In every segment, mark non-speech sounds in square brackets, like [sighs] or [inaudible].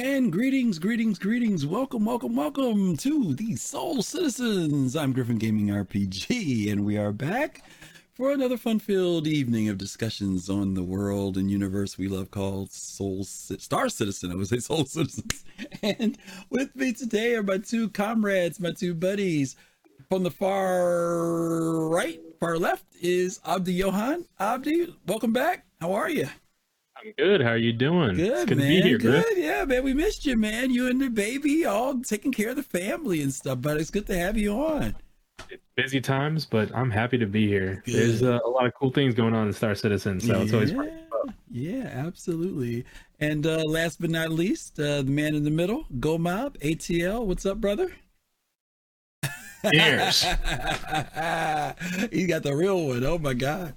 And greetings, greetings, greetings. Welcome, welcome, welcome to the Soul Citizens. I'm Griffin Gaming RPG, and we are back for another fun filled evening of discussions on the world and universe we love called Soul Star Citizen. I would say Soul Citizens. [laughs] And with me today are my two comrades, my two buddies. From the far right, far left is Abdi Johan. Abdi, welcome back. How are you? I'm good. How are you doing? Good, good man. Here, good. Yeah, man. We missed you, man. You and the baby all taking care of the family and stuff. But it's good to have you on. It's busy times, but I'm happy to be here. Good. There's uh, a lot of cool things going on in Star Citizen, so yeah, it's always fun. Yeah, absolutely. And uh, last but not least, uh, the man in the middle, Go Mob, ATL. What's up, brother? Cheers. [laughs] he got the real one. Oh my God.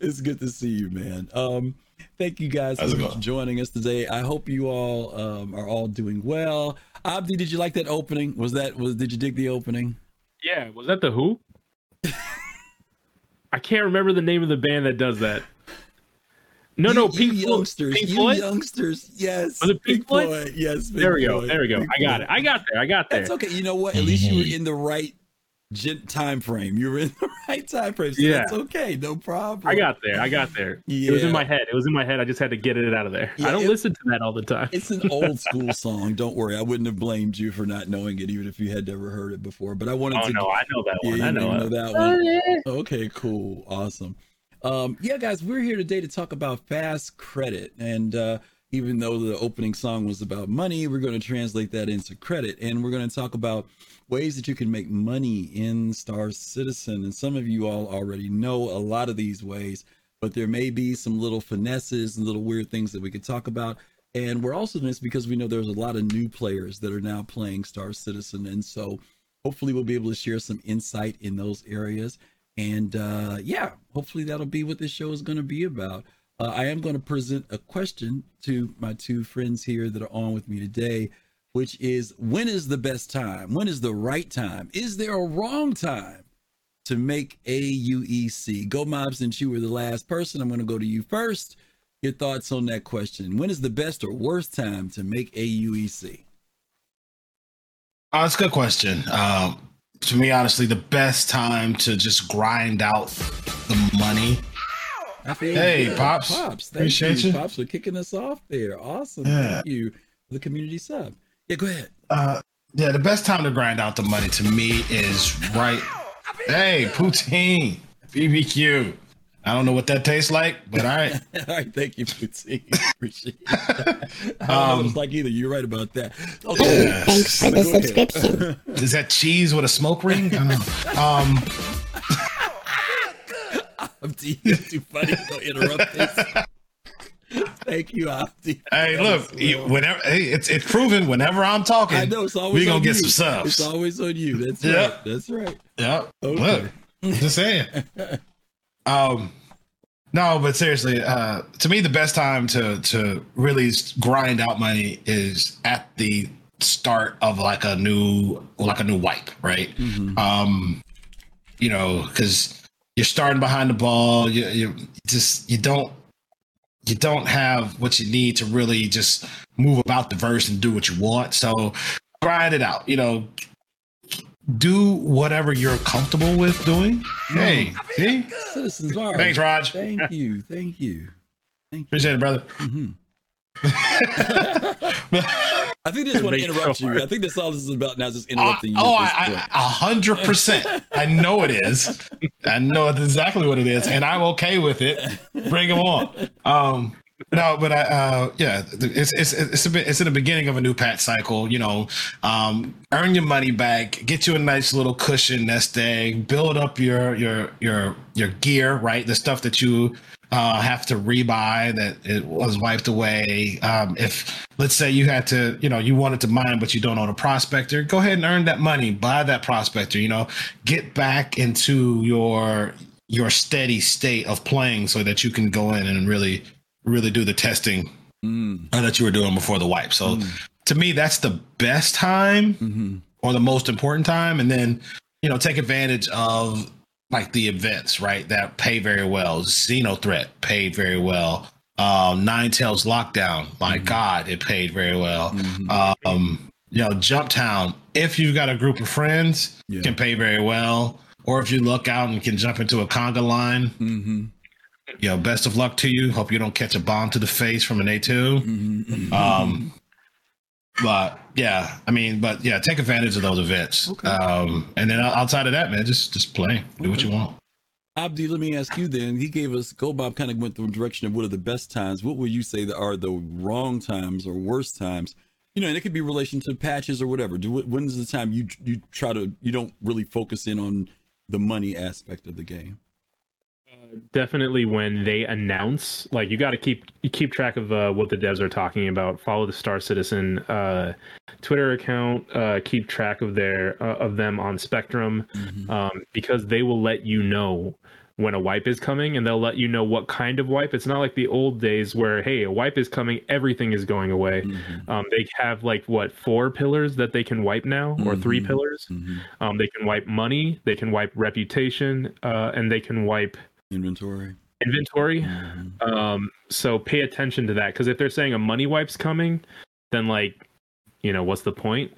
It's good to see you, man. Um, Thank you guys How's for joining us today. I hope you all um, are all doing well. Abdi, did you like that opening? Was that was did you dig the opening? Yeah, was that the Who? I can't remember the name of the band that does that. No, you, no, Pink you youngsters, Pink Floyd? youngsters, yes. Was it Pink, Pink Floyd? Floyd? Yes. Pink there we go. There we go. Pink I got Floyd. it. I got there. I got there. That's okay. You know what? At least you were in the right time frame. You were in [laughs] the right time frame. So yeah. that's okay. No problem. I got there. I got there. Yeah. It was in my head. It was in my head. I just had to get it out of there. Yeah, I don't it, listen to that all the time. It's an old school [laughs] song. Don't worry. I wouldn't have blamed you for not knowing it, even if you had never heard it before. But I wanted oh, to. no, I know that one. I know, know that one. Oh, yeah. Okay, cool. Awesome. Um, yeah, guys, we're here today to talk about fast credit. And uh, even though the opening song was about money, we're going to translate that into credit. And we're going to talk about ways that you can make money in Star Citizen. And some of you all already know a lot of these ways, but there may be some little finesses and little weird things that we could talk about. And we're also doing this because we know there's a lot of new players that are now playing Star Citizen. And so hopefully we'll be able to share some insight in those areas. And uh, yeah, hopefully that'll be what this show is going to be about. Uh, I am going to present a question to my two friends here that are on with me today which is when is the best time? When is the right time? Is there a wrong time to make AUEC? Go Mob, since you were the last person, I'm going to go to you first. Your thoughts on that question. When is the best or worst time to make AUEC? Oh, that's a good question. Um, to me, honestly, the best time to just grind out the money. Hey. Pops. Pops. Thank Appreciate you, you, Pops, for kicking us off there. Awesome. Yeah. Thank you for the community sub. Yeah, go ahead. Uh, yeah, the best time to grind out the money to me is right. hey, poutine, BBQ. I don't know what that tastes like, but all right. [laughs] all right, thank you, poutine. [laughs] Appreciate it. [laughs] I don't um, know what it's like either. You're right about that. Okay. Hey, thanks for the subscription. Is that cheese with a smoke ring? I don't know. Um, I'm too funny. Don't interrupt this. Thank you, Opti. Hey, look, whenever hey, it's it's proven whenever I'm talking, I know it's always we gonna get you. some subs. It's always on you. That's yep. right. That's right. Yep. Okay. Look, just saying. [laughs] um, no, but seriously, uh, to me, the best time to to really grind out money is at the start of like a new like a new wipe, right? Mm-hmm. Um, you know, because you're starting behind the ball. You, you just you don't you don't have what you need to really just move about the verse and do what you want. So grind it out. You know, do whatever you're comfortable with doing. Hey, see? Thanks, Raj. Thank you. Thank you. Thank you. Appreciate it, brother. Mm-hmm. [laughs] I think they just want to interrupt you. I think that's all this is about now, just interrupting uh, you. Oh, a hundred percent. I know it is. I know exactly what it is, and I'm okay with it. Bring them on. Um, no, but I, uh, yeah, it's it's it's a bit, it's in the beginning of a new patch cycle. You know, um, earn your money back, get you a nice little cushion nest egg, build up your your your your gear, right? The stuff that you uh, have to rebuy that it was wiped away. Um, if let's say you had to, you know, you wanted to mine, but you don't own a prospector, go ahead and earn that money, buy that prospector, you know, get back into your your steady state of playing so that you can go in and really, really do the testing mm. that you were doing before the wipe. So mm. to me, that's the best time mm-hmm. or the most important time. And then, you know, take advantage of like the events, right? That pay very well. Xeno Threat paid very well. Um, Nine Tails Lockdown, my Mhm. God, it paid very well. Mhm. Um, you know, Jump Town, if you've got a group of friends, Yeah. can pay very well. Or if you look out and can jump into a conga line, Mhm. you know, best of luck to you. Hope you don't catch a bomb to the face from an A2. Mhm. Mhm. Um, but yeah, I mean, but yeah, take advantage of those events. Okay. Um, and then outside of that, man, just just play, do what you want. Abdi, let me ask you then. He gave us Go Bob kind of went the direction of what are the best times. What would you say that are the wrong times or worst times? You know, and it could be relation to patches or whatever. Do when's the time you you try to you don't really focus in on the money aspect of the game? Definitely when they announce like you got to keep keep track of uh, what the devs are talking about follow the star citizen uh, twitter account uh, keep track of their uh, of them on spectrum Mhm. um, because they will let you know when a wipe is coming and they'll let you know what kind of wipe it's not like the old days where hey a wipe is coming everything is going away Mhm. um, they have like what four pillars that they can wipe now or three Mhm. pillars Mhm. um, they can wipe money they can wipe reputation uh, and they can wipe Inventory. inventory Mhm. um, so pay attention to that because if they're saying a money wipe's coming, then like, you know, what's the point?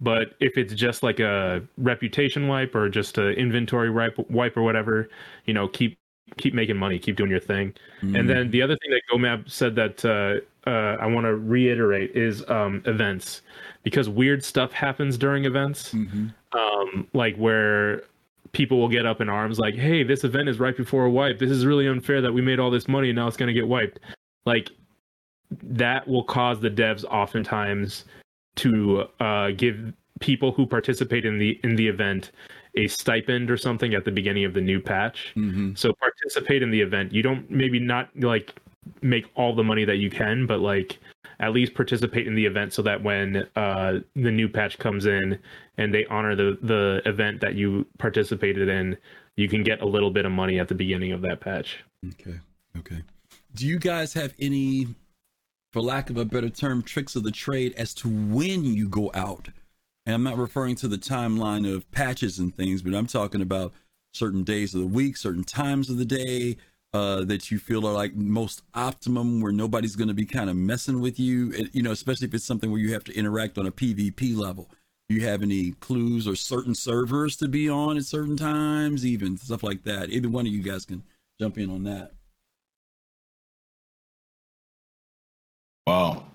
But if it's just like a reputation wipe or just a inventory wipe, wipe or whatever, you know, keep keep making money, keep doing your thing. And then the other thing that GoMap said that uh, uh, I want to reiterate is um, events, because weird stuff happens during events Mhm. um, like where people will get up in arms like hey this event is right before a wipe. This is really unfair that we made all this money and now it's going to get wiped. Like that will cause the devs oftentimes to uh, give people who participate in the in the event a stipend or something at the beginning of the new patch. Mhm. so participate in the event. You don't maybe not like make all the money that you can but like at least participate in the event so that when uh, the new patch comes in and they honor the the event that you participated in you can get a little bit of money at the beginning of that patch Okay. Okay. Do you guys have any, for lack of a better term, tricks of the trade as to when you go out? And I'm not referring to the timeline of patches and things, but I'm talking about certain days of the week, certain times of the day uh, that you feel are like most optimum, where nobody's going to be kind of messing with you. And, you know, especially if it's something where you have to interact on a PvP level. Do you have any clues or certain servers to be on at certain times, even stuff like that? Either one of you guys can jump in on that. Well,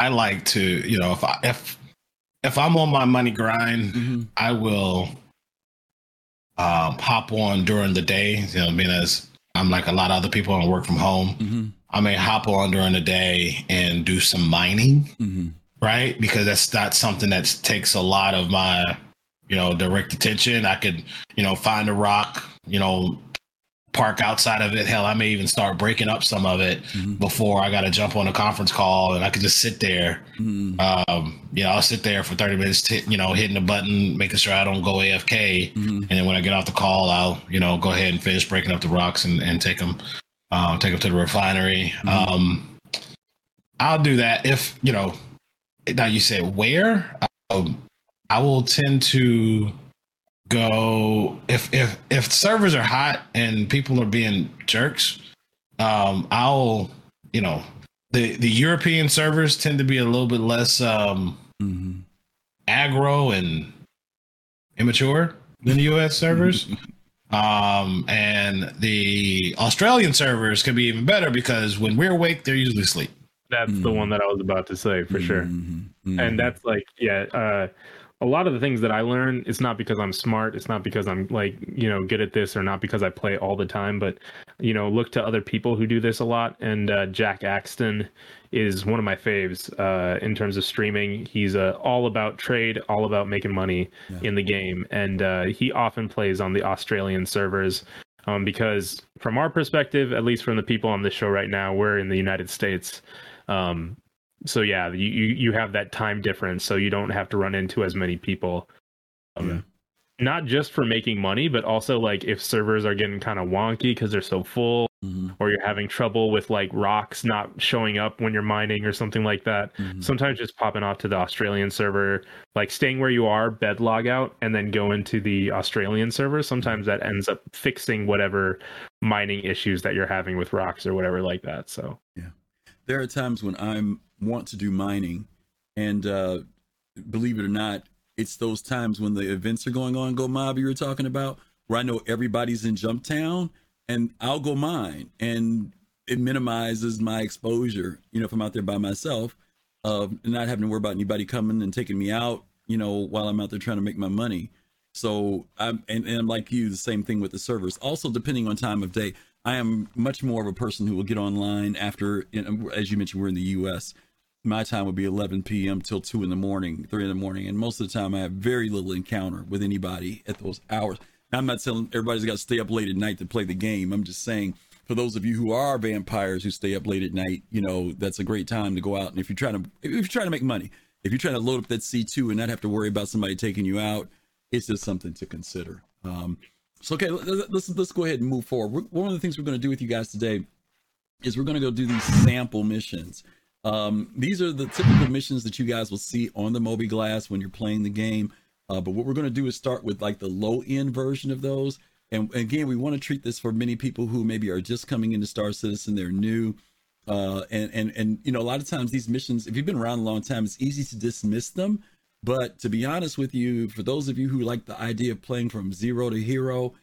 I like to, you know, if I if if I'm on my money grind, Mm-hmm. I will um, hop on during the day. You know, being as I'm like a lot of other people and work from home, Mm-hmm. I may hop on during the day and do some mining, Mm-hmm. right? Because that's not something that takes a lot of my, you know, direct attention. I could, you know, find a rock, you know, park outside of it. Hell, I may even start breaking up some of it Mhm. before I got to jump on a conference call, and I could just sit there. Mm-hmm. Um, you know, I'll sit there for thirty minutes, t- you know, hitting the button, making sure I don't go AFK. Mm-hmm. And then when I get off the call, I'll you know go ahead and finish breaking up the rocks and, and take them, um, take them to the refinery. Mhm. Um, I'll do that if you know. Now you say where? Um, I will tend to go if if if servers are hot and people are being jerks. Um, I'll you know the the European servers tend to be a little bit less um Mm-hmm. aggro and immature than the US servers. um, and the Australian servers can be even better because when we're awake, they're usually asleep. that's the Mhm. one that i was about to say for sure Mm-hmm. and that's like yeah uh a lot of the things that i learn it's not because i'm smart it's not because i'm like you know good at this or not because i play all the time but you know look to other people who do this a lot and uh, jack axton is one of my faves uh, in terms of streaming he's uh, all about trade all about making money Yeah. in the game and uh, he often plays on the australian servers um, because from our perspective at least from the people on this show right now we're in the united states um, so yeah, you, you have that time difference, so you don't have to run into as many people. Um, not just for making money, but also like if servers are getting kind of wonky because they're so full, Mhm. or you're having trouble with like rocks not showing up when you're mining or something like that. Mhm. Sometimes just popping off to the Australian server, like staying where you are, bed log out, and then go into the Australian server. Sometimes that ends up fixing whatever mining issues that you're having with rocks or whatever like that. So yeah, there are times when I'm want to do mining, and uh, believe it or not, it's those times when the events are going on. Go mob you were talking about, where I know everybody's in Jump Town, and I'll go mine, and it minimizes my exposure. You know, if I'm out there by myself, of not having to worry about anybody coming and taking me out. You know, while I'm out there trying to make my money. So I'm and, and I'm like you, the same thing with the servers. Also, depending on time of day, I am much more of a person who will get online after, as you mentioned, we're in the U.S. My time would be 11 p.m. till two in the morning, three in the morning, and most of the time I have very little encounter with anybody at those hours. Now, I'm not telling everybody's got to stay up late at night to play the game. I'm just saying for those of you who are vampires who stay up late at night, you know that's a great time to go out. And if you're trying to, if you're trying to make money, if you're trying to load up that C2 and not have to worry about somebody taking you out, it's just something to consider. Um, so okay, let- let- let's let's go ahead and move forward. One of the things we're going to do with you guys today is we're going to go do these sample missions. Um, these are the typical missions that you guys will see on the mobiGlas when you're playing the game. Uh, but what we're going to do is start with like the low end version of those. And again, we want to treat this for many people who maybe are just coming into Star Citizen, they're new. Uh, and and and you know, a lot of times these missions, if you've been around a long time, it's easy to dismiss them. But to be honest with you, for those of you who like the idea of playing from zero to hero,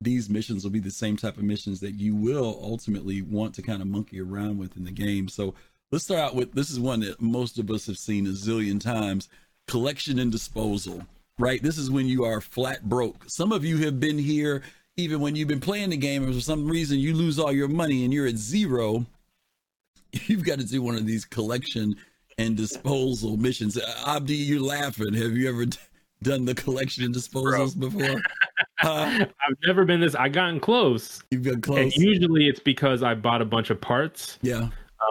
these missions will be the same type of missions that you will ultimately want to kind of monkey around with in the game. So let's start out with this is one that most of us have seen a zillion times collection and disposal, right? This is when you are flat broke. Some of you have been here even when you've been playing the game, and for some reason you lose all your money and you're at zero. [laughs] You've got to do one of these collection and disposal missions. Uh, Abdi, you're laughing. Have you ever [laughs] done the collection and disposals before? [laughs] Huh? I've never been this. I gotten close, You've and close. usually it's because I bought a bunch of parts. yeah.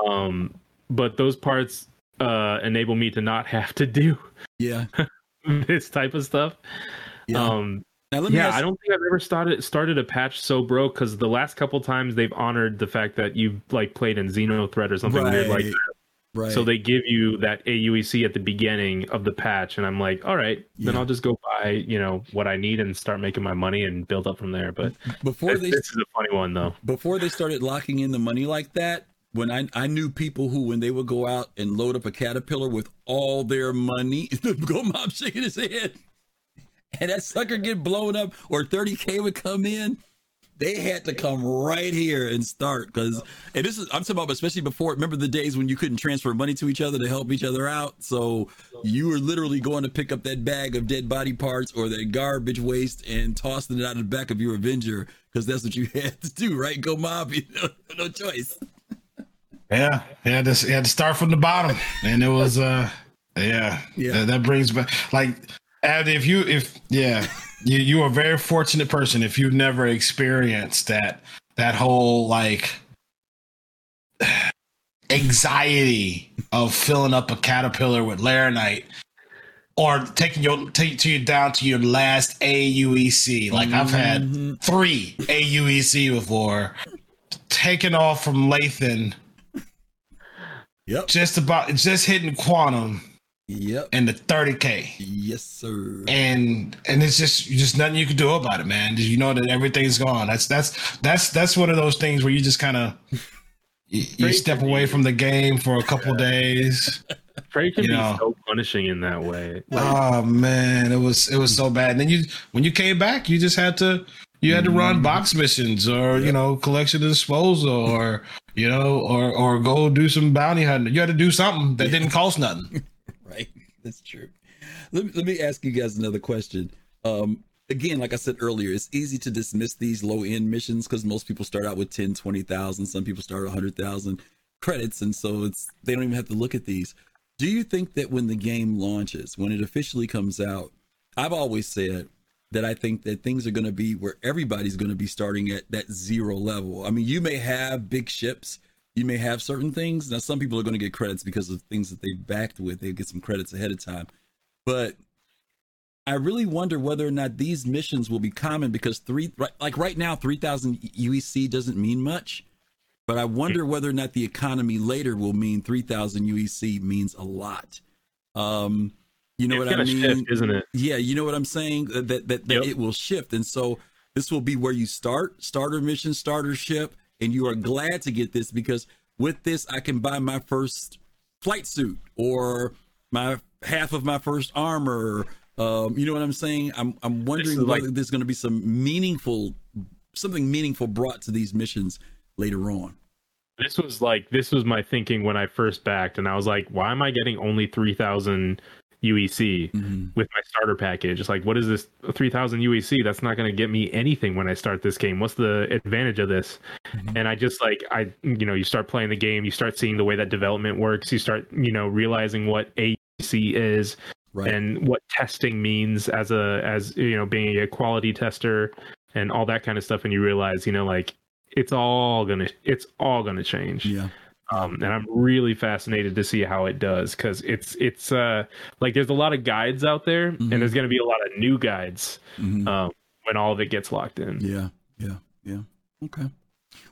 Um, but those parts uh enable me to not have to do Yeah. [laughs] this type of stuff. Yeah. Um, now let me yeah, ask, I don't think I've ever started started a patch so broke because the last couple times they've honored the fact that you like played in XenoThreat or something weird like that. right. So they give you that AUEC at the beginning of the patch, and I'm like, all right, then I'll just go buy you know what I need and start making my money and build up from there. But before they this is a funny one though. before they started locking in the money like that, when I I knew people who when they would go out and load up a caterpillar with all their money, [laughs] go mob shaking his head, and that sucker get blown up or 30k would come in. They had to come right here and start because, and this is I'm talking about especially before. Remember the days when you couldn't transfer money to each other to help each other out. So you were literally going to pick up that bag of dead body parts or that garbage waste and tossing it out of the back of your Avenger because that's what you [laughs] had to do, right? Go mob, [laughs] you know, no choice. Yeah, yeah, to he had to start from the bottom, and it was uh, yeah, Yeah. That, that brings back like, if you if yeah, you you are a very fortunate person if you've never experienced that that whole like anxiety of filling up a caterpillar with laranite or taking your take to you down to your last AUEC. Like I've had Mhm. three AUEC before, Taken off from Lathan Yep. just about just hitting quantum Yep. And the 30k Yes, sir. and and it's just just nothing you can do about it man you know that everything's gone that's that's that's that's one of those things where you just kind of you, you step away me. from the game for a couple days [laughs] Trade can You be know. so punishing in that way. Like, oh man it was it was so bad and then you when you came back you just had to you had to run box missions or you know collection and disposal or you know or or go do some bounty hunting you had to do something that didn't cost nothing [laughs] right? That's true. Let me, let me ask you guys another question. Um, again, like I said earlier, it's easy to dismiss these low end missions because most people start out with 10, 20,000. Some people start 100,000 credits. And so it's, they don't even have to look at these. Do you think that when the game launches, when it officially comes out, I've always said that I think that things are going to be where everybody's going to be starting at that zero level. I mean, you may have big ships, you may have certain things. Now, some people are going to get credits because of things that they backed with. They get some credits ahead of time. But I really wonder whether or not these missions will be common because three, right, like right now, three thousand UEC doesn't mean much, but I wonder whether or not the economy later will mean three thousand UEC means a lot. Um, you know it's what I mean? shift, isn't it? Yeah, you know what I'm saying? That that, that, Yep. it will shift, and so this will be where you start, starter mission, starter ship, and you are glad to get this because with this I can buy my first flight suit or my half of my first armor. Um, you know what I'm saying? I'm I'm wondering is like- whether there's going to be some meaningful, something meaningful brought to these missions later on. This was like this was my thinking when I first backed, and I was like, why am I getting only three thousand UEC Mhm. with my starter package? It's like, what is this three thousand UEC? That's not going to get me anything when I start this game. What's the advantage of this? Mhm. And I just like I, you know, you start playing the game, you start seeing the way that development works, you start, you know, realizing what AEC is, Right. and what testing means as a as you know being a quality tester and all that kind of stuff and you realize you know like it's all gonna it's all gonna change yeah. Um and i'm really fascinated to see how it does because it's it's uh like there's a lot of guides out there Mhm. and there's gonna be a lot of new guides Mhm. um when all of it gets locked in Yeah, yeah, yeah. Okay.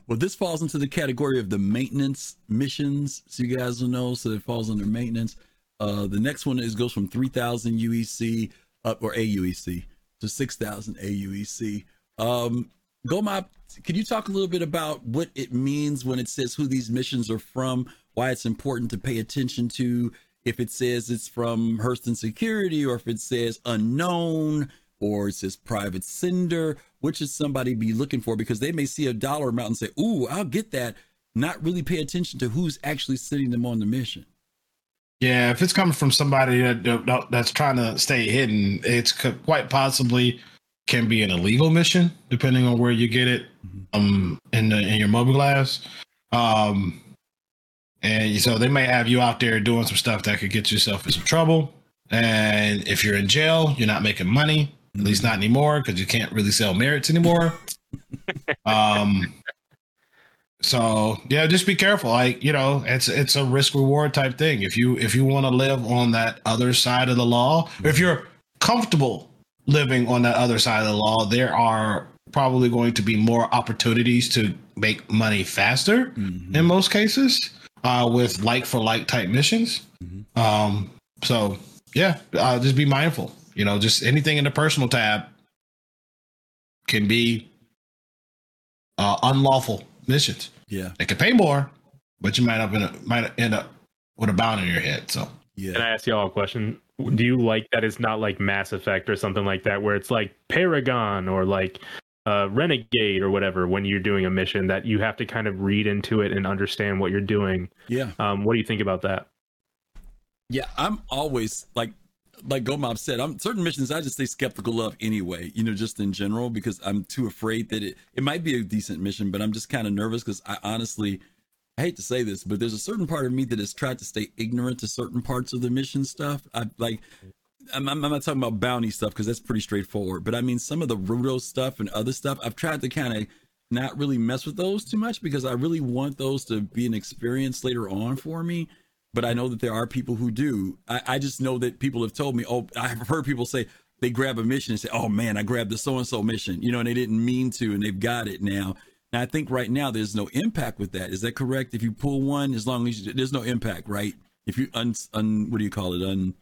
Well, this falls into the category of the maintenance missions, so you guys will know. So it falls under maintenance. Uh, the next one is goes from three thousand UEC up or AUEC to six thousand AUEC. Um, Gomap, could you talk a little bit about what it means when it says who these missions are from? Why it's important to pay attention to? If it says it's from Hurston Security, or if it says unknown, or it says private sender, which should somebody be looking for? Because they may see a dollar amount and say, "Ooh, I'll get that." Not really pay attention to who's actually sending them on the mission. Yeah, if it's coming from somebody that- that's trying to stay hidden, it's quite possibly can be an illegal mission, depending on where you get it um, in the in your mobiGlas. Um, and so they may have you out there doing some stuff that could get yourself in some trouble. And if you're in jail, you're not making money, at least not anymore, because you can't really sell merits anymore. [laughs] um, so yeah, just be careful. Like you know, it's it's a risk reward type thing. If you if you want to live on that other side of the law, if you're comfortable living on that other side of the law, there are probably going to be more opportunities to make money faster Mhm. in most cases uh, with like for like type missions. Mhm. Um, so yeah, uh, just be mindful. You know, just anything in the personal tab can be uh, unlawful missions. Yeah, They can pay more, but you might up in a, might end up with a bound in your head. So yeah. can i ask y'all a question do you like that it's not like mass effect or something like that where it's like paragon or like uh, renegade or whatever when you're doing a mission that you have to kind of read into it and understand what you're doing Yeah. um, what do you think about that Yeah, I'm always like like Gomab said, I'm certain missions I just stay skeptical of anyway, you know, just in general, because I'm too afraid that it it might be a decent mission, but I'm just kind of nervous because I honestly I hate to say this, but there's a certain part of me that has tried to stay ignorant to certain parts of the mission stuff. I like I'm, I'm not talking about bounty stuff because that's pretty straightforward, but I mean some of the Ruto stuff and other stuff. I've tried to kind of not really mess with those too much because I really want those to be an experience later on for me. But I know that there are people who do. I, I just know that people have told me, oh, I've heard people say they grab a mission and say, oh man, I grabbed the so and so mission, you know, and they didn't mean to and they've got it now. And I think right now there's no impact with that. Is that correct? If you pull one, as long as you, there's no impact, right? If you un, un what do you call it? Un,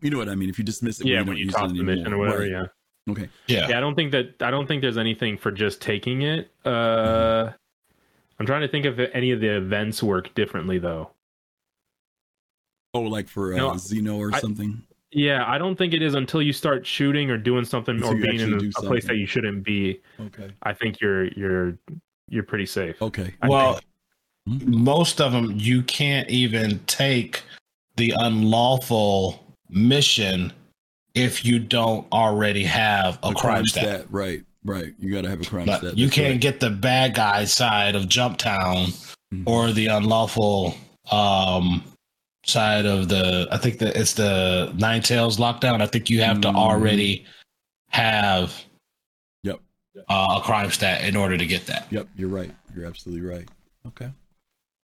you know what I mean? If you dismiss it, yeah don't when you use toss it the mission or whatever Right. yeah Okay. yeah, yeah i don't think that i don't think there's anything for just taking it uh i'm trying to think if any of the events work differently though Oh, like for uh, No, Xeno or I- something. Yeah i don't think it is until you start shooting or doing something Until or being in a, a place that you shouldn't be Okay. i think you're you're you're pretty safe Okay. I well, think. most of them you can't even take the unlawful mission if you don't already have a, A crime, stat. Right. Right. You got to have a crime But stat. you that's can't right. get the bad guy side of Jumptown Mhm. or the unlawful um side of the I think that it's the Nine Tails lockdown. I think you have to already have Yep. uh, a crime stat in order to get that. Yep, you're right. You're absolutely right. Okay.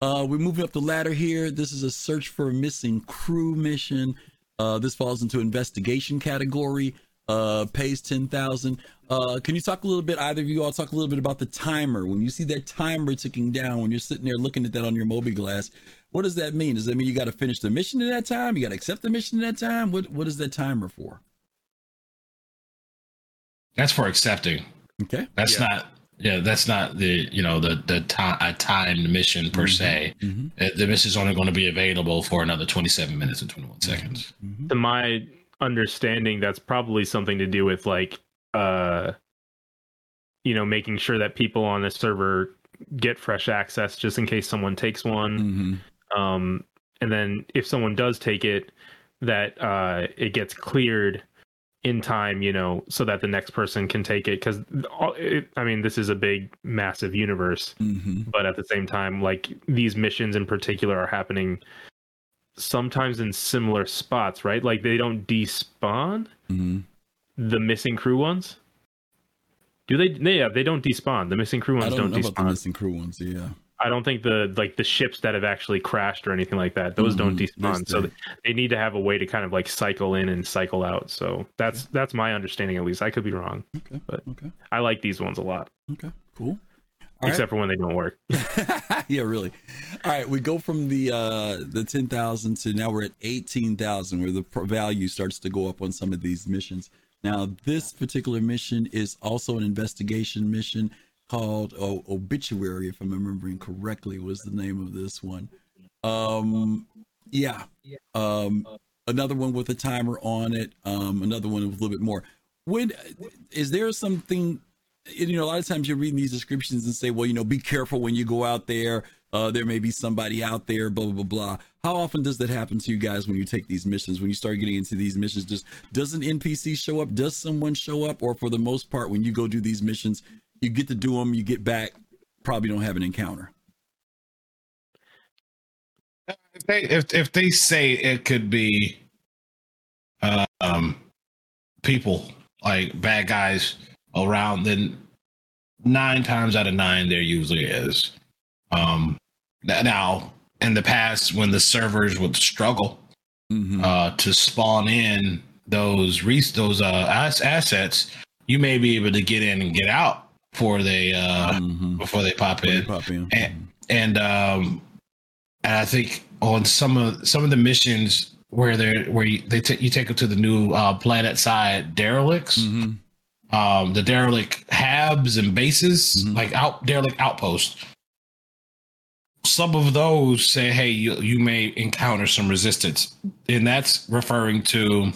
Uh, we're moving up the ladder here. This is a search for a missing crew mission. Uh, this falls into investigation category. Uh, pays ten thousand. Uh, can you talk a little bit? Either of you all talk a little bit about the timer. When you see that timer ticking down, when you're sitting there looking at that on your mobiGlas, what does that mean? Does that mean you got to finish the mission in that time? You got to accept the mission in that time? What What is that timer for? That's for accepting. Okay. That's Yeah. not. Yeah, that's not the you know the the time a timed mission per se. Mm-hmm. Uh, The mission is only going to be available for another 27 minutes and 21 seconds. Mm-hmm. to my understanding that's probably something to do with like uh you know making sure that people on the server get fresh access just in case someone takes one Mm-hmm. Um and then if someone does take it that uh it gets cleared in time you know so that the next person can take it because i mean this is a big massive universe Mm-hmm. but at the same time like these missions in particular are happening sometimes in similar spots right like they don't despawn Mm-hmm. the missing crew ones do they yeah they don't despawn the missing crew I ones don't don't, know about the despawn missing crew ones. Yeah. I don't think the like the ships that have actually crashed or anything like that those don't Mhm. despawn so the- they need to have a way to kind of like cycle in and cycle out so that's that's my understanding at least i could be wrong Okay. But- okay. i like these ones a lot Okay. Cool. All right. except for when they don't work [laughs] [laughs] yeah, really. All right, we go from the uh the ten thousand to now we're at eighteen thousand, where the pr- value starts to go up on some of these missions. Now, this particular mission is also an investigation mission called oh, Obituary, if I'm remembering correctly, was the name of this one. Um, yeah. Um, another one with a timer on it. Um, another one with a little bit more. When is there something? you know, a lot of times you're reading these descriptions and say, well, you know, be careful when you go out there. Uh, there may be somebody out there, blah, blah, blah, blah. How often does that happen to you guys when you take these missions? When you start getting into these missions, just does an NPC show up? Does someone show up? Or for the most part, when you go do these missions, you get to do them, you get back, probably don't have an encounter. If they if if they say it could be, um, people like bad guys around, then nine times out of nine there usually is. Um, now in the past when the servers would struggle Mm-hmm. uh, to spawn in those res- those uh, ass- assets, you may be able to get in and get out before they uh, mm-hmm. before they pop in. Pop in. And- and um and I think on some of some of the missions where they're where you, they take you take them to the new uh, planet side derelicts, Mhm. um, the derelict habs and bases, Mhm. like out derelict outposts. Some of those say, "Hey, you you may encounter some resistance," and that's referring to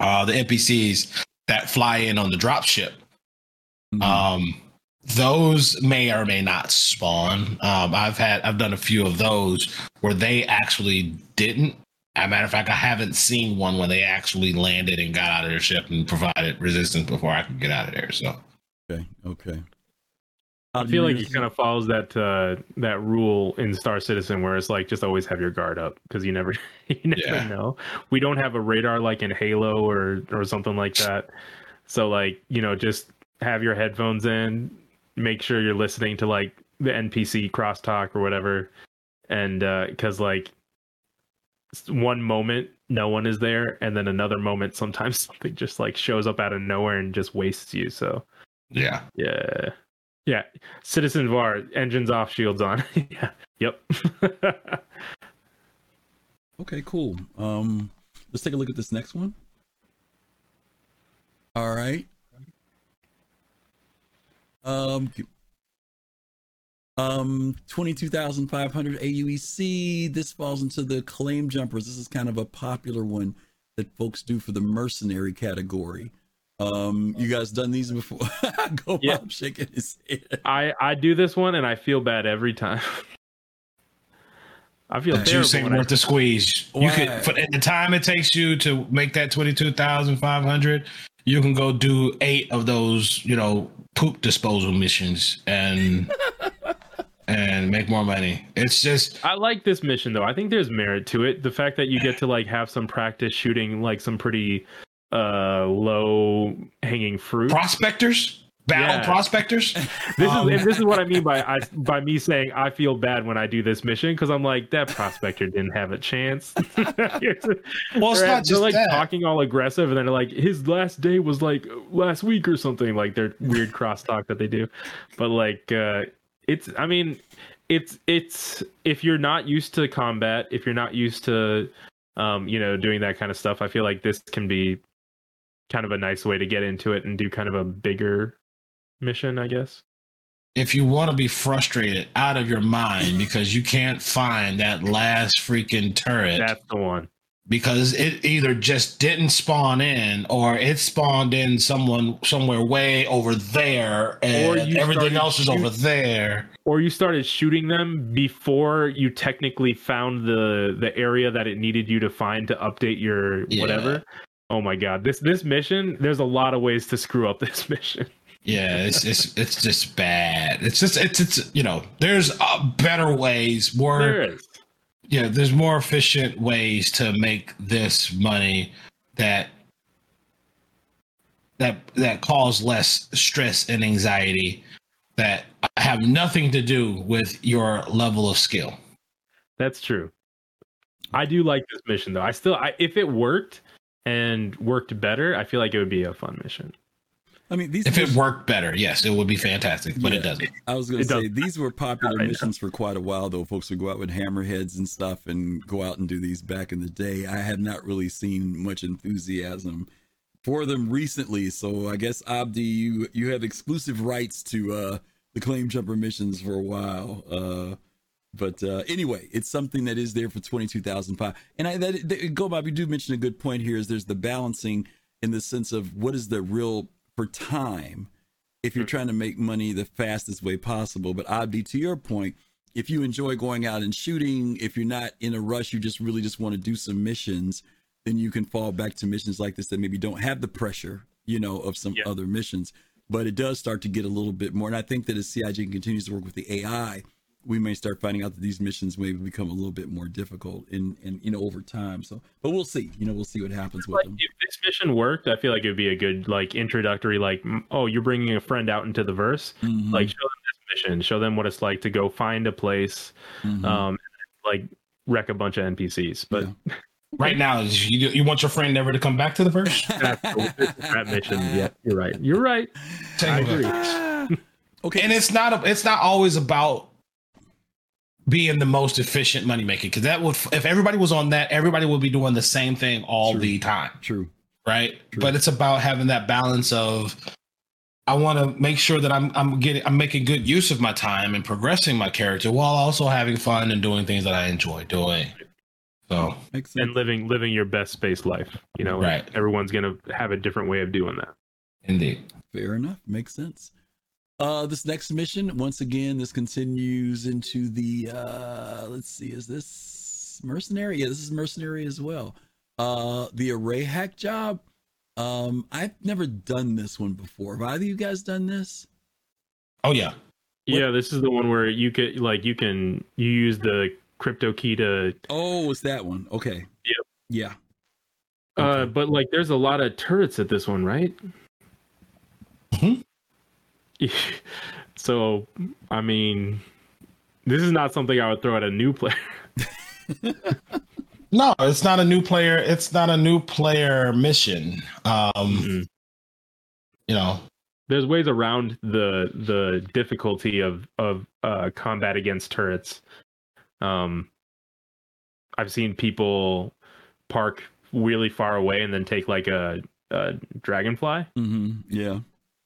uh, the NPCs that fly in on the drop ship. Mhm. Um, those may or may not spawn. Um, I've had I've done a few of those where they actually didn't. As a matter of fact, I haven't seen one where they actually landed and got out of their ship and provided resistance before I could get out of there. So okay. Okay. I feel like it kind of follows that uh, that rule in Star Citizen, where it's like just always have your guard up because you never [laughs] you never Yeah. know. We don't have a radar like in Halo or or something like that. So like you know, just have your headphones in, make sure you're listening to like the NPC crosstalk or whatever, and because like one moment no one is there, and then another moment sometimes [laughs] something just like shows up out of nowhere and just wastes you. So. yeah, Yeah. Yeah. Citizen VAR, engines off, shields on. [laughs] yeah. Yep. [laughs] Okay, cool. Um, let's take a look at this next one. All right. Um, um, twenty-two thousand five hundred AUEC. This falls into the claim jumpers. This is kind of a popular one that folks do for the mercenary category. Um, you guys done these before? [laughs] Go Yeah. up, shaking his head. I I do this one and I feel bad every time. I feel the juice terrible ain't when I- worth the squeeze. You could for at the time it takes you to make that twenty two thousand five hundred. You can go do eight of those, you know, poop disposal missions and [laughs] and make more money. It's just I like this mission though. I think there's merit to it. The fact that you get to like have some practice shooting like some pretty uh low hanging fruit. prospectors. Battle Yeah. prospectors. [laughs] This Um, is this is what I mean by I by me saying I feel bad when I do this mission because I'm like that prospector didn't have a chance. [laughs] well, it's they're, not just like that. talking all aggressive, and then like his last day was like last week or something. Like their weird crosstalk that they do, but like uh, it's I mean it's it's if you're not used to combat, if you're not used to um, you know doing that kind of stuff, I feel like this can be kind of a nice way to get into it and do kind of a bigger mission, I guess. if you want to be frustrated out of your mind because you can't find that last freaking turret That's the one. because it either just didn't spawn in or it spawned in someone somewhere way over there and Or everything else is over there. Or you started shooting them before you technically found the the area that it needed you to find to update your Yeah. whatever. Oh my god. This this mission, there's a lot of ways to screw up [laughs] this mission. Yeah, it's it's it's just bad. It's just it's it's you know there's uh, better ways, more There yeah, there's more efficient ways to make this money that that that cause less stress and anxiety that have nothing to do with your level of skill. That's true. I do like this mission though. I still I, if it worked and worked better, I feel like it would be a fun mission. I mean, these If it worked better, yes, it would be fantastic, but Yeah. it doesn't. I was going to say doesn't. these were popular I know. missions for quite a while, though. Folks would go out with hammerheads and stuff and go out and do these back in the day. I have not really seen much enthusiasm for them recently, so I guess Abdi, you you have exclusive rights to uh, the claim jumper missions for a while. Uh, but uh, anyway, it's something that is there for twenty two thousand five. And I that, that go Bob, you do mention a good point here. Is there's the balancing in the sense of what is the real for time if you're trying to make money the fastest way possible. But Abdi, to your point, if you enjoy going out and shooting, if you're not in a rush, you just really just want to do some missions, then you can fall back to missions like this that maybe don't have the pressure, you know, of some Yeah. other missions. But it does start to get a little bit more. And I think that as CIG continues to work with the AI, we may start finding out that these missions may become a little bit more difficult in, in you know, over time. So, but we'll see. You know, we'll see what happens with Like them. if this mission worked, I feel like it would be a good like introductory like mm, oh, you're bringing a friend out into the verse. Mhm, Like show them this mission, show them what it's like to go find a place mhm. um like wreck a bunch of NPCs. But [laughs] Right now, you you want your friend never to come back to the verse? [laughs] that mission. Yeah, you're right. You're right. Take I a agree. [laughs] Okay. and it's not a, it's not always about being the most efficient money making because that would if everybody was on that everybody would be doing the same thing all True. the time True. right True. but it's about having that balance of i want to make sure that i'm i'm getting i'm making good use of my time and progressing my character while also having fun and doing things that i enjoy doing so Makes sense. And living living your best space life. You know, Right. everyone's gonna have a different way of doing that. indeed Fair enough. Makes sense. Uh, this next mission, once again, this continues into the. Uh, let's see, is this mercenary? Yeah, this is mercenary as well. Uh, the array hack job. Um, I've never done this one before. Have either of you guys done this? oh yeah Yeah, this is the one where you get like you can you use the crypto key to Oh, it's that one. Okay. Yep. Yeah. uh but like there's a lot of turrets at this one, right? Mhm. [laughs] so I mean this is not something I would throw at a new player. [laughs] no it's not a new player it's not a new player mission um Mhm. you know There's ways around the the difficulty of of uh combat against turrets. Um I've seen people park really far away and then take like a, a dragonfly. Mm-hmm. Yeah.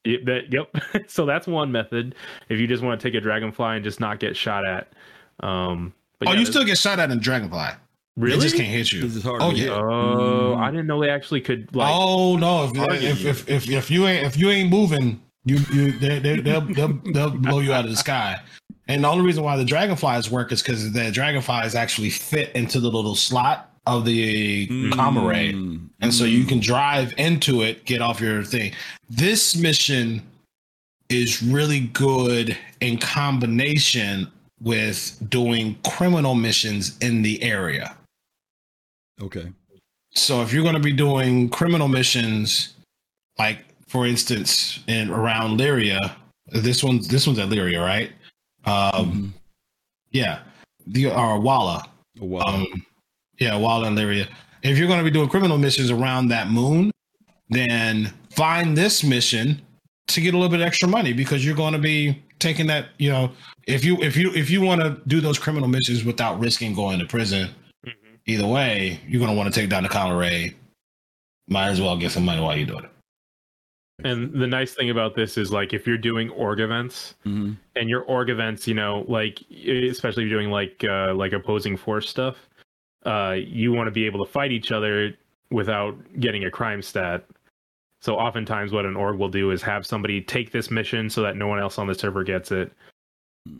Yep, that, yep. [laughs] so that's one method. If you just want to take a dragonfly and just not get shot at. Um, but oh yeah, you still get shot at in dragonfly really? it just can't hit you This is hard. oh yeah. Oh, Mm. I didn't know they actually could like. oh no! If, if, you. if, if, if you ain't if you ain't moving, you you they, they, they'll, they'll they'll blow you out of the sky. And the only reason why the dragonflies work is because the dragonflies actually fit into the little slot of the Mm. and so you can drive into it, get off your thing. This mission is really good in combination with doing criminal missions in the area. Okay. So if you're going to be doing criminal missions, like for instance, in around Lyria, this one's this one's at Lyria, right? Um, yeah, the or Wala. Oh. Um, yeah, Wala and Lyria. If you're going to be doing criminal missions around that moon, then find this mission to get a little bit extra money because you're going to be taking that. You know, if you if you if you want to do those criminal missions without risking going to prison, Mhm. either way, you're going to want to take down the Colorado. Might as well get some money while you're doing it. And the nice thing about this is like if you're doing org events Mhm. and your org events, you know, like especially if you're doing like uh like opposing force stuff, uh you want to be able to fight each other without getting a crime stat. So oftentimes what an org will do is have somebody take this mission so that no one else on the server gets it.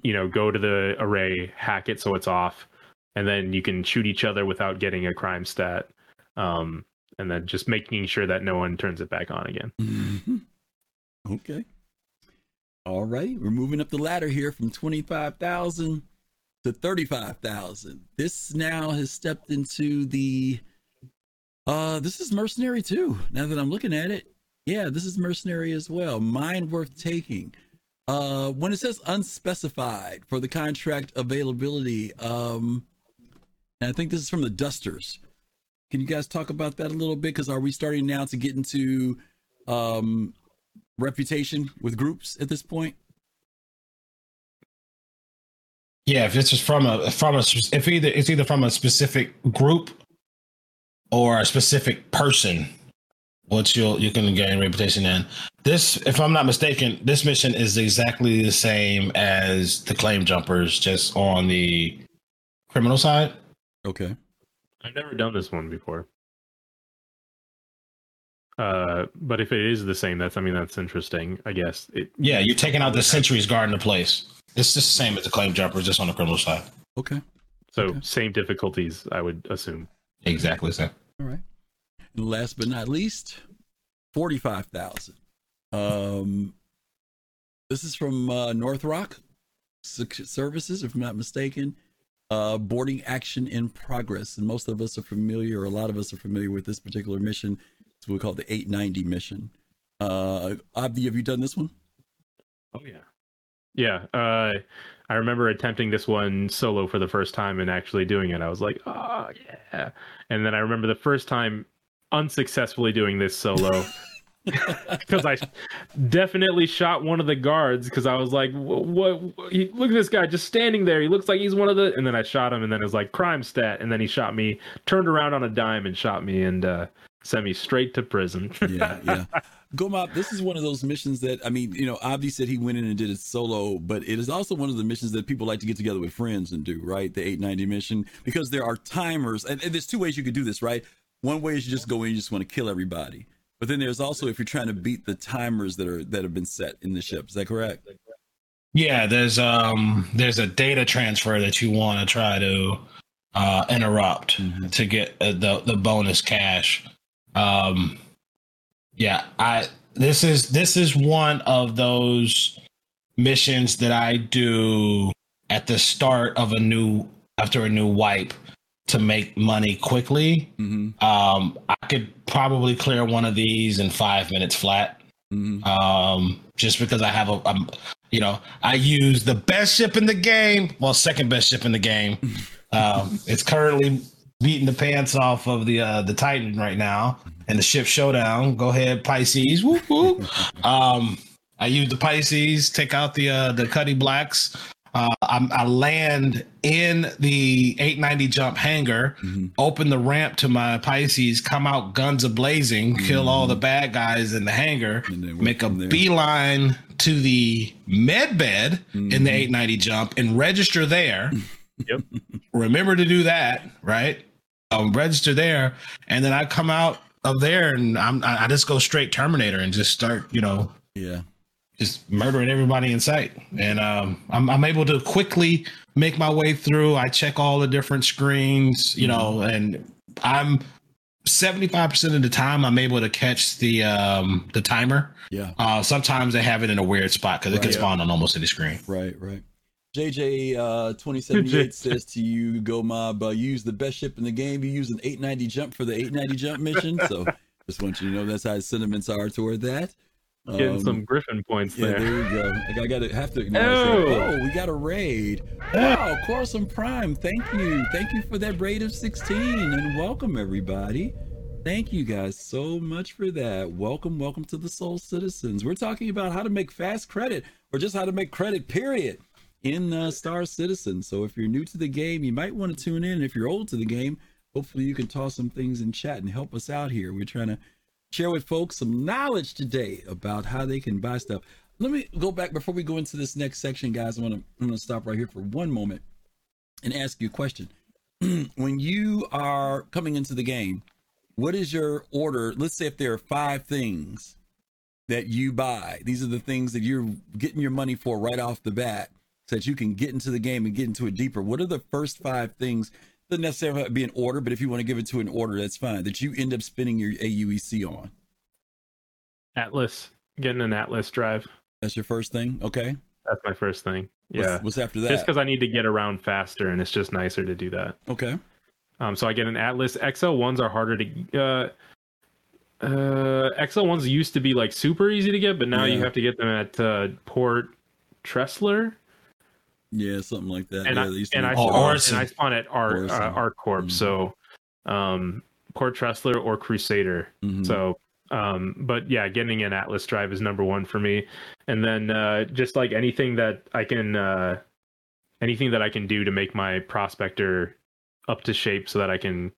You know, go to the array, hack it so it's off, and then you can shoot each other without getting a crime stat. Um and then just making sure that no one turns it back on again. Mhm. Okay. All right. We're moving up the ladder here from 25,000 to 35,000. This now has stepped into the uh this is mercenary too. Now that I'm looking at it. Yeah, this is mercenary as well. Mine worth taking. Uh when it says unspecified for the contract availability, um and I think this is from the Dusters. Can you guys talk about that a little bit? Because are we starting now to get into um reputation with groups at this point? Yeah, if it's just from a from a if either it's either from a specific group or a specific person, what you'll you can gain reputation in. This, if I'm not mistaken, this mission is exactly the same as the claim jumpers, just on the criminal side. Okay. I've never done this one before. Uh, but if it is the same, that's I mean that's interesting. I guess it. Yeah, you're taking out the sentries guarding the place. It's just the same as the claim jumpers, just on the criminal side. Okay. So Okay. same difficulties, I would assume. Exactly the same. All right. And last but not least, forty-five thousand. Um, this is from uh, North Rock Services, if I'm not mistaken. Uh, boarding action in progress, and most of us are familiar, or a lot of us are familiar with this particular mission. It's what we call the 890 mission. Uh, Abdi, have you done this one? Oh yeah. Yeah. Uh, I remember attempting this one solo for the first time and actually doing it. I was like, oh yeah. And then I remember the first time unsuccessfully doing this solo. [laughs] Because I definitely shot one of the guards because I was like, what, what? He, look at this guy just standing there. He looks like he's one of the. And then I shot him, and then it was like crime stat. And then he shot me, turned around on a dime and shot me, and uh, sent me straight to prison. yeah, yeah. [laughs] Gomab, this is one of those missions that I mean, you know, Abdi said he went in and did it solo, but it is also one of the missions that people like to get together with friends and do, right? The 890 mission, because there are timers, and, and there's two ways you could do this, right? One way is you just go in, you just want to kill everybody, but then there's also if you're trying to beat the timers that are that have been set in the ship. Is that correct? Yeah, there's um there's a data transfer that you want to try to uh interrupt Mhm. to get uh, the the bonus cash. Um yeah, I this is this is one of those missions that I do at the start of a new after a new wipe to make money quickly. Mm-hmm. Um I could probably clear one of these in 5 minutes flat Mm-hmm. um, just because I have a, um, you know, I use the best ship in the game. Well, second best ship in the game. [laughs] Um, it's currently beating the pants off of the uh, the Titan right now, and the ship showdown. Go ahead, Pisces. Whoop, whoop. [laughs] um, I use the Pisces, take out the uh, the Cutlass Blacks. Uh, I'm, I land in the 890 jump hangar, Mm-hmm. open the ramp to my Pisces, come out guns a blazing, kill all the bad guys in the hangar, Mm-hmm. And then work make a there. beeline to the med bed in Mm-hmm. the 890 jump and register there. [laughs] Yep. Remember to do that, right? Um, register there, and then I come out of there and I'm I just go straight Terminator and just start, you know, Yeah. just murdering everybody in sight. And um, I'm, I'm able to quickly make my way through. I check all the different screens, you know, and I'm 75% of the time I'm able to catch the um, the timer. Yeah. Uh, sometimes they have it in a weird spot because it can Right. spawn on almost any screen. Right, right. JJ uh 2078 says to you, Go Mob, uh, you use the best ship in the game. You use an 890 jump for the 890 jump mission. So [laughs] just want you to know that's how his sentiments are toward that. Getting Um, some Griffin points Yeah, there. there we go. Like, I gotta have to acknowledge that. Oh. Oh, we got a raid. Wow, Corson Prime. Thank you. Thank you for that raid of 16 and welcome everybody. Thank you guys so much for that. Welcome, welcome to the Soul Citizens. We're talking about how to make fast credit or just how to make credit, period, in uh, Star Citizen. So if you're new to the game, you might want to tune in. If you're old to the game, hopefully you can toss some things in chat and help us out here. We're trying to share with folks some knowledge today about how they can buy stuff. Let me go back before we go into this next section, guys. I want to I'm going to stop right here for one moment and ask you a question. [clears throat] when you are coming into the game, what is your order? Let's say if there are five things that you buy, these are the things that you're getting your money for right off the bat, so that you can get into the game and get into it deeper. What are the first five things? Doesn't necessarily have to be an order, but if you want to give it to an order, that's fine. That you end up spending your AUEC on. Atlas, getting an Atlas drive. That's your first thing. Okay. That's my first thing. Yeah, What's after that? just because I need to get around faster, and it's just nicer to do that. okay. Um, so I get an Atlas. XL ones are harder to. Uh, uh, XL ones used to be like super easy to get, but now you have to get them at uh, Port Tressler, Yeah, something like that. and yeah, I they used to and I spawn, and I spawn at Ar, uh, Orison. ArcCorp. Mhm. So, um, Port Tressler or Crusader. Mhm. So, um, but yeah, getting an Atlas drive is number one for me. And then uh, just like anything that I can, uh, anything that I can do to make my prospector up to shape so that I can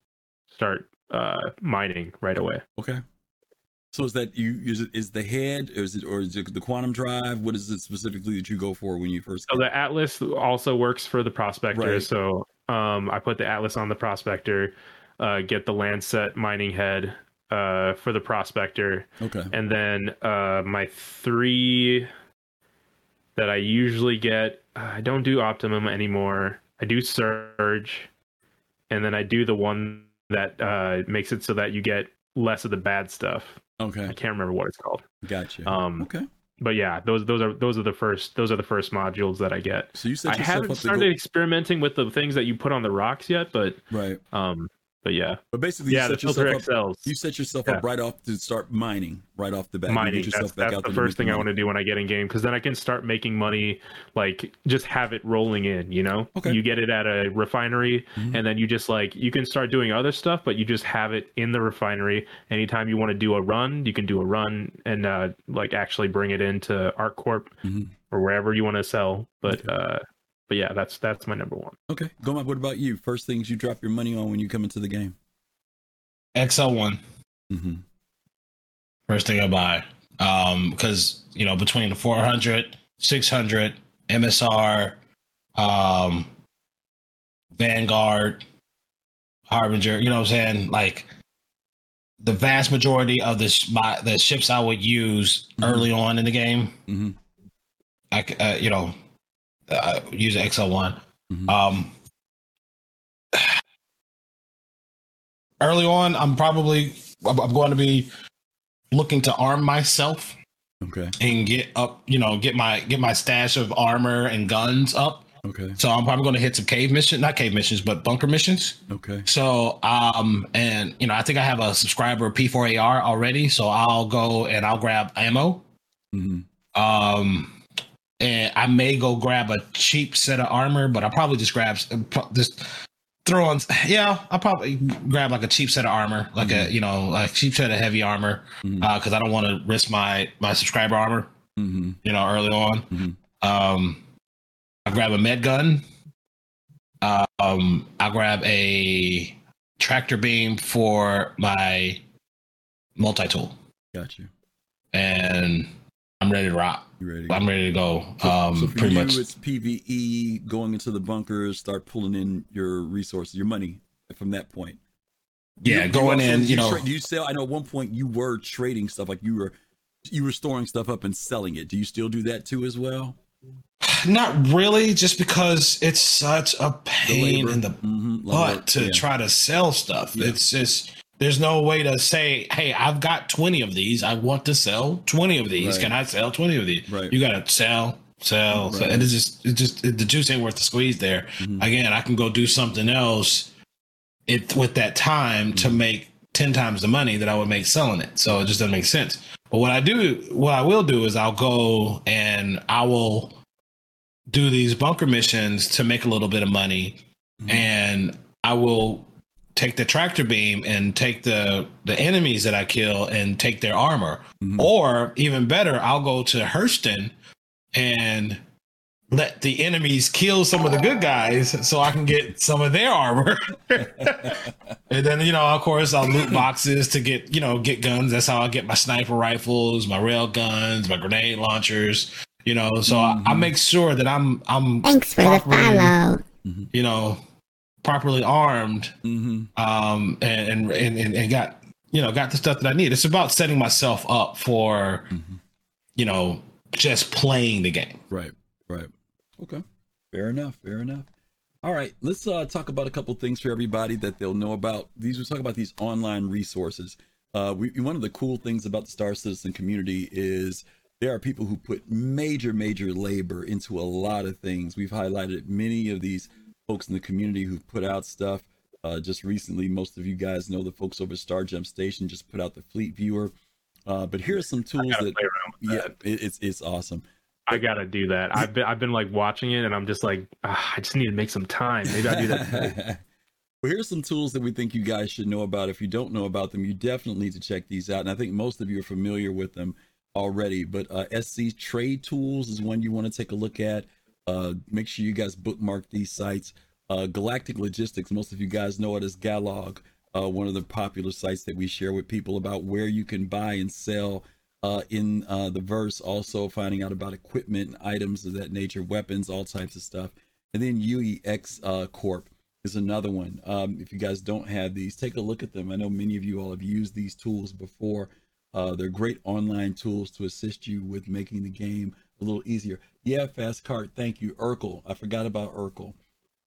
start uh, mining right away. Okay. So is that you? Is it is the head, or is it, or is it the quantum drive? What is it specifically that you go for when you first? So the Atlas also works for the prospector. Right. So um, I put the Atlas on the prospector, uh, get the Lancet mining head uh, for the prospector, Okay. and then uh, my three that I usually get. I don't do Optimum anymore. I do Surge, and then I do the one that uh, makes it so that you get less of the bad stuff. Okay. I can't remember what it's called. Gotcha. Um, okay. but yeah, those those are those are the first those are the first modules that I get. So you set I haven't started go, experimenting with the things that you put on the rocks yet, but right. um, but yeah, But basically, yeah, you the set filter yourself up. XLs. You set yourself Yeah. up right off to start mining right off the bat. Mining. Yourself that's back that's out the first make thing I want to do when I get in game because then I can start making money. Like just have it rolling in. You know, Okay. you get it at a refinery, Mhm. and then you just like you can start doing other stuff, but you just have it in the refinery. Anytime you want to do a run, you can do a run and uh, like actually bring it into ArcCorp Mhm. or wherever you want to sell. But uh, but yeah, that's that's my number one. Okay. Goma, what about you? First things you drop your money on when you come into the game. XL1, Mm-hmm. first thing I buy. Um, because you know, between the 400, 600, MSR, um, Vanguard, Harbinger, you know what I'm saying? Like the vast majority of the sh- my, the ships I would use Mhm. early on in the game, Mm-hmm. I c- uh, you know, uh, use XL1. Mhm. Um, early on, I'm probably I'm I'm going to be looking to arm myself Okay. and get up, you know, get my get my stash of armor and guns up. Okay. So I'm probably going to hit some cave missions, not cave missions, but bunker missions. Okay. So um and you know, I think I have a subscriber P4AR already, so I'll go and I'll grab ammo. Mm-hmm. Um and I may go grab a cheap set of armor, but I'll probably just grab just throw on yeah, I'll probably grab like a cheap set of armor, like a you know, a cheap set of heavy armor, Mhm. uh, because I don't want to risk my my subscriber armor, Mm-hmm. you know, early on. Mhm. Um I grab a med gun. Um I grab a tractor beam for my multi tool. Got you. And I'm ready to rock. You ready? I'm ready to go. So- Um, so pretty you, much. it's PVE, going into the bunkers, start pulling in your resources, your money from that point. Yeah, going also- in, you know- tra- do you sell? I know at one point you were trading stuff, like you were, you were storing stuff up and selling it. Do you still do that too as well? Not really, just because it's such a pain in the Mhm, butt to yeah. try to sell stuff. Yeah. It's just there's no way to say, "Hey, I've got 20 of these. I want to sell 20 of these. Right. Can I sell 20 of these?" Right. You got to sell, sell, sell. Right. and it's just it just it, the juice ain't worth the squeeze there. Mhm. Again, I can go do something else it with that time to Mm-hmm. make 10 times the money that I would make selling it. So it just doesn't make sense. But what I do, what I will do is I'll go and I will do these bunker missions to make a little bit of money, Mhm. and I will take the tractor beam and take the the enemies that I kill and take their armor. Mhm. Or even better, I'll go to Hurston and let the enemies kill some of the good guys so I can get some of their armor. [laughs] and then, you know, of course, I'll loot [laughs] boxes to get, you know, get guns. That's how I get my sniper rifles, my rail guns, my grenade launchers, you know. So I, I Mhm. make sure that I'm I'm Thanks for the properly, follow. you know, properly armed Mhm. um and, and and and got you know got the stuff that I need. It's about setting myself up for Mhm. you know just playing the game. Right, right. Okay. Fair enough. Fair enough. All right, let's uh, talk about a couple things for everybody that they'll know about. These we talk about these online resources. Uh, we, one of the cool things about the Star Citizen community is there are people who put major, major labor into a lot of things. We've highlighted many of these folks in the community who've put out stuff. Uh, just recently, most of you guys know the folks over at Star Jump Station just put out the Fleet Viewer. Uh, but here are some tools that, play around with yeah, that. it, it's it's awesome. I gotta do that. I've been I've been like watching it, and I'm just like, ah, I just need to make some time. Maybe I do that. [laughs] well, here's some tools that we think you guys should know about. If you don't know about them, you definitely need to check these out. And I think most of you are familiar with them already. But uh, SC Trade Tools is one you want to take a look at. Uh, make sure you guys bookmark these sites. Uh, Galactic Logistics, most of you guys know it as Galog, uh, one of the popular sites that we share with people about where you can buy and sell uh, in uh, the verse, also finding out about equipment, items of that nature, weapons, all types of stuff. And then UEX uh, Corp is another one. Um, if you guys don't have these, take a look at them. I know many of you all have used these tools before. Uh, they're great online tools to assist you with making the game a little easier. Yeah, Fast Cart, thank you. Erkul, I forgot about Erkul.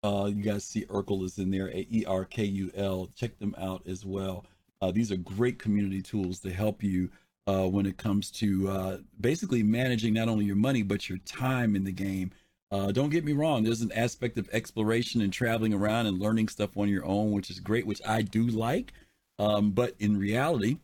Uh, you guys see Erkul is in there, E R K U L. Check them out as well. Uh, these are great community tools to help you uh, when it comes to uh, basically managing not only your money but your time in the game. Uh, don't get me wrong, there's an aspect of exploration and traveling around and learning stuff on your own, which is great, which I do like. Um, but in reality,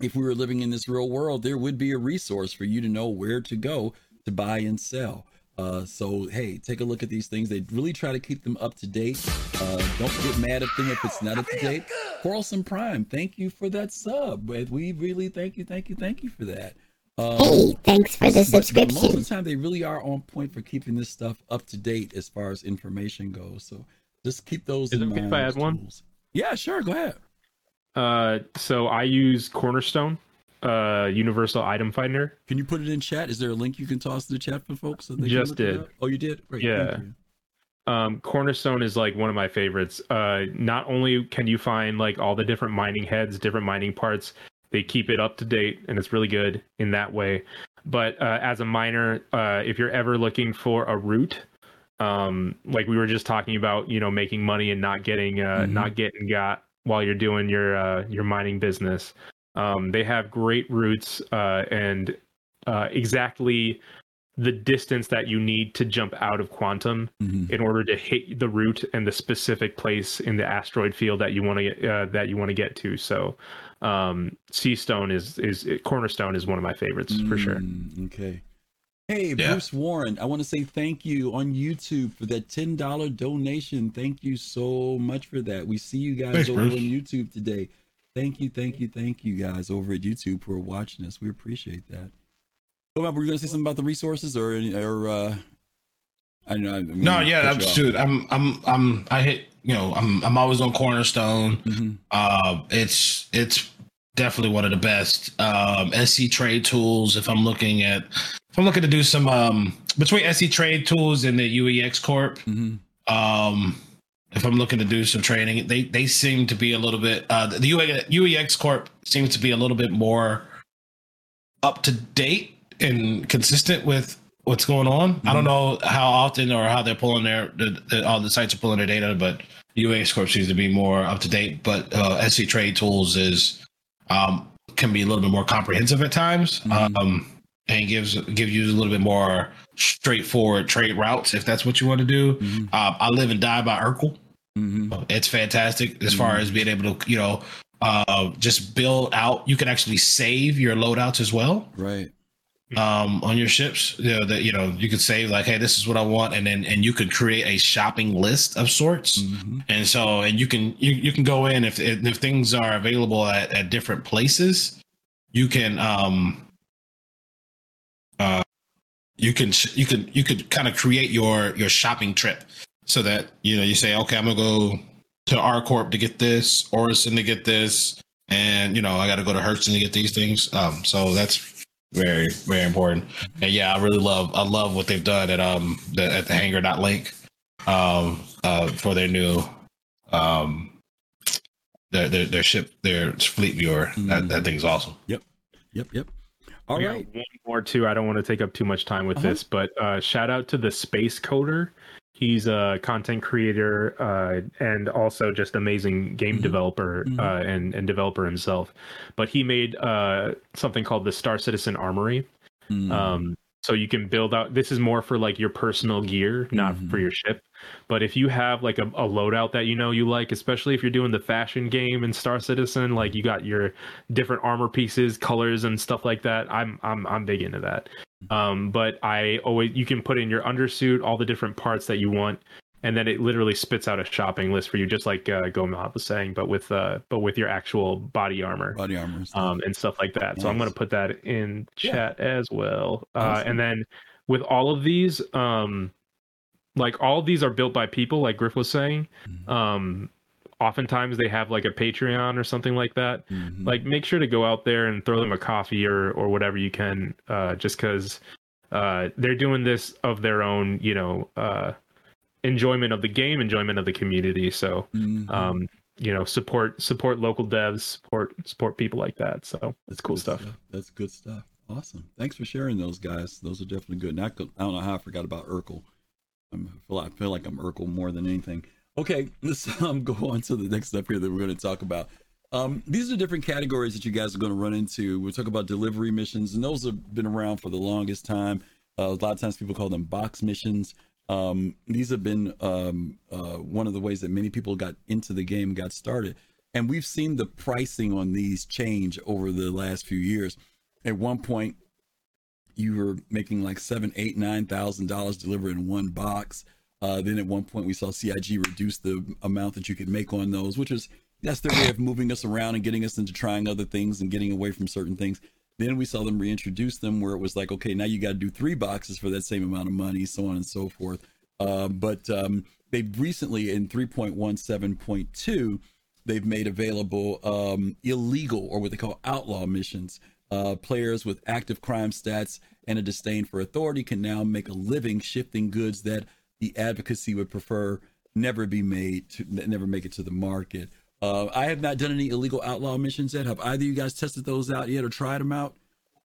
if we were living in this real world, there would be a resource for you to know where to go to buy and sell. Uh, so hey, take a look at these things. They really try to keep them up to date. Uh, don't get mad at them if it's not up to date. Quarrelsome Prime, thank you for that sub. We really thank you, thank you, thank you for that. Um, Hey, thanks for the but- but most of subscription. the time, they really are on point for keeping this stuff up to date as far as information goes. So just keep those Is in it okay mind. if I add one? Yeah, sure. Go ahead. Uh, so I use Cornerstone, uh, Universal Item Finder. Can you put it in chat? Is there a link you can toss in the chat for folks? So they Just did. Oh, you did. Great. Yeah. You. Um, Cornerstone is like one of my favorites. Uh, not only can you find like all the different mining heads, different mining parts, they keep it up to date and it's really good in that way. But uh, as a miner, uh, if you're ever looking for a route, um, like we were just talking about, you know, making money and not getting uh, Mhm. not getting got while you're doing your uh, your mining business, um, they have great routes uh, and uh, exactly the distance that you need to jump out of quantum Mhm. in order to hit the route and the specific place in the asteroid field that you want to get uh, that you want to get to. So, um, Seastone is is Cornerstone is one of my favorites for sure. Mm, Okay. Hey, Yeah. Bruce Warren, I want to say thank you on YouTube for that $10 donation. Thank you so much for that. We see you guys Thanks, over Bruce. on YouTube today. Thank you, thank you, thank you guys over at YouTube for watching us. We appreciate that. Go on, were going to say something about the resources or, or uh, I know. I'm No, gonna yeah, I'm dude. I'm I'm I'm I hit you know I'm I'm always on Cornerstone. Mhm. Uh, it's it's definitely one of the best um, SC Trade tools. If I'm looking at if I'm looking to do some um, between SC Trade tools and the UEX Corp. Mhm. Um, if I'm looking to do some training, they they seem to be a little bit. Uh, the UEX Corp seems to be a little bit more up to date and consistent with what's going on. I don't know how often or how they're pulling their the, the, all the sites are pulling their data, but UEX Corp seems to be more up to date. But uh, SC Trade Tools is um, can be a little bit more comprehensive at times. Mhm. Um, and gives give you a little bit more straightforward trade routes if that's what you want to do. Mhm. Um, I live and die by Erkul. Mhm. It's fantastic as far Mhm. as being able to, you know, uh, just build out. You can actually save your loadouts as well. Right. Um, on your ships, you know, that you know you could say like, "Hey, this is what I want," and then and you can create a shopping list of sorts. Mhm. And so, and you can you, you can go in if if things are available at, at different places, you can um you can you can you could kind of create your your shopping trip so that you know you say okay I'm gonna go to ArcCorp to get this, Orison to get this, and you know I got to go to Hurston to get these things. Um, so that's very very important. And yeah, I really love I love what they've done at um the, at the hangar dot link um uh for their new um their their, their ship their fleet viewer. That that thing's awesome. Yep, yep. Yep. All got. One more too. I don't want to take up too much time with Uh-huh. this, but uh, shout out to the Space Coder. He's a content creator uh, and also just amazing game Mhm. developer Mhm. uh, and and developer himself. But he made uh, something called the Star Citizen Armory. Mm. Um, so you can build out. This is more for like your personal gear, not Mhm. for your ship. But if you have like a, a loadout that you know you like, especially if you're doing the fashion game in Star Citizen, like you got your different armor pieces, colors, and stuff like that. I'm I'm I'm big into that. Um, but I always you can put in your undersuit, all the different parts that you want, and then it literally spits out a shopping list for you, just like uh, Gomab was saying, but with uh, but with your actual body armor body armor. and stuff. um, and stuff like that. So I'm going to put that in Yeah. chat as well. Uh, Awesome. and then with all of these, um, like all these are built by people, like Griff was saying. Mhm. Um, oftentimes they have like a Patreon or something like that. Mhm. Like make sure to go out there and throw them a coffee or or whatever you can, uh, just because uh, they're doing this of their own, you know, uh, enjoyment of the game, enjoyment of the community. So Mhm. um, you know, support support local devs, support support people like that. So it's cool good stuff. That's good stuff. Awesome. Thanks for sharing those guys. Those are definitely good. And I, could, I don't know how I forgot about Erkul. I'm, I, feel, I feel like I'm Erkul more than anything. Okay, [laughs] let's um, go on to the next step here that we're going to talk about. Um, these are different categories that you guys are going to run into. We'll talk about delivery missions, and those have been around for the longest time. Uh, a lot of times people call them box missions. Um, these have been um, uh, one of the ways that many people got into the game, got started. And we've seen the pricing on these change over the last few years. At one point, you were making like seven, eight, nine thousand dollars delivered in one box. Uh, then at one point, we saw CIG reduce the amount that you could make on those, which is that's their way of moving us around and getting us into trying other things and getting away from certain things. Then we saw them reintroduce them where it was like, okay, now you got to do three boxes for that same amount of money, so on and so forth. Uh, but um, they've recently in 3.17.2, they've made available um, illegal or what they call outlaw missions. Uh, players with active crime stats and a disdain for authority can now make a living shifting goods that the advocacy would prefer never be made to never make it to the market. Uh, I have not done any illegal outlaw missions yet. Have either of you guys tested those out yet or tried them out?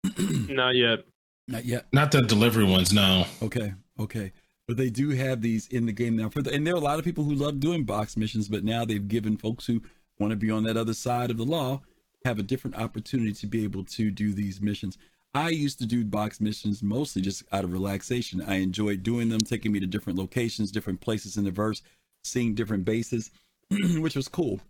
[clears throat] Not yet. Not yet. Not the delivery ones, no. Okay, okay. But they do have these in the game now. For the, and there are a lot of people who love doing box missions, but now they've given folks who want to be on that other side of the law have a different opportunity to be able to do these missions. I used to do box missions mostly just out of relaxation. I enjoyed doing them, taking me to different locations, different places in the verse, seeing different bases, [clears throat] which was cool.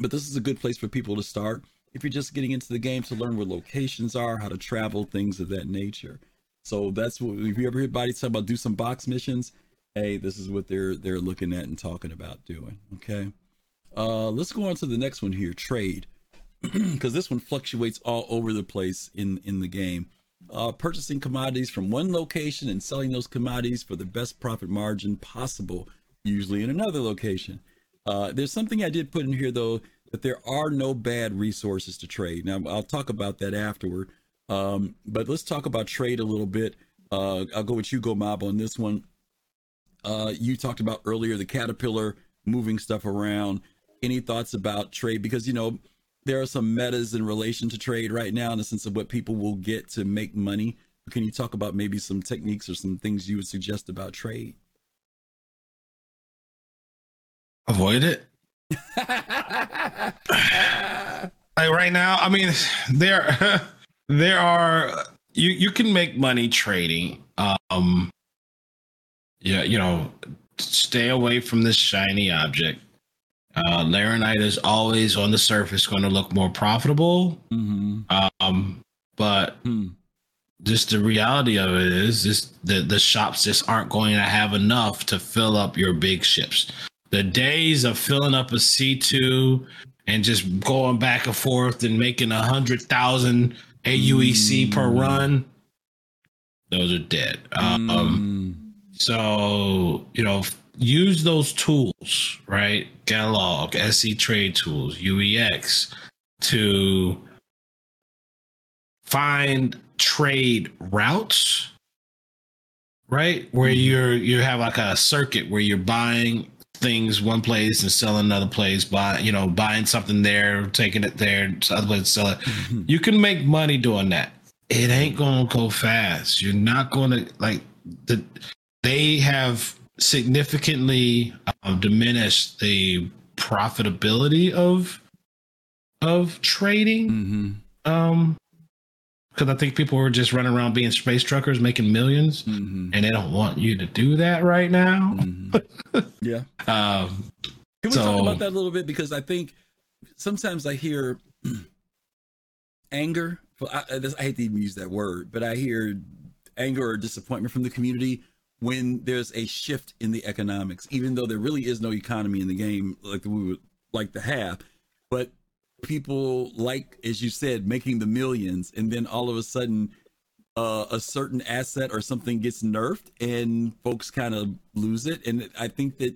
But this is a good place for people to start if you're just getting into the game to learn where locations are, how to travel, things of that nature. So that's what if you ever hear anybody talk about do some box missions, hey, this is what they're they're looking at and talking about doing. Okay. Uh let's go on to the next one here, trade. [clears throat] Because this one fluctuates all over the place in in the game. Uh, purchasing commodities from one location and selling those commodities for the best profit margin possible, usually in another location. Uh, there's something I did put in here though that there are no bad resources to trade. Now I'll talk about that afterward. Um, but let's talk about trade a little bit. Uh, I'll go with you, Go Mob, on this one. Uh, you talked about earlier the caterpillar moving stuff around. Any thoughts about trade? Because you know there are some metas in relation to trade right now in the sense of what people will get to make money. Can you talk about maybe some techniques or some things you would suggest about trade? Avoid it. [laughs] Like right now, I mean, there [laughs] there are you you can make money trading. Um yeah, you know, stay away from this shiny object. Uh, Laranite is always on the surface going to look more profitable. Mm-hmm. Um, but Hmm. just the reality of it is this the, the shops just aren't going to have enough to fill up your big ships. The days of filling up a C2 and just going back and forth and making a hundred thousand AUEC per Mm. run, those are dead. Um, Mm. so, you know, use those tools, right? Catalog, SC trade tools, UEX to find trade routes, right? Where you're you have like a circuit where you're buying things one place and selling another place, buy you know, buying something there, taking it there, to other place, sell it. You can make money doing that. It ain't gonna go fast. You're not gonna like the they have significantly uh, diminished the profitability of of trading Mm-hmm. um because i think people were just running around being space truckers making 1000000s Mm-hmm. and they don't want you to do that right now Mm-hmm. [laughs] yeah. um Can we So- talk about that a little bit? Because I think sometimes I hear [clears throat] anger. Well, I, I this- I hate to even use that word, but I hear anger or disappointment from the community when there's a shift in the economics, even though there really is no economy in the game like we would like to have. But people like, as you said, making the millions, and then all of a sudden, uh, a certain asset or something gets nerfed, and folks kind of lose it. And I think that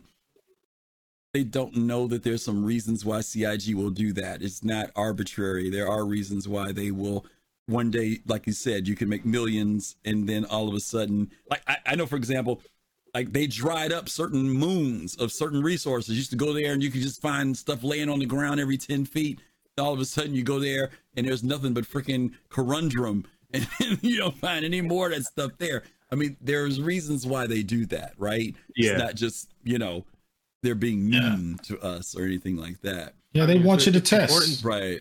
they don't know that there's some reasons why CIG will do that. It's not arbitrary. There are reasons why they will one day, like you said, you can make millions and then all of a sudden, like I, I know for example, like they dried up certain moons of certain resources. You used to go there and you could just find stuff laying on the ground every 10 feet. All of a sudden you go there and there's nothing but freaking corundrum [laughs] and you don't find any more of that stuff there. I mean, there's reasons why they do that, right? Yeah. It's not just, you know, they're being mean to us or anything like that. yeah they want you to test important. Right.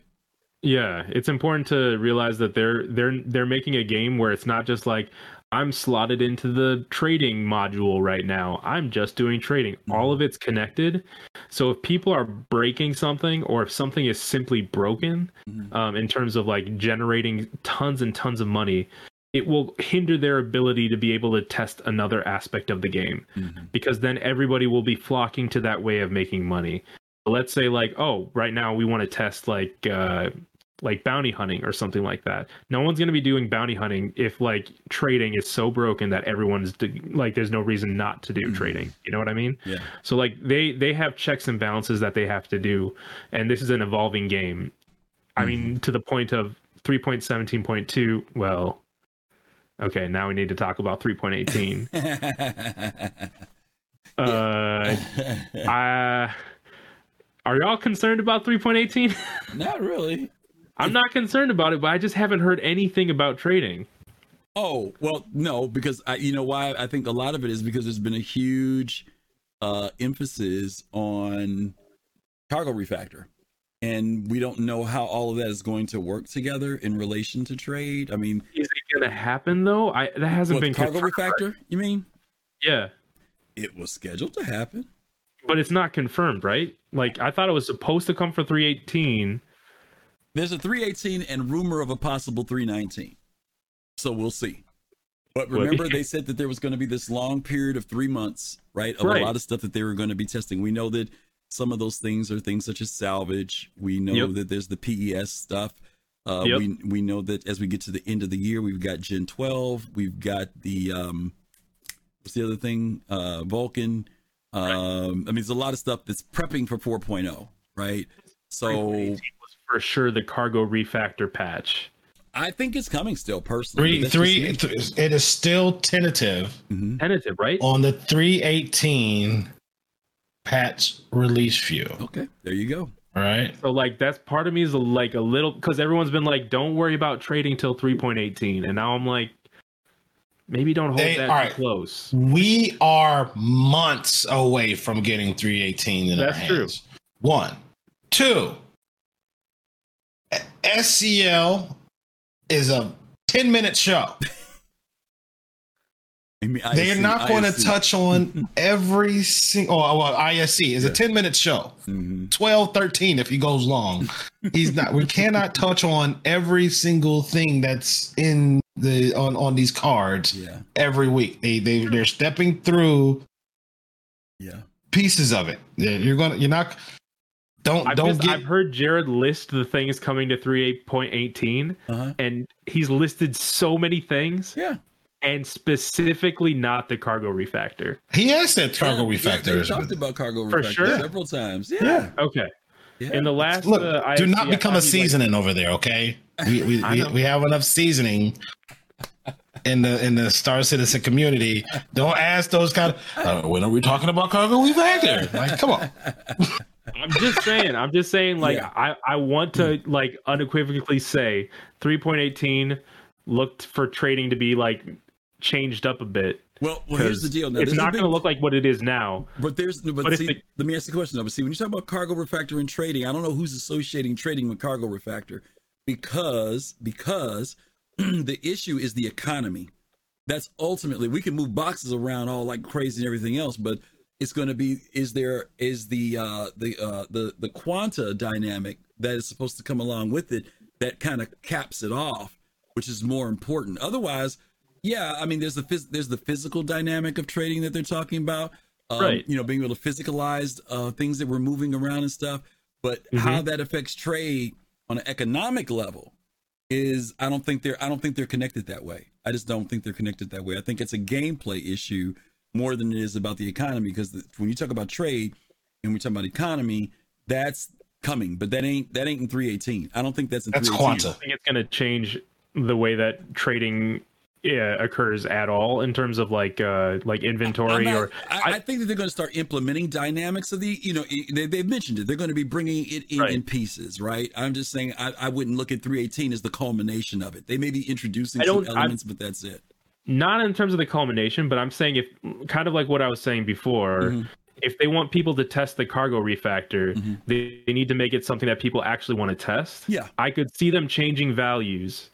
Yeah, it's important to realize that they're they're they're making a game where it's not just like I'm slotted into the trading module right now. I'm just doing trading. All of it's connected. So if people are breaking something or if something is simply broken Mhm. um, in terms of like generating tons and tons of money, it will hinder their ability to be able to test another aspect of the game Mhm. because then everybody will be flocking to that way of making money. Let's say like, oh, right now we want to test like uh like bounty hunting or something like that. No one's going to be doing bounty hunting if like trading is so broken that everyone's d- like there's no reason not to do Mhm. trading. You know what I mean? Yeah. So like they they have checks and balances that they have to do and this is an evolving game. I mean to the point of 3.17.2, well okay, now we need to talk about 3.18. [laughs] uh [laughs] I are y'all concerned about 3.18? [laughs] not really. I'm not concerned about it, but I just haven't heard anything about trading. Oh, well, no, because I, you know why I think a lot of it is because there's been a huge uh emphasis on cargo refactor. And we don't know how all of that is going to work together in relation to trade. I mean, Is it gonna happen though? I that hasn't what, been cargo confirmed. refactor, you mean? Yeah, It was scheduled to happen. but it's not confirmed, right? Like I thought it was supposed to come for 318. There's a 318 and rumor of a possible 319. So we'll see. But remember, [laughs] they said that there was going to be this long period of three months, right? Of Right. a lot of stuff that they were going to be testing. We know that some of those things are things such as salvage. We know Yep. that there's the PES stuff. Uh, Yep. We we know that as we get to the end of the year, we've got Gen 12. We've got the um, what's the other thing? Uh, Vulcan. Um, I mean, there's a lot of stuff that's prepping for 4.0, right? So 3.18 was for sure the cargo refactor patch. I think it's coming still, personally. three three just th- it is still tentative Mhm. Tentative, right? on the 318 patch release view Okay, there you go. All right. So like that's part of me is like a little because everyone's been like, don't worry about trading till 3.18, and now I'm like, maybe don't hold They- that all right. close. we are months away from getting 318 in That's our true. hands. One, two. SCL is a 10 minute show. I mean, They're not going to touch on every single. Oh, well, ISC is a 10 minute show. Mhm. 12, 13 if he goes long. He's not. We cannot touch on every single thing that's in the on on these cards Yeah, every week. They they they're stepping through yeah. pieces of it. Yeah, You're gonna. You're not. Don't I've, don't just, get. I've heard Jared list the things coming to 3.18, Uh-huh. and he's listed so many things, Yeah. and specifically not the cargo refactor. he has said cargo Yeah, yeah, refactor. they is talked about cargo For refactor sure. several times. Yeah. Yeah. Okay. yeah. In the last, Look, uh, do not become a he, like- seasoning over there, okay? [laughs] We we, we, we have enough seasoning in the in the Star Citizen community. Don't ask those kind of. Uh, when are we talking about cargo refactor? Like, come on. [laughs] I'm just saying. I'm just saying. Like, Yeah. I I want to like unequivocally say 3.18 looked for trading to be like changed up a bit. Well, well, here's the deal. Now, it's not going to look like what it is now. But there's, but, But see, the- let me ask the question though. But see, when you talk about cargo refactor and trading, I don't know who's associating trading with cargo refactor because because [clears throat] the issue is the economy. That's ultimately we can move boxes around all like crazy and everything else, but it's going to be is there is the uh the uh the the quanta dynamic that is supposed to come along with it that kind of caps it off, which is more important. Otherwise, yeah, I mean, there's the phys- there's the physical dynamic of trading that they're talking about, um, Right. You know, being able to physicalize uh, things that we're moving around and stuff. But how that affects trade on an economic level is, I don't think they're I don't think they're connected that way. I just don't think they're connected that way. I think it's a gameplay issue more than it is about the economy because the, when you talk about trade and we talk about economy, that's coming, but that ain't that ain't in 318. I don't think that's in That's 318. quanta. I think it's going to change the way that trading yeah, occurs at all in terms of like uh like inventory not- or I, I think that they're going to start implementing dynamics of the, you know, they, they've mentioned it. They're going to be bringing it in, Right. in pieces, right? I'm just saying, I, I wouldn't look at 318 as the culmination of it. They may be introducing some don't- I- elements, but that's it. Not in terms of the culmination, but I'm saying if kind of like what I was saying before, Mhm. if they want people to test the cargo refactor, Mhm. they, they need to make it something that people actually want to test. Yeah. I could see them changing values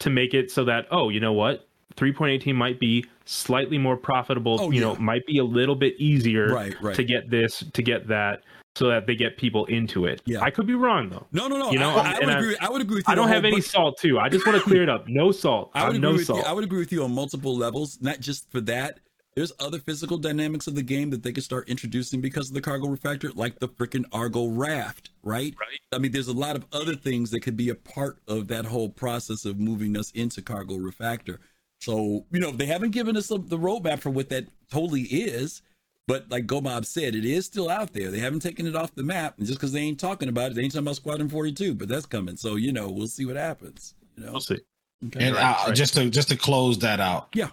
to make it so that oh, you know what? 3.18 might be slightly more profitable, Oh, you yeah. know, might be a little bit easier Right, right. to get this, to get that so that they get people into it. Yeah. I could be wrong though. No, no, no. You know, I, I would agree. I would agree with you. I don't have any bu- salt too. I just want to clear it up. No salt. I would uh, agree no with salt. you. I would agree with you on multiple levels, not just for that. There's other physical dynamics of the game that they could start introducing because of the cargo refactor, like the freaking Argo raft, right? Right. I mean, there's a lot of other things that could be a part of that whole process of moving us into cargo refactor. So, you know, they haven't given us the the roadmap for what that totally is. But like Gomob said, it is still out there. They haven't taken it off the map. And just because they ain't talking about it, they ain't talking about Squadron 42, but that's coming. So, you know, we'll see what happens. You know, We'll see. Okay. And Right, uh, right. just to just to close that out. Yeah.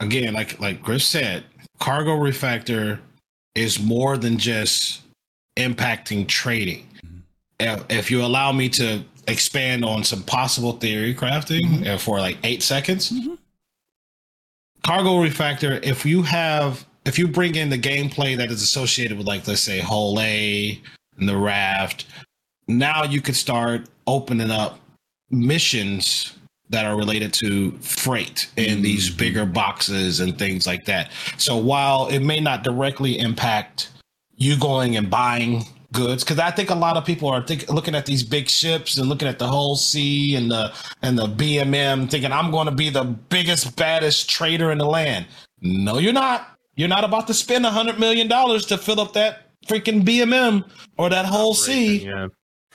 Again, like like Griff said, cargo refactor is more than just impacting trading. If, if you allow me to expand on some possible theory crafting uh, for like eight seconds, Mhm. Cargo refactor. If you have if you bring in the gameplay that is associated with like let's say Hull A and the raft, now you could start opening up missions that are related to freight in mm-hmm. these bigger boxes and things like that. So while it may not directly impact you going and buying goods, because I think a lot of people are think, looking at these big ships and looking at the Hull C and the and the BMM, thinking I'm going to be the biggest baddest trader in the land. No, you're not. You're not about to spend a hundred million dollars to fill up that freaking BMM or that Hull C Yeah.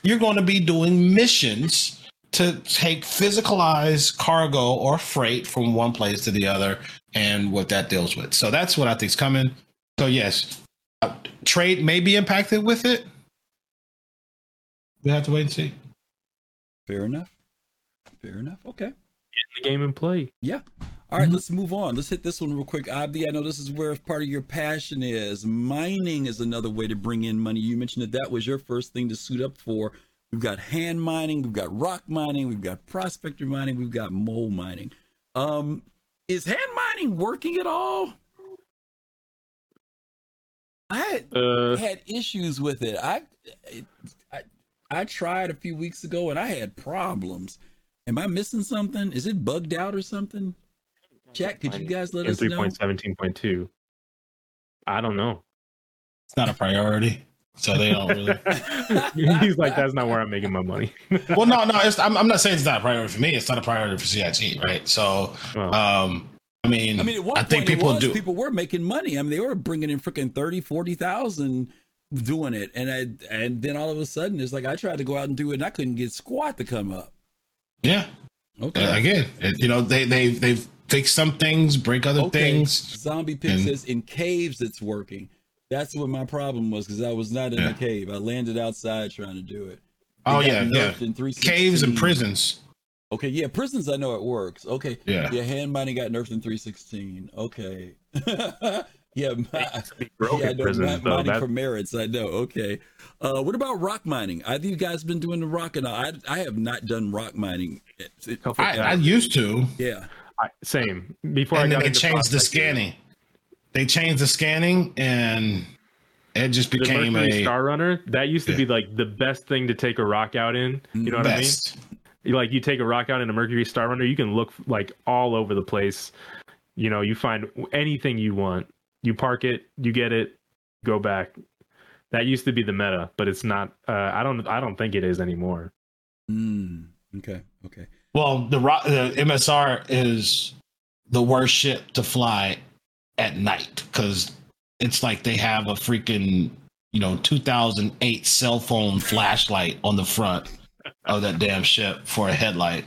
you're going to be doing missions to take physicalized cargo or freight from one place to the other and what that deals with. So that's what I think is coming. So yes, trade may be impacted with it. We have to wait and see. Fair enough. Fair enough. Okay. Get in the game and play. Yeah. All right, let's move on. Let's hit this one real quick. Abdi, I know this is where part of your passion is. Mining is another way to bring in money. You mentioned that that was your first thing to suit up for. We've got hand mining, we've got rock mining, we've got prospector mining, we've got mole mining. Um, is hand mining working at all? I had Uh, had issues with it. I, I I tried a few weeks ago and I had problems. Am I missing something? Is it bugged out or something? Chat, could you guys let us know? 3.17.2. I don't know. It's not a priority, so they don't really. [laughs] He's like, that's not where I'm making my money. well, no, no. It's, I'm, I'm not saying it's not a priority for me. It's not a priority for CIG, right? So, Well, um, I mean, I mean, at one I think people was, do. people were making money. I mean, they were bringing in freaking 30, 40,000 doing it. And I, and then all of a sudden it's like, I tried to go out and do it and I couldn't get squat to come up. yeah. Okay. Uh, again, it, you know, they they they've fixed some things, break other okay. things. Zombie Pig And- says in caves it's working. That's what my problem was because I was not in Yeah. a cave. I landed outside trying to do it. It Oh yeah, yeah. Caves and prisons. Okay, yeah, prisons. I know it works. Okay, Yeah. yeah, hand mining got nerfed in 316. Okay, [laughs] yeah, my, yeah, I know, prisons, mi- though. mining for merits. I know. Okay, uh, what about rock mining? Either you guys been doing the rock and I, I have not done rock mining. It- it- I, I used to, yeah, I, same. Before I and then got they changed the prospecting, scanning. They changed the scanning, and it just The became Mercury a Star Runner, that used to Yeah. be like the best thing to take a rock out in. You know what I mean? Best. You- like you take a rock out in a Mercury Star Runner, you can look like all over the place. You know, you find anything you want. You park it, you get it, go back. That used to be the meta, but it's not. Uh, I don't. I don't think it is anymore. mm, okay, okay. Well, the ro- the MSR is the worst ship to fly at night because it's like they have a freaking you know 2008 cell phone flashlight on the front of that damn ship for a headlight.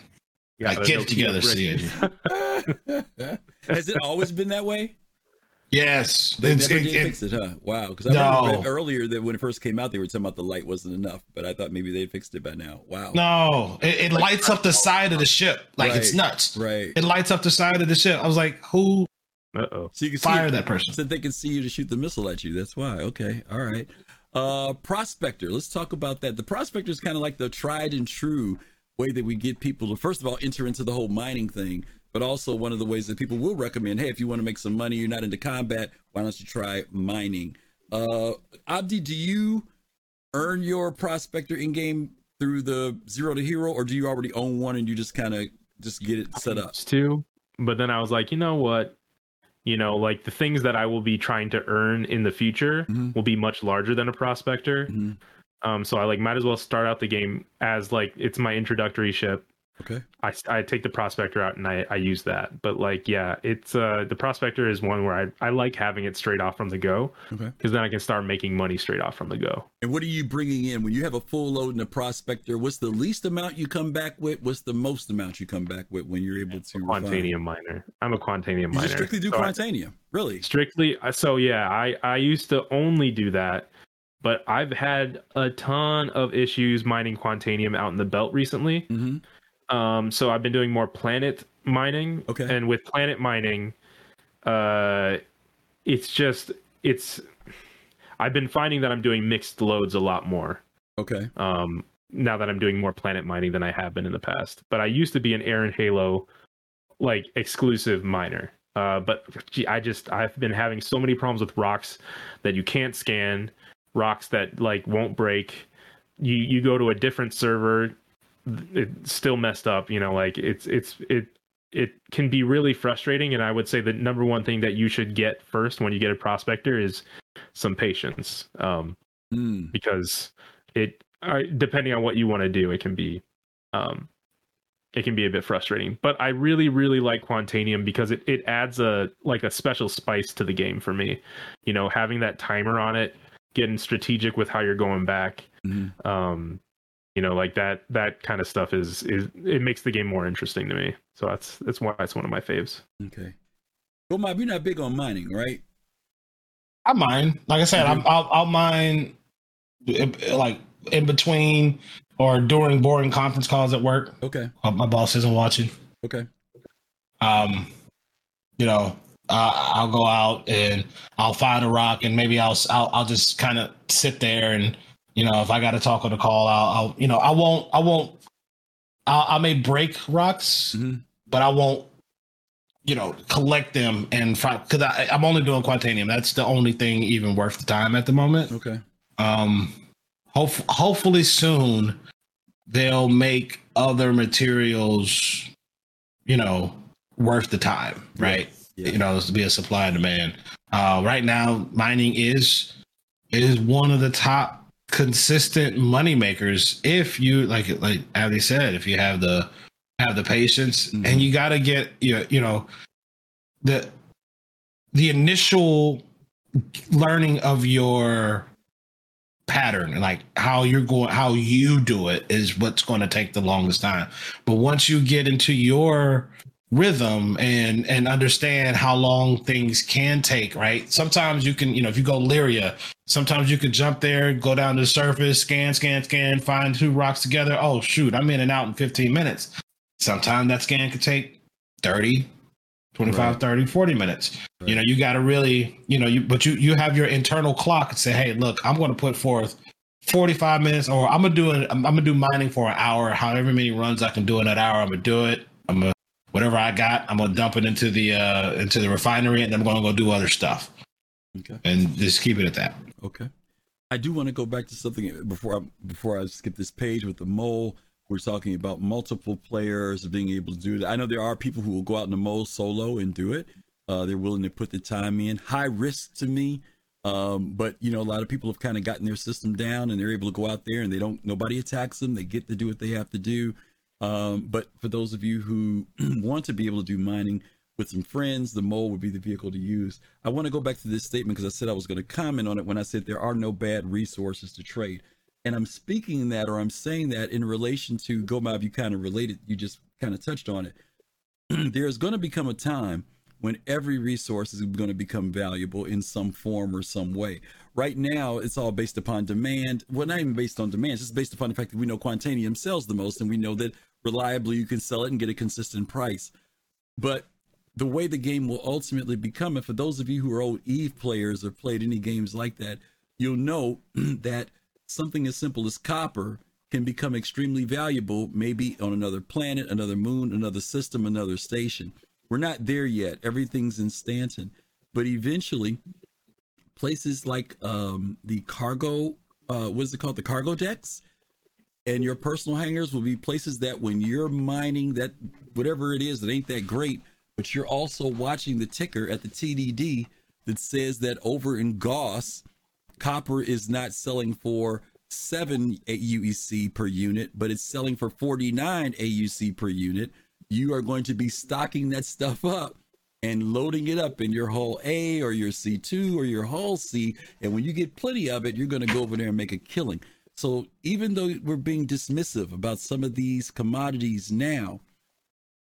You Like, get Nokia together, brick. CIG. [laughs] Has it always been that way? Yes, They it's, never it- did it- fix it, huh? Wow. Because I No. remember earlier that when it first came out, they were talking about the light wasn't enough, but I thought maybe they fixed it by now. Wow. no, it, it lights up the side of the ship like it's nuts. Right. It lights up the side of the ship. I was like, who Uh oh. So you can fired see that person? so they can see you to shoot the missile at you. That's why. Okay. All right. Uh prospector. Let's talk about that. The prospector is kind of like the tried and true way that we get people to first of all enter into the whole mining thing, but also one of the ways that people will recommend, hey, if you want to make some money, you're not into combat, why don't you try mining? Uh Abdi, do you earn your prospector in game through the zero to hero, or do you already own one and you just kind of just get it set up? used to, but then I was like, you know what? You know, like the things that I will be trying to earn in the future Mhm. will be much larger than a prospector. Mhm. Um, so I like might as well start out the game as like it's my introductory ship. Okay. I, I take the prospector out and I, I use that. But like, yeah, it's uh the prospector is one where I, I like having it straight off from the go Okay. because then I can start making money straight off from the go. And what are you bringing in when you have a full load in the prospector? What's the least amount you come back with? What's the most amount you come back with when you're able to refine? Quantanium miner. I'm a quantanium You miner. just strictly do So I- really? strictly uh, so yeah i i used to only do that but i've had a ton of issues mining quantanium out in the belt recently Mm-hmm. Um so i've been doing more planet mining. Okay. and with planet mining uh it's just it's i've been finding that i'm doing mixed loads a lot more. Okay. um now that i'm doing more planet mining than i have been in the past. But i used to be an aaron halo like exclusive miner. Uh but gee, i just i've been having so many problems with rocks that you can't scan rocks that like won't break. You you go to a different server it's still messed up you know like it's it's it it can be really frustrating and i would say the number one thing that you should get first when you get a prospector is some patience um Mm. because it uh, depending on what you want to do it can be um it can be a bit frustrating but i really really like quantanium because it, it adds a like a special spice to the game for me you know having that timer on it getting strategic with how you're going back Mhm. um you know like that that kind of stuff is is it makes the game more interesting to me so that's that's why it's one of my faves Okay. Well, Mob, you're not big on mining, right? I mine. Like I said, Mhm. I'm, I'll, I'll mine like in between or during boring conference calls at work. Okay. Uh, My boss isn't watching. Okay. Um, you know, uh, I'll go out and I'll find a rock and maybe I'll I'll, I'll just kind of sit there and you know if I got to talk on the call, I'll, I'll you know I won't I won't I'll, I may break rocks, Mhm. but I won't you know collect them and because I'm only doing quantanium. That's the only thing even worth the time at the moment. Okay. Um, hope, hopefully soon they'll make other materials, you know, worth the time, right? Yeah. You know, to be a supply and demand. Uh, right now, mining is is one of the top consistent money makers if you like like Abby said, if you have the have the patience Mhm. and you got to get you you know the the initial learning of your pattern like how you're going how you do it is what's going to take the longest time but once you get into your rhythm and and understand how long things can take right? Sometimes you can you know if you go lyria sometimes you can jump there go down to the surface scan scan scan find two rocks together. Oh shoot i'm in and out in 15 minutes. Sometimes that scan could take 30 25 Right. 30 40 minutes. You know you got to really you know you but you you have your internal clock and say hey look i'm going to put forth 45 minutes or i'm gonna do it i'm, I'm gonna do mining for an hour however many runs i can do in that hour i'm gonna do it. I'm gonna whatever i got i'm gonna dump it into the uh into the refinery and then i'm gonna go do other stuff Okay. and just keep it at that Okay. I do want to go back to something before I before I skip this page with the mole. We're talking about multiple players being able to do that. I know there are people who will go out in the mole solo and do it. Uh, they're willing to put the time in. High risk to me, um, but you know a lot of people have kind of gotten their system down and they're able to go out there and they don't. Nobody attacks them. They get to do what they have to do. Um, but for those of you who [clears throat] want to be able to do mining with some friends, the mole would be the vehicle to use. I want to go back to this statement because I said I was going to comment on it when I said there are no bad resources to trade. And I'm speaking that or I'm saying that in relation to Gomob, you kind of related, you just kind of touched on it. There's going to become a time when every resource is going to become valuable in some form or some way. Right now, it's all based upon demand. Well, not even based on demand, it's just based upon the fact that we know Quantanium sells the most and we know that reliably you can sell it and get a consistent price. But the way the game will ultimately become, and for those of you who are old Eve players or played any games like that, you'll know [clears throat] that something as simple as copper can become extremely valuable, maybe on another planet, another moon, another system, another station. We're not there yet. Everything's in Stanton. But eventually, places like um, the cargo, uh, what is it called? The cargo decks and your personal hangars will be places that when you're mining that whatever it is that ain't that great, but you're also watching the ticker at the TDD that says that over in Goss, copper is not selling for seven AUEC per unit, but it's selling for 49 AUC per unit. You are going to be stocking that stuff up and loading it up in your hull A or your C2 or your hull C. And when you get plenty of it, you're going to go over there and make a killing. So even though we're being dismissive about some of these commodities now,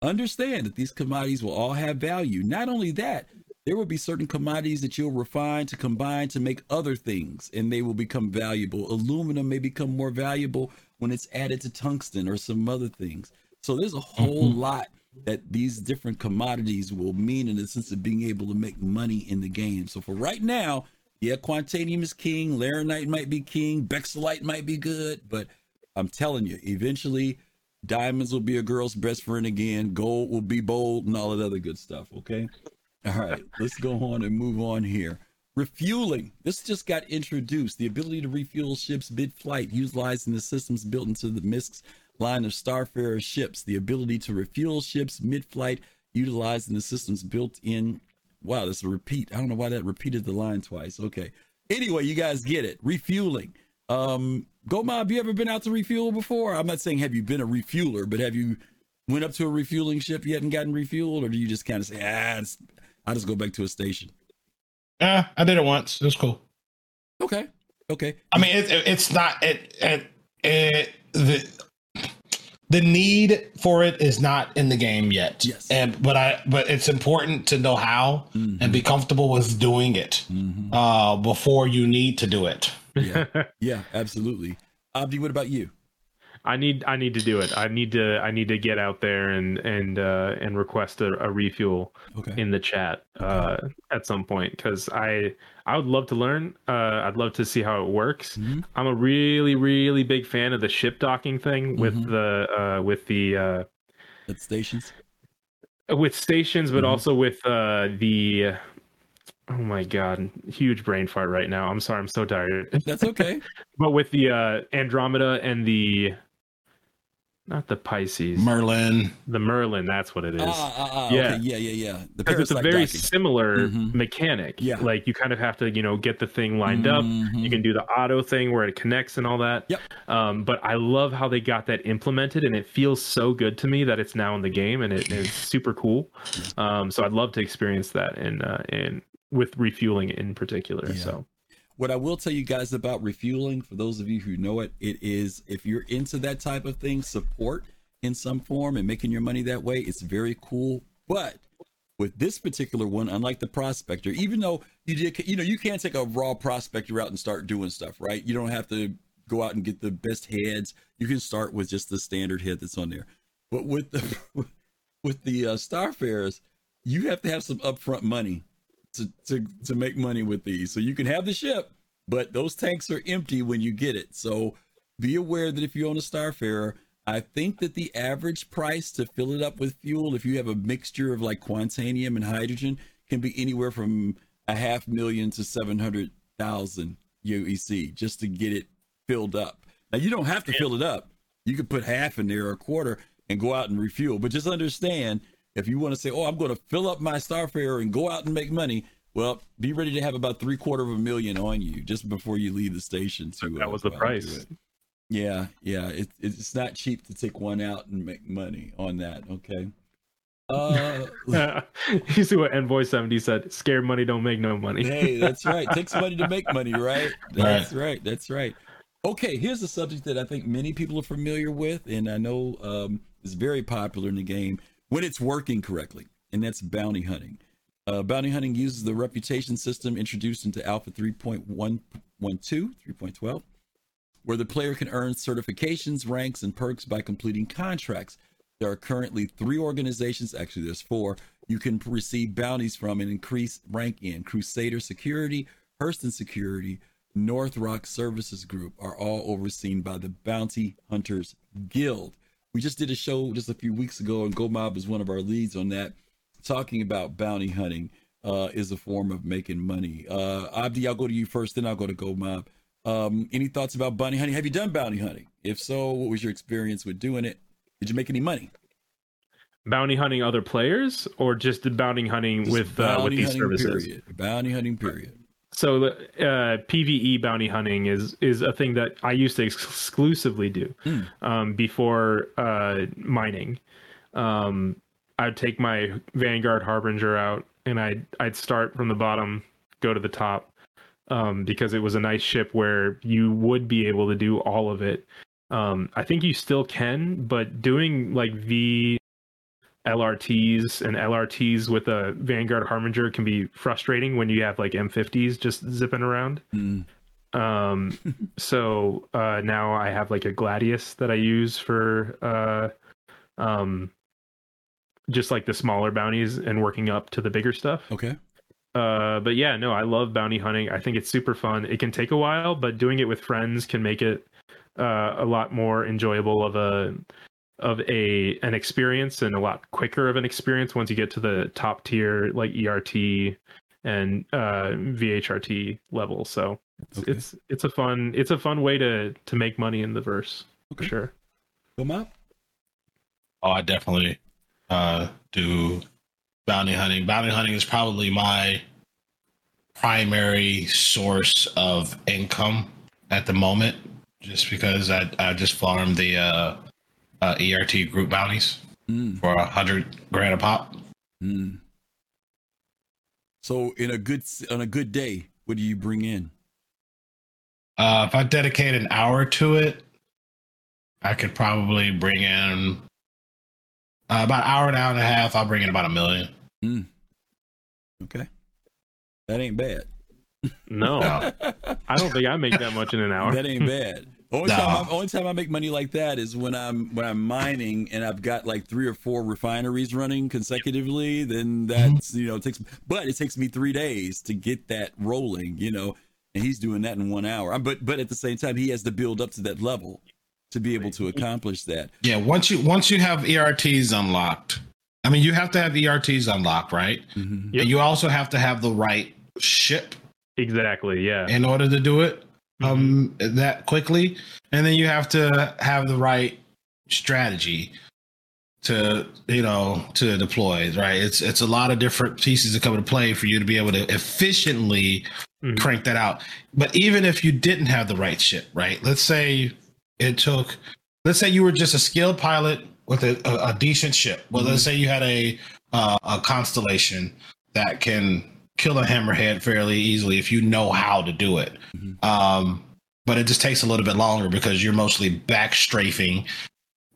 understand that these commodities will all have value. Not only that, there will be certain commodities that you'll refine to combine to make other things and they will become valuable. Aluminum may become more valuable when it's added to tungsten or some other things. So there's a whole mm-hmm. lot that these different commodities will mean in the sense of being able to make money in the game. So for right now, yeah, Quantanium is king, Laranite might be king, Bexalite might be good, but I'm telling you, eventually diamonds will be a girl's best friend again, gold will be bold, and all that other good stuff, okay? All right, let's go on and move on here. Refueling. This just got introduced. The ability to refuel ships mid flight, utilizing the systems built into the MISC's line of Starfarer ships. The ability to refuel ships mid flight, utilizing the systems built in. Wow, that's a repeat. I don't know why that repeated the line twice. Okay. Anyway, you guys get it. Refueling. Um, Goma, have you ever been out to refuel before? I'm not saying have you been a refueler, but have you went up to a refueling ship yet and gotten refueled, or do you just kind of say, ah, it's, I'll just go back to a station? yeah i did it once it was cool Okay. Okay. I mean, it, it- it's not it, it, it the the need for it is not in the game yet. Yes. and but I but it's important to know how and be comfortable with doing it Mhm. uh, before you need to do it. Yeah. yeah, absolutely. Abdi, what about you? I need I need to do it. I need to I need to get out there and and uh, and request a, a refuel Okay. in the chat uh, at some point because I I would love to learn. Uh, I'd love to see how it works. Mhm. I'm a really really big fan of the ship docking thing with Mhm. the uh, with the uh, At stations. with stations, but Mhm. also with uh, the oh my god, huge brain fart right now. I'm sorry, I'm so tired. That's okay. [laughs] but with the uh, Andromeda and the not the Pisces, Merlin. the Merlin. That's what it is. Ah, ah, ah, Yeah. okay. yeah, yeah, yeah. The because it's a very docking. similar Mhm. mechanic. Yeah. Like you kind of have to, you know, get the thing lined up. Mhm. You can do the auto thing where it connects and all that. Yep. Um, but I love how they got that implemented, and it feels so good to me that it's now in the game, and it's super cool. Um, so I'd love to experience that, and uh, and with refueling in particular. Yeah. So What I will tell you guys about refueling, for those of you who know it, it is if you're into that type of thing, support in some form and making your money that way, it's very cool. But with this particular one, unlike the prospector, even though you did, you know, you can't take a raw prospector out and start doing stuff, right? You don't have to go out and get the best heads. You can start with just the standard head that's on there. But with the [laughs] with the uh, Starfarers, you have to have some upfront money to, to to make money with these. So you can have the ship, but those tanks are empty when you get it. So be aware that if you own a Starfarer, I think that the average price to fill it up with fuel, if you have a mixture of like quantanium and hydrogen, can be anywhere from a half million to seven hundred thousand UEC just to get it filled up. Now you don't have to fill it up. You could put half in there or a quarter and go out and refuel. But just understand if you want to say, "Oh, I'm going to fill up my Starfarer and go out and make money," well, be ready to have about three quarter of a million on you just before you leave the station. To that uh, was the go out and do price. Yeah, yeah, it, it's not cheap to take one out and make money on that. Okay. Uh, [laughs] you see what Envoy seventy said? Scared money don't make no money. hey, that's right. [laughs] Takes money to make money, right? That's right. That's right. Okay, here's a subject that I think many people are familiar with, and I know um, is very popular in the game when it's working correctly, and that's bounty hunting. Uh, bounty hunting uses the reputation system introduced into Alpha 3.112, 3.12, where the player can earn certifications, ranks, and perks by completing contracts. There are currently three organizations, actually, there's four, you can receive bounties from and increase rank in. Crusader Security, Hurston Security, North Rock Services Group are all overseen by the Bounty Hunters Guild. We just did a show just a few weeks ago, and Go Mob is one of our leads on that, talking about bounty hunting uh, is a form of making money. Uh, Abdi, I'll go to you first, then I'll go to Go Mob. Um, any thoughts about bounty hunting? Have you done bounty hunting? If so, what was your experience with doing it? Did you make any money? Bounty hunting other players, or just the bounty hunting Just with uh, with these services? Period. Bounty hunting, period. So uh, PVE bounty hunting is is a thing that I used to exclusively do Hmm. um, before uh, mining. Um, I'd take my Vanguard Harbinger out, and I'd I'd start from the bottom, go to the top, um, because it was a nice ship where you would be able to do all of it. Um, I think you still can, but doing like V LRTs and LRTs with a Vanguard Harbinger can be frustrating when you have like M50s just zipping around. Hmm. Um, [laughs] so uh, now I have like a Gladius that I use for uh, um, just like the smaller bounties and working up to the bigger stuff. Okay. Uh, but yeah, no, I love bounty hunting. I think it's super fun. It can take a while, but doing it with friends can make it uh, a lot more enjoyable of a of a an experience and a lot quicker of an experience once you get to the top tier like ERT and uh, VHRT level. So it's, Okay. it's it's a fun it's a fun way to to make money in the verse for Okay. sure. Go Mob? Oh, I definitely uh, do bounty hunting. Bounty hunting is probably my primary source of income at the moment, just because I I just farm the uh, uh, ERT group bounties Mm. for a hundred grand a pop. Mm. So in a good on a good day, what do you bring in? Uh, if I dedicate an hour to it, I could probably bring in uh, about an hour, an hour and a half. I'll bring in about a million. Okay. That ain't bad. No, [laughs] I don't think I make that much in an hour. That ain't bad. Only No. time, I, only time I make money like that is when I'm when I'm mining and I've got like three or four refineries running consecutively. Then that's you know it takes, but it takes me three days to get that rolling. You know, and he's doing that in one hour. But but at the same time, he has to build up to that level to be able to accomplish that. Yeah, once you once you have ERTs unlocked, I mean you have to have ERTs unlocked, right? Mhm. Yep. And you also have to have the right ship Exactly. Yeah. in order to do it um that quickly. And then you have to have the right strategy to you know to deploy right? It's it's a lot of different pieces that come into play for you to be able to efficiently Mhm. crank that out. But even if you didn't have the right ship right? Let's say it took let's say you were just a skilled pilot with a, a, a decent ship. Well let's say you had a uh, a constellation that can kill a hammerhead fairly easily if you know how to do it Mhm. um but it just takes a little bit longer because you're mostly back strafing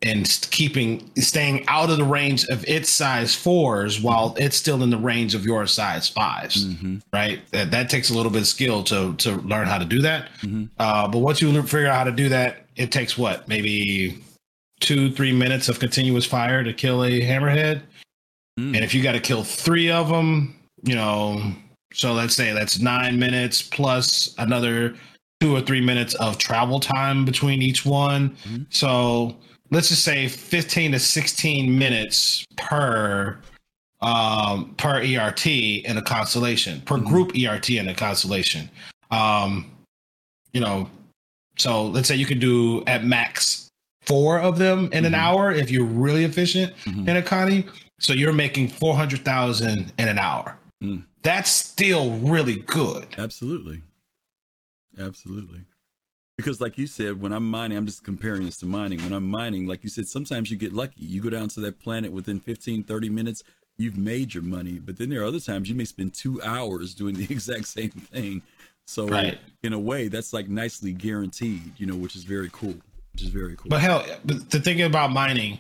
and keeping staying out of the range of its size fours while it's still in the range of your size 5s Mm-hmm. right that, that takes a little bit of skill to to learn how to do that Mhm. uh, but once you figure out how to do that it takes what maybe two three minutes of continuous fire to kill a hammerhead Mm. and if you got to kill three of them you know so let's say that's nine minutes plus another two or three minutes of travel time between each one Mhm. so let's just say 15 to 16 minutes per um per ert in a constellation per Mhm. group ert in a constellation um you know so let's say you could do at max four of them in an Mhm. hour if you're really efficient Mhm. in a connie so you're making 400000 in an hour Mm. that's still really good Absolutely. Absolutely. Because like you said, when I'm mining, I'm just comparing this to mining. When I'm mining, like you said, sometimes you get lucky. You go down to that planet within 15, 30 minutes, you've made your money. But then there are other times you may spend two hours doing the [laughs] exact same thing. So Right. in a way, that's like nicely guaranteed, you know, which is very cool. Which is very cool. But hell, but the thing about mining,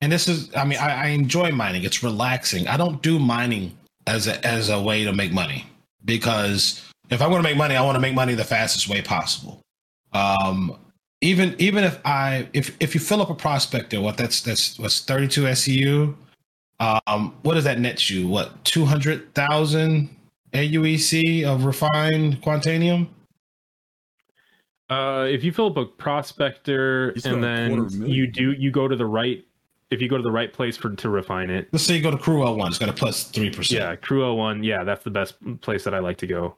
and this is, I mean, I, I enjoy mining. It's relaxing. I don't do mining as a, as a way to make money because if I want to make money, I want to make money the fastest way possible. Um, even even if I if if you fill up a prospector, what that's that's what's thirty two SCU. Um, what does that net you? What two hundred thousand AUEC of refined quantanium? Uh, if you fill up a prospector You and then you do you go to the right if you go to the right place for to refine it. Let's say you go to CRU-L1, it's got a plus three percent. Yeah, Crew 01, yeah, that's the best place that I like to go.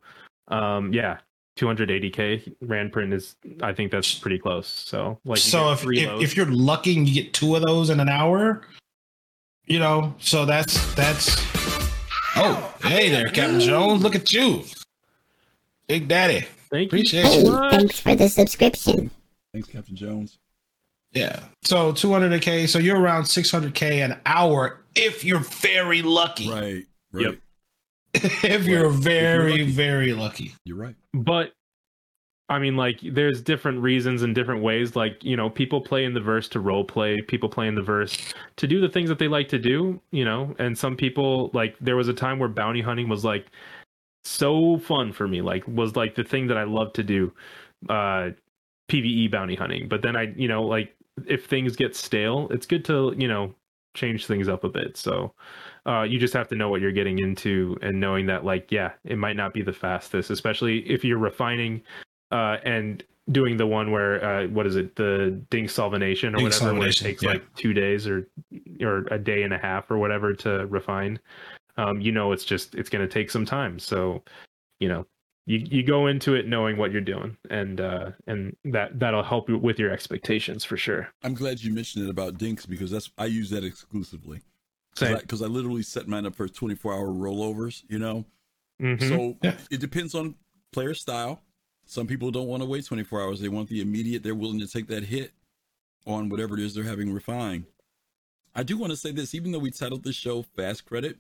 Um, yeah, 280k Rand print is I think that's pretty close. So like so if, three if, if you're lucky and you get two of those in an hour, you know, so that's that's oh hey there, Captain Jones, look at you, Big Daddy. Thank you Appreciate you. so much. thanks for the subscription. Thanks, Captain Jones. Yeah. So 200k, so you're around 600k an hour if you're very lucky. Right. Right. Yep. [laughs] if you're very lucky. very lucky. You're right. but I mean, like, there's different reasons and different ways. Like, you know, people play in the verse to role play. People play in the verse to do the things that they like to do. You know, and some people like there was a time where bounty hunting was like so fun for me. Like, was like the thing that I love to do. Uh, PVE bounty hunting. But then I, you know, like if things get stale, it's good to you know change things up a bit. So uh, you just have to know what you're getting into and knowing that like yeah it might not be the fastest especially if you're refining uh, and doing the one where uh, what is it the Dinyx Solventation or Dink whatever where it takes yeah. like two days or or a day and a half or whatever to refine um, you know it's just it's going to take some time so you know you, you go into it knowing what you're doing and uh and that that'll help you with your expectations for sure I'm glad you mentioned it about Dinks because that's I use that exclusively. Same. Because I, literally set mine up for 24 hour rollovers, you know? Mhm. So Yeah. it depends on player style. Some people don't want to wait 24 hours. They want the immediate. They're willing to take that hit on whatever it is they're having refined. I do want to say this, even though we titled the show Fast Credit,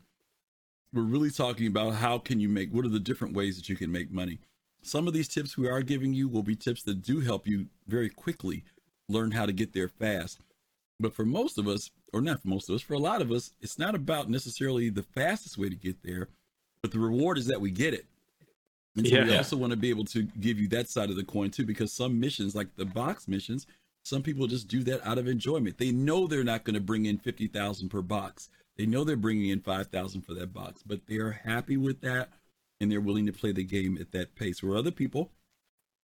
we're really talking about how can you make, what are the different ways that you can make money. Some of these tips we are giving you will be tips that do help you very quickly learn how to get there fast. But for most of us, or not for most of us, for a lot of us, it's not about necessarily the fastest way to get there, but the reward is that we get it. And so we also want to be able to give you that side of the coin too, because some missions, like the box missions, some people just do that out of enjoyment. They know they're not going to bring in fifty thousand per box. They know they're bringing in five thousand for that box, but they are happy with that, and they're willing to play the game at that pace. Where other people,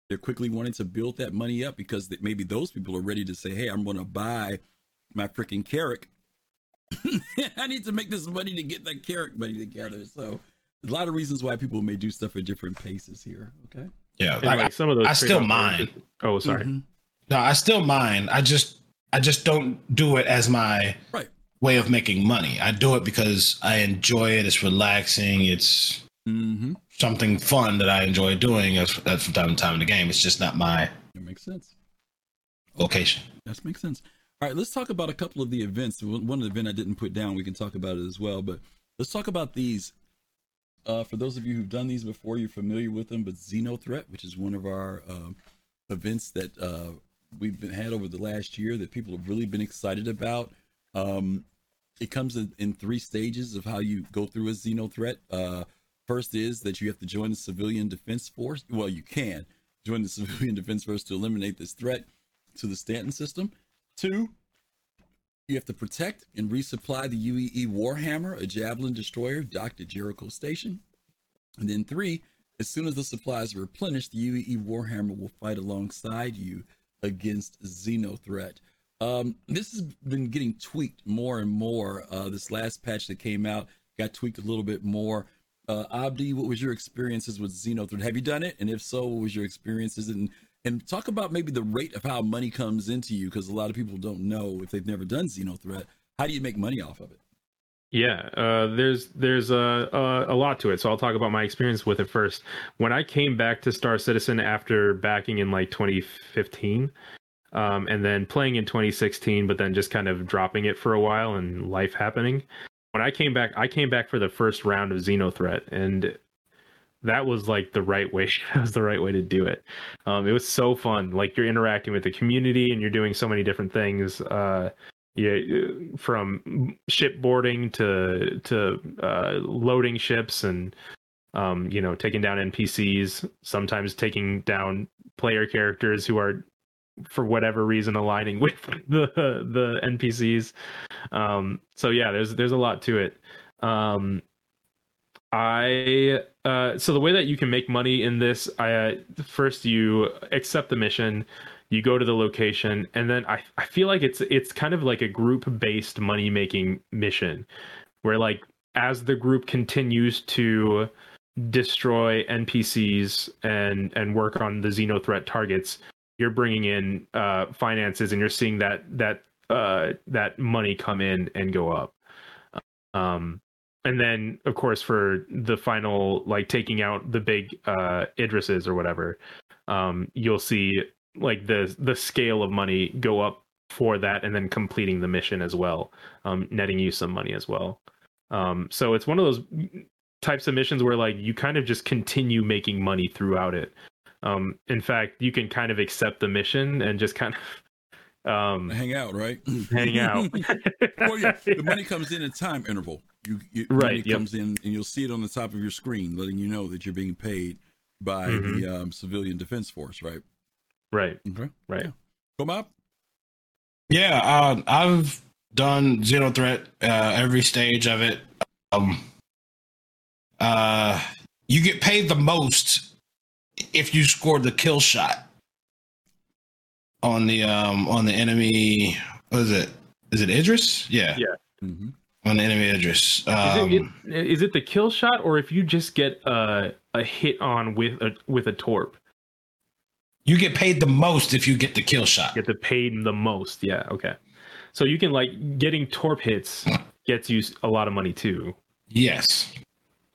they're quickly wanting to build that money up because that maybe those people are ready to say, "Hey, I'm going to buy my freaking Carrack. [laughs] I need to make this money to get that Carrack money together." So, a lot of reasons why people may do stuff at different paces here. Okay. Yeah. And, Like, like some of those I still trade-offs are- mine. oh sorry Mhm. No, I still mine. I just I just don't do it as my Right. Way of making money. I do it because I enjoy it. It's relaxing. It's Mm-hmm. something fun that I enjoy doing as, as from time to time in the game. It's just not my That makes sense. vocation. That makes sense. All right, let's talk about a couple of the events. One event I didn't put down, we can talk about it as well. But let's talk about these. Uh, for those of you who've done these before, you're familiar with them. But Xeno Threat, which is one of our um, events that uh, we've been had over the last year that people have really been excited about. Um, it comes in, in three stages of how you go through a Xeno Threat. Uh, first is that you have to join the civilian defense force. Well, you can join the [laughs] civilian defense force to eliminate this threat to the Stanton system. Two, you have to protect and resupply the UEE Warhammer, a Javelin destroyer docked at Jericho Station. And then three, as soon as the supplies are replenished, the UEE Warhammer will fight alongside you against Xeno Threat. Um, this has been getting tweaked more and more. Uh, this last patch that came out got tweaked a little bit more. Uh, Abdi, what was your experiences with Xeno Threat? Have you done it? And if so, what was your experiences? And and talk about maybe the rate of how money comes into you because a lot of people don't know if they've never done Xeno Threat. How do you make money off of it? Yeah, uh, there's there's a, a a lot to it. So I'll talk about my experience with it first. When I came back to Star Citizen after backing in like 2015, um, and then playing in 2016, but then just kind of dropping it for a while and life happening. When I came back, I came back for the first round of Xenothreat, and that was like the right way. [laughs] That was the right way to do it. Um, it was so fun. Like you're interacting with the community and you're doing so many different things. Uh, yeah, from shipboarding to to uh, loading ships and um, you know taking down NPCs. Sometimes taking down player characters who are for whatever reason aligning [laughs] with the the NPCs. Um, so yeah, there's there's a lot to it. Um, I uh, so the way that you can make money in this, I uh, first you accept the mission, you go to the location, and then I I feel like it's it's kind of like a group based money making mission, where like as the group continues to destroy NPCs and and work on the Xeno threat targets, you're bringing in uh, finances and you're seeing that that uh, that money come in and go up. Um, and then of course for the final like taking out the big uh idrises or whatever um you'll see like the the scale of money go up for that and then completing the mission as well um netting you some money as well um so it's one of those types of missions where like you kind of just continue making money throughout it um in fact you can kind of accept the mission and just kind of um Hang out, right? hang out [laughs] well, yeah, the money comes in a time interval. You, you Right, Money yep. comes in, and you'll see it on the top of your screen, letting you know that you're being paid by Mhm. the um, civilian defense force, right? right Okay. right Yeah. Come up. Yeah, uh, I've done XenoThreat uh, every stage of it. Um, uh, you get paid the most if you score the kill shot on the um on the enemy. What is it? Is it Idris? Yeah, Yeah. hmm on the enemy Idris. Is, Um, it, it, is it the kill shot, or if you just get a a hit on with a with a torp, you get paid the most if you get the kill shot. get the paid the most? Yeah, okay. So you can like getting torp hits gets you a lot of money too. Yes.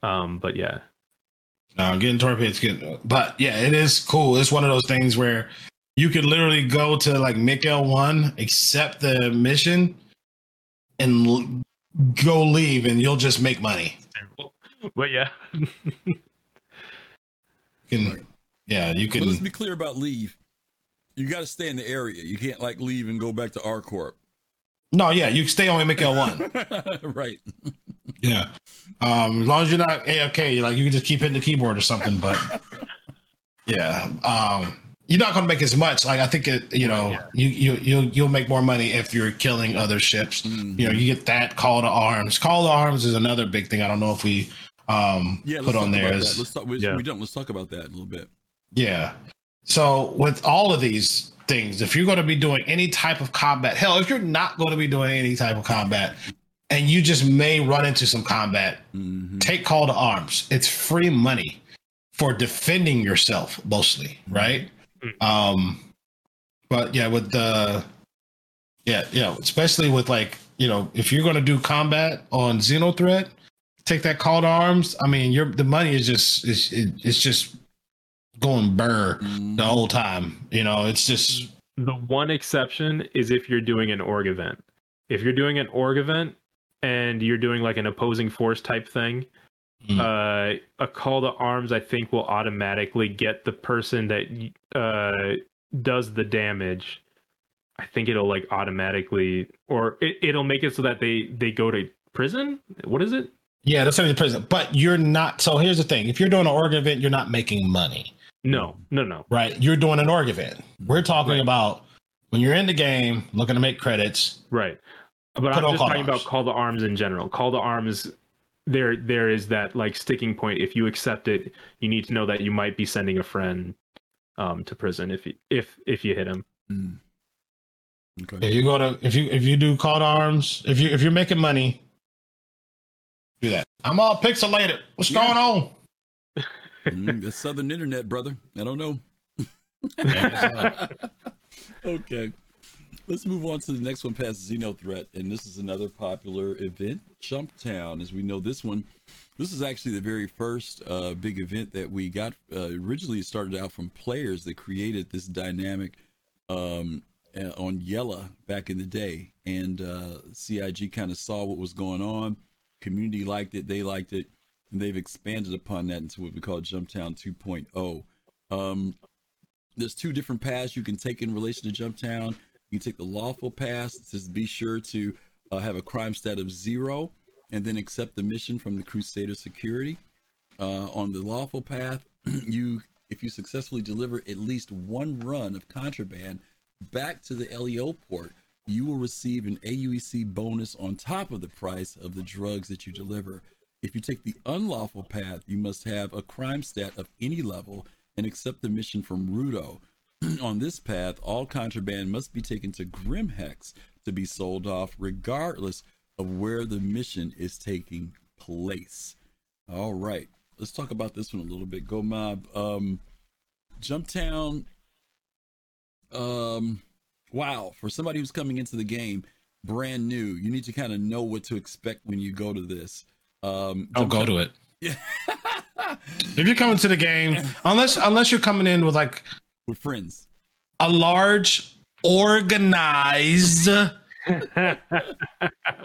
Um, but yeah, Uh, getting torpedoes good, but yeah, it is cool. It's one of those things where you could literally go to like MIC-L1, accept the mission, and l- go leave, and you'll just make money. but yeah, You can, yeah, you But let's can. be clear about leave. You got to stay in the area. You can't like leave and go back to ArcCorp. No, yeah, you stay on Mikkel one. [laughs] right. Yeah, um, as long as you're not AFK, like you can just keep hitting the keyboard or something. But [laughs] yeah, um, you're not going to make as much. Like I think it, you know, you you you'll you'll make more money if you're killing other ships. Mhm. You know, you get that call to arms. Call to arms is another big thing. I don't know if we um Yeah. Put on there. about Is, that. Let's talk. We, Yeah. we don't. Let's talk about that a little bit. Yeah. So with all of these things, if you're going to be doing any type of combat, hell, if you're not going to be doing any type of combat, and you just may run into some combat, Mhm. take call to arms. It's free money for defending yourself mostly, right? Mm. Um, but yeah, with the Yeah, yeah. Especially with like, you know, if you're gonna do combat on Xenothreat, take that call to arms. I mean, your the money is just it's it, it's just going burr Mm-hmm. the whole time. You know, it's just The one exception is if you're doing an org event. If you're doing an org event and you're doing like an opposing force type thing, Mm. uh, a call to arms I think will automatically get the person that uh, does the damage. I think it'll like automatically, or it, it'll make it so that they they go to prison. What is it? yeah, that's only the prison. But you're not. So here's the thing: if you're doing an org event, you're not making money, No, no, no. right? You're doing an org event. We're talking Right. about when you're in the game, looking to make credits. Right. But I'm just call to talking about call to arms in general. Call to arms there there is that like sticking point. If you accept it, you need to know that you might be sending a friend um to prison if you, if if you hit him. Mm. Okay. If you go to if you if you do call to arms, if you if you're making money, do that. I'm all pixelated. What's Yeah. going on? Mm, the Southern Internet, brother. I don't know. [laughs] [laughs] okay. Let's move on to the next one past Xeno Threat. And this is another popular event, Jumptown. As we know, this one, this is actually the very first uh, big event that we got. Uh, originally, it started out from players that created this dynamic um, uh, on Yela back in the day. And uh, CIG kind of saw what was going on. Community liked it. They liked it. And they've expanded upon that into what we call Jumptown 2.0. Um, there's two different paths you can take in relation to Jumptown. You take the lawful path. It says be sure to uh, have a crime stat of zero and then accept the mission from the Crusader Security. Uh, on the lawful path, [clears throat] you if you successfully deliver at least one run of contraband back to the LEO port, you will receive an AUEC bonus on top of the price of the drugs that you deliver. If you take the unlawful path, you must have a crime stat of any level and accept the mission from Ruto. [clears throat] on this path, all contraband must be taken to Grimhex to be sold off, regardless of where the mission is taking place. All right, let's talk about this one a little bit. Go Mob. Um, Jumptown. Um, wow, for somebody who's coming into the game brand new, you need to kind of know what to expect when you go to this. Um, Don't go to it. Yeah. [laughs] If you're coming to the game, unless unless you're coming in with like with friends. a large organized [laughs]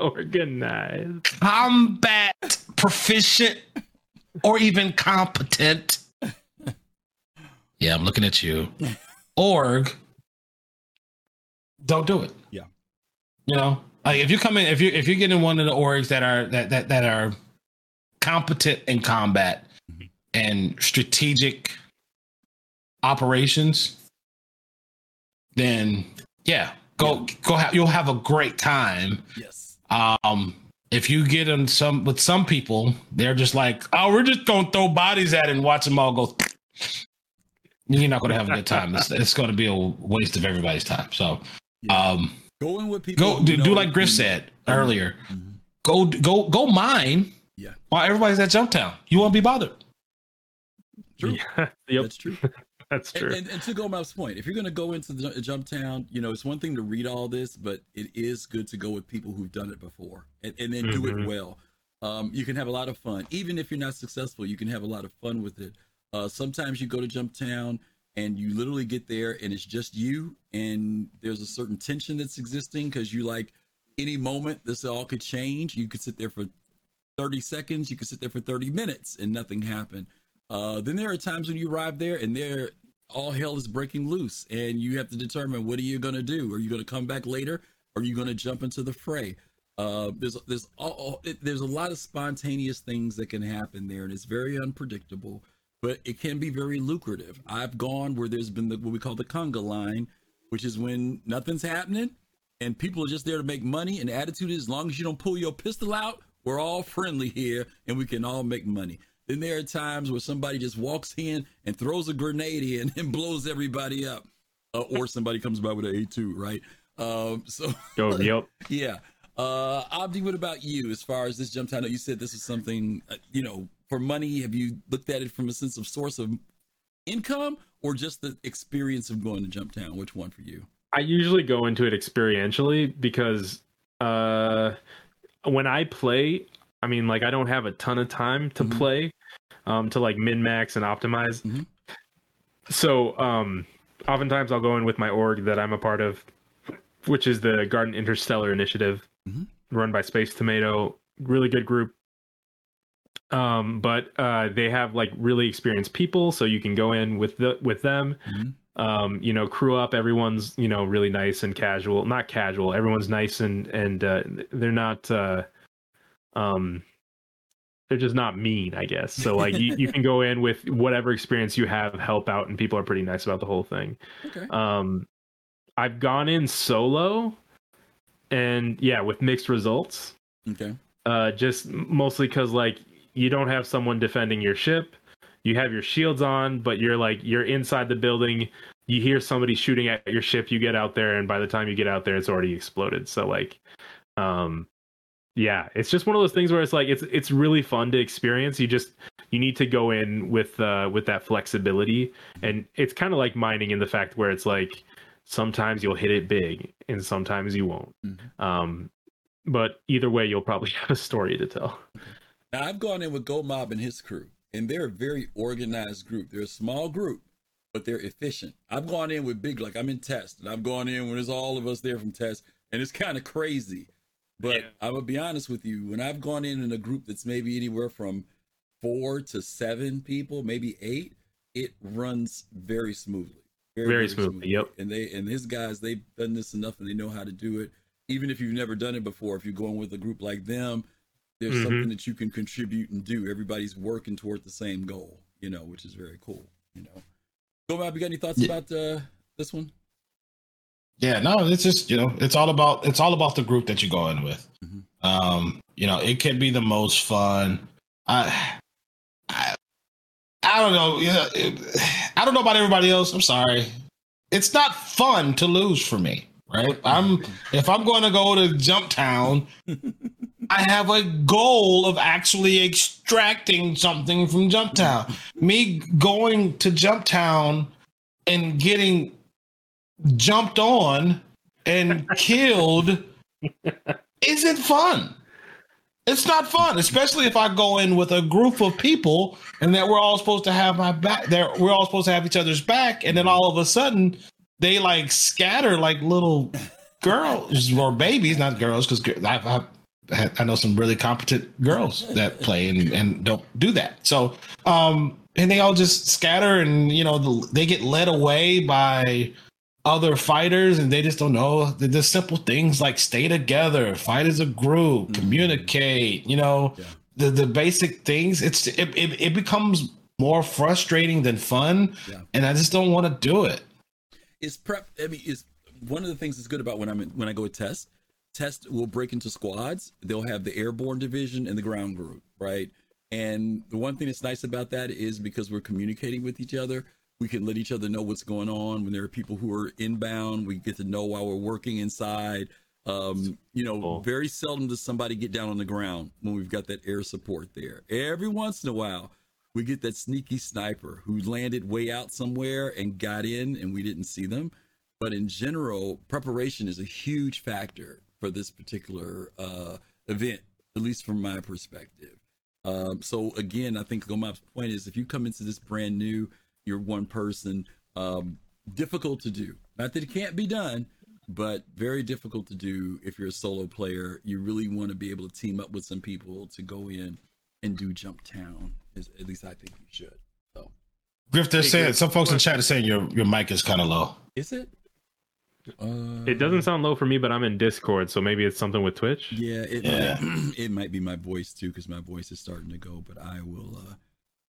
Organized. combat proficient or even competent yeah i'm looking at you org don't do it Yeah. you know like if you come in if you if you get in one of the orgs that are that that, that are competent in combat Mhm. and strategic operations then yeah go go ha- you'll have a great time Yes. um if you get in some with some people they're just like oh we're just gonna throw bodies at it and watch them all go you're not gonna have a good time it's, it's gonna be a waste of everybody's time so Yeah. um Go in with people. go do, do like griff said earlier Mhm. go go go mine Yeah. while everybody's at jumptown you won't be bothered True. Yeah. [laughs] Yep. That's true. [laughs] That's true. And, and, and to point, if you're going to go into the Jump Town, you know, it's one thing to read all this, but it is good to go with people who've done it before and, and then do it Mhm. well. Um, you can have a lot of fun. Even if you're not successful, you can have a lot of fun with it. Uh, sometimes you go to Jump Town and you literally get there and it's just you, and there's a certain tension that's existing because you like any moment this all could change. You could sit there for 30 seconds, you could sit there for 30 minutes and nothing happened. Uh, then there are times when you arrive there and there all hell is breaking loose and you have to determine what are you going to do? Are you going to come back later? Or are you going to jump into the fray? Uh, there's there's all, there's a lot of spontaneous things that can happen there and it's very unpredictable but it can be very lucrative. I've gone where there's been the, what we call the conga line which is when nothing's happening and people are just there to make money and the attitude is as long as you don't pull your pistol out we're all friendly here and we can all make money then there are times where somebody just walks in and throws a grenade in and [laughs] blows everybody up, uh, or somebody comes by with an A2, right? Um, so Oh, [laughs] yep. yeah. Uh, Abdi, what about you? As far as this jump I know you said this is something, uh, you know, for money. Have you looked at it from a sense of source of income, or just the experience of going to Jumptown? Which one for you? I usually go into it experientially because uh, when I play, I mean, like I don't have a ton of time to Mhm. play, um, to like min max and optimize. Mhm. So, um, oftentimes I'll go in with my org that I'm a part of, which is the Garden Interstellar Initiative, Mhm. run by Space Tomato. Really good group. Um, but uh, they have like really experienced people, so you can go in with the with them. Mhm. Um, you know, crew up. Everyone's you know really nice and casual. Not casual. Everyone's nice and and uh, they're not. Uh, um, they're just not mean, I guess. So like you, you can go [laughs] in with whatever experience you have, help out, and people are pretty nice about the whole thing. Okay. Um, I've gone in solo, and yeah, with mixed results. Okay. Uh, just mostly because like you don't have someone defending your ship. You have your shields on, but you're like you're inside the building. You hear somebody shooting at your ship. You get out there, and by the time you get out there, it's already exploded. So like, um, yeah, it's just one of those things where it's like it's it's really fun to experience. You just you need to go in with uh with that flexibility, and it's kind of like mining in the fact where it's like sometimes you'll hit it big and sometimes you won't. Mhm. Um, but either way, you'll probably [laughs] have a story to tell. Now I've gone in with Gomab and his crew, and they're a very organized group. They're a small group, but they're efficient. I've gone in with big, like I'm in test, and I've gone in when there's all of us there from test, and it's kind of crazy. But Yeah. I'm gonna be honest with you, when I've gone in in a group that's maybe anywhere from four to seven people, maybe eight, it runs very smoothly. Very smoothly, yep. And they and his guys, they've done this enough, and they know how to do it. Even if you've never done it before, if you're going with a group like them, there's Mhm. something that you can contribute and do. Everybody's working toward the same goal, you know, which is very cool. You know, Gomab, you got any thoughts Yeah. about uh, this one? Yeah, no, it's just you know, it's all about it's all about the group that you go in with. Mhm. Um, you know, it can be the most fun. I, I, I don't know. Yeah, it, I don't know about everybody else. I'm sorry. It's not fun to lose for me, right? I'm [laughs] if I'm going to go to Jumptown, [laughs] I have a goal of actually extracting something from Jumptown. [laughs] Me going to Jumptown and getting jumped on and killed [laughs] isn't fun. It's not fun, especially if I go in with a group of people and that we're all supposed to have my back. There, we're all supposed to have each other's back, and then all of a sudden they like scatter like little girls or babies, not girls, because I've, I've I know some really competent girls that play and, and don't do that. So, um, and they all just scatter, and you know the, they get led away by other fighters and they just don't know the, the simple things like stay together fight as a group mm-hmm. communicate you know Yeah. the the basic things it's it, it, it becomes more frustrating than fun Yeah. and i just don't want to do it. it is prep i mean is one of the things that's good about when i'm in, when i go to test test will break into squads they'll have the airborne division and the ground group right and the one thing that's nice about that is because we're communicating with each other we can let each other know what's going on. When there are people who are inbound we get to know while we're working inside. Um you know Cool. very seldom does somebody get down on the ground when we've got that air support there. Every once in a while we get that sneaky sniper who landed way out somewhere and got in and we didn't see them. But in general preparation is a huge factor for this particular uh, event at least from my perspective. Um, so again i think gomab's point is if you come into this brand new you're one person um, difficult to do not that it can't be done but very difficult to do if you're a solo player you really want to be able to team up with some people to go in and do Jumptown is, at least i think you should so griff they're Hey, saying Griff, some folks in chat are saying your your mic is kind of low is it uh, It doesn't sound low for me, but I'm in Discord, so maybe it's something with Twitch. Yeah, it Yeah. Might, [clears throat] it might be my voice too, because my voice is starting to go. But I will. uh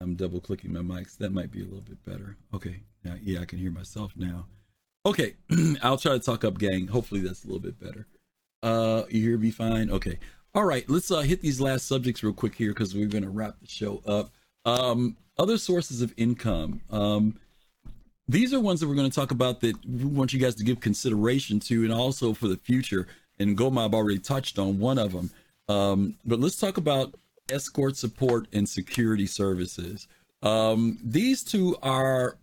I'm double clicking my mics. That might be a little bit better. Okay, now yeah, I can hear myself now. Okay, [clears throat] I'll try to talk up, gang. Hopefully that's a little bit better. Uh, you hear me fine? Okay. All right, let's uh hit these last subjects real quick here because we're gonna wrap the show up. Um, other sources of income. Um, these are ones that we're going to talk about that we want you guys to give consideration to and also for the future and gomab already touched on one of them um, but let's talk about escort support and security services um, these two are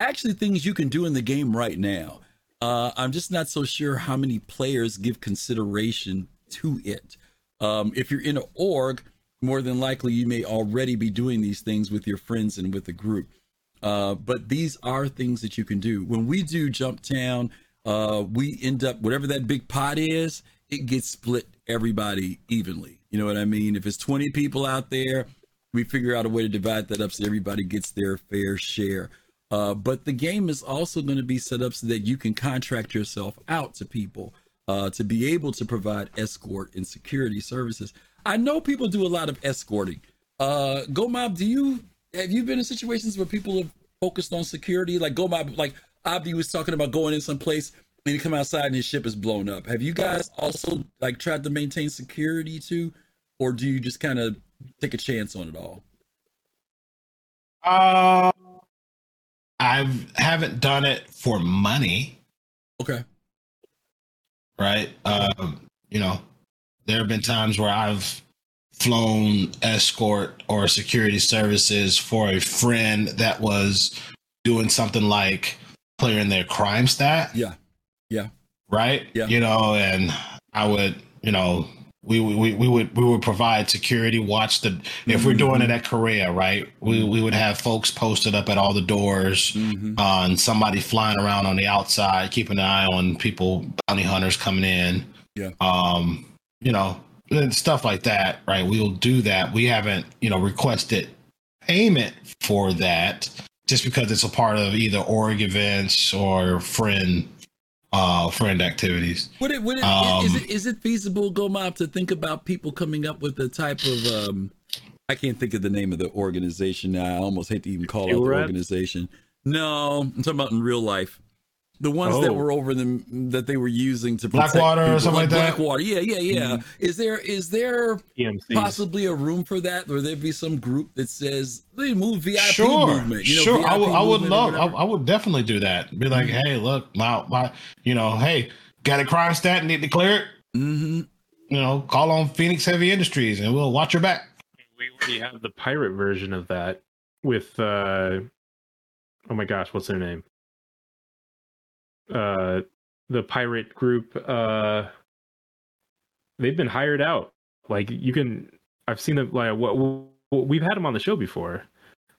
actually things you can do in the game right now Uh, I'm just not so sure how many players give consideration to it. Um, if you're in an org, more than likely you may already be doing these things with your friends and with the group. Uh, but these are things that you can do. When we do Jumptown, uh, we end up whatever that big pot is, it gets split everybody evenly. You know what I mean? If it's 20 people out there, we figure out a way to divide that up so everybody gets their fair share. Uh, but the game is also going to be set up so that you can contract yourself out to people uh, to be able to provide escort and security services. I know people do a lot of escorting. Uh, Gomab, do you have you been in situations where people have focused on security? Like Gomab, like Abdi was talking about going in some place and you come outside and his ship is blown up. Have you guys also like tried to maintain security too, or do you just kind of take a chance on it all? Uh, I haven't done it for money, Okay. right? Um, you know, there have been times where I've flown escort or security services for a friend that was doing something like clearing their crime stat. Yeah. Yeah. right? Yeah. You know, and I would, you know, we we, we would we would provide security, watch the if we're doing it at Kareah, right? We we would have folks posted up at all the doors, Mm-hmm. uh, and somebody flying around on the outside, keeping an eye on people, bounty hunters coming in. Yeah. Um, you know, stuff like that, right? We'll do that. We haven't, you know, requested payment for that just because it's a part of either org events or friend uh friend activities. Would it, would it, Um, is it, is it feasible, Gomab, to think about people coming up with a type of, um, I can't think of the name of the organization now. I almost hate to even call it the organization. No, I'm talking about in real life. The ones that Oh. were over them that they were using to protect Blackwater or people, something like that? Mm-hmm. Blackwater, yeah, yeah, yeah. Is there is there PMCs. possibly a room for that, or there be some group that says they move VIP sure, movement? You know, sure. I VIP would, I would love, I. I would definitely do that. Be like, Mm-hmm. hey, look, my, my, you know, hey, got a crime stat, need to clear it. Mhm. You know, call on Phoenix Heavy Industries, and we'll watch your back. we already have the pirate version of that with uh oh my gosh what's their name uh the pirate group uh they've been hired out like you can i've seen them like what, what we've had them on the show before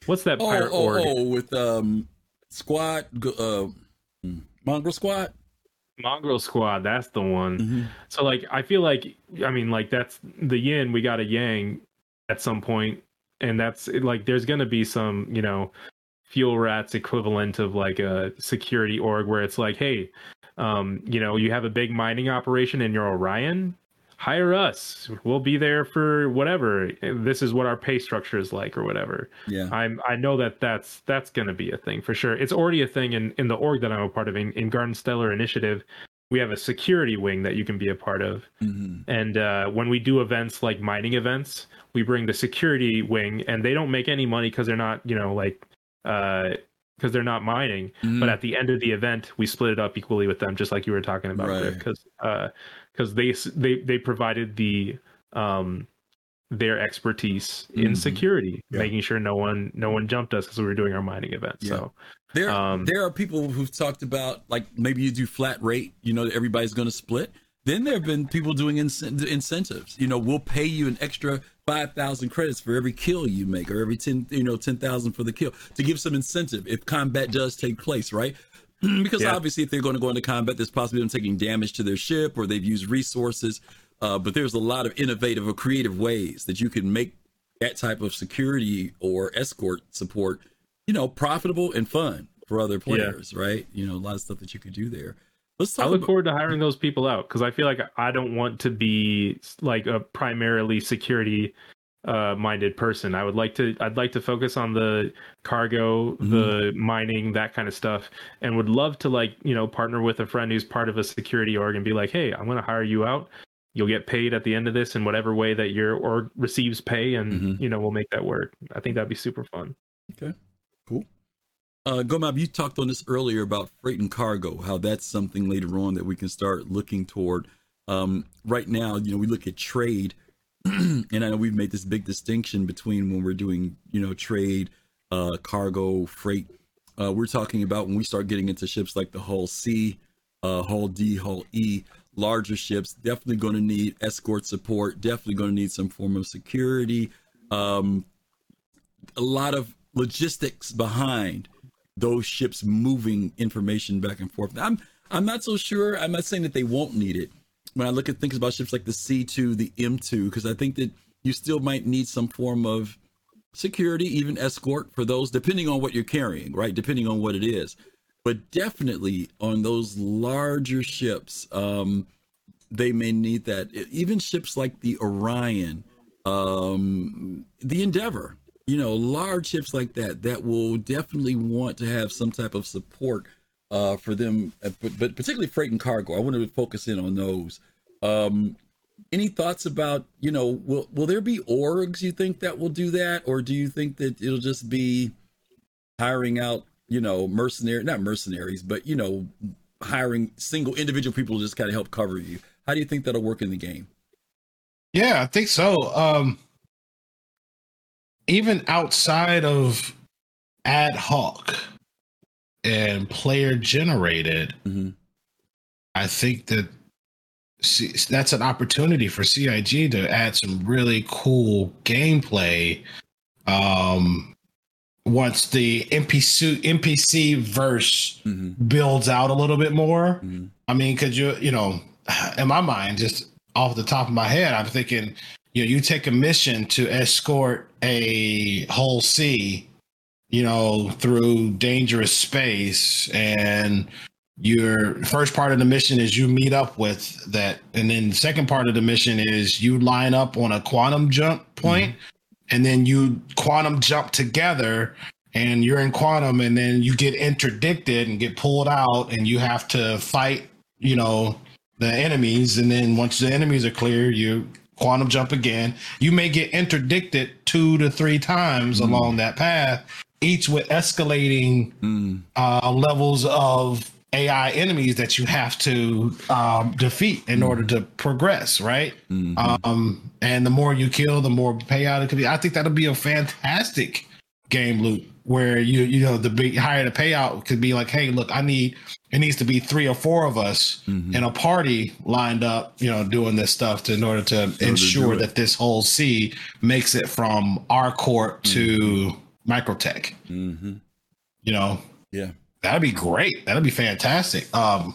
what's that Oh, pirate oh, org oh, with um, squad, uh, mongrel squad. mongrel squad that's the one Mhm. So like I feel like I mean like that's the yin we got a yang at some point and that's like there's going to be some, you know, fuel rats equivalent of like a security org where it's like, hey, um, you know, you have a big mining operation in your Orion, hire us. We'll be there for whatever. This is what our pay structure is like or whatever. Yeah. I'm I know that that's that's going to be a thing for sure. It's already a thing in in the org that I'm a part of in, in Garden Stellar Initiative. We have a security wing that you can be a part of. Mhm. And uh, when we do events like mining events, we bring the security wing, and they don't make any money because they're not, you know, like because they're not mining. Mhm. But at the end of the event, we split it up equally with them, just like you were talking about, Right. because because they they they provided the um their expertise in Mhm. security, Yeah. making sure no one no one jumped us because we were doing our mining event. Yeah. So There, Um, there are people who've talked about like maybe you do flat rate, you know, everybody's going to split. Then there have been people doing incent- incentives. You know, we'll pay you an extra five thousand credits for every kill you make, or every ten, you know, ten thousand for the kill to give some incentive if combat does take place, right? [clears throat] because Yeah. obviously, if they're going to go into combat, there's possibly them taking damage to their ship or they've used resources. Uh, but there's a lot of innovative or creative ways that you can make that type of security or escort support, you know, profitable and fun for other players, right? You know, a lot of stuff that you could do there. Let's I look about, forward to hiring those people out because I feel like I don't want to be like a primarily security uh minded person. I would like to I'd like to focus on the cargo, Mm-hmm. the mining, that kind of stuff and would love to like, you know, partner with a friend who's part of a security org and be like, "Hey, I'm going to hire you out. You'll get paid at the end of this in whatever way that your org receives pay and, Mhm. you know, we'll make that work." I think that'd be super fun. Okay. Cool. Uh, Gomab, you talked on this earlier about freight and cargo, how that's something later on that we can start looking toward. Um, right now, you know, we look at trade, [clears throat] and I know we've made this big distinction between when we're doing, you know, trade, uh, cargo, freight. Uh, we're talking about when we start getting into ships like the Hull C, uh, Hull D, Hull E, larger ships, definitely going to need escort support, definitely going to need some form of security, um, a lot of logistics behind those ships moving information back and forth. I'm I'm not so sure. I'm not saying that they won't need it. When I look at things about ships like the C2, the M2, because I think that you still might need some form of security, even escort for those, depending on what you're carrying, right? Depending on what it is. But definitely on those larger ships, um, they may need that. Even ships like the Orion, um, the Endeavor, you know, large ships like that, that will definitely want to have some type of support uh, for them, uh, but, but particularly freight and cargo. I want to focus in on those. Um, any thoughts about you know will will there be orgs you think that will do that, or do you think that it'll just be hiring out you know mercenary not mercenaries, but you know hiring single individual people to just kind of help cover you? How do you think that'll work in the game? Yeah, I think so. Um, even outside of ad hoc and player generated, mm-hmm. I think that C- that's an opportunity for CIG to add some really cool gameplay. Um, once the NPC NPC verse mm-hmm. builds out a little bit more, mm-hmm. I mean, could you, you know, [sighs] in my mind, just off the top of my head, I'm thinking, you know, you take a mission to escort a Hull C, you know, through dangerous space and your first part of the mission is you meet up with that and then the second part of the mission is you line up on a quantum jump point, mm-hmm. and then you quantum jump together and you're in quantum and then you get interdicted and get pulled out and you have to fight you know the enemies and then once the enemies are clear you quantum jump again you may get interdicted two to three times mm. along that path each with escalating mm. uh, levels of AI enemies that you have to um, defeat in mm. order to progress, right? Mm-hmm. Um, and the more you kill, the more payout it could be. I think that'll be a fantastic game loop where you you know the big higher the payout could be like, hey, look, I need it needs to be three or four of us mm-hmm. in a party lined up, you know, doing this stuff to, in order to ensure that this Hull C makes it from ArcCorp mm-hmm. to Microtech. Mm-hmm. You know, yeah, that'd be great. That'd be fantastic. Um,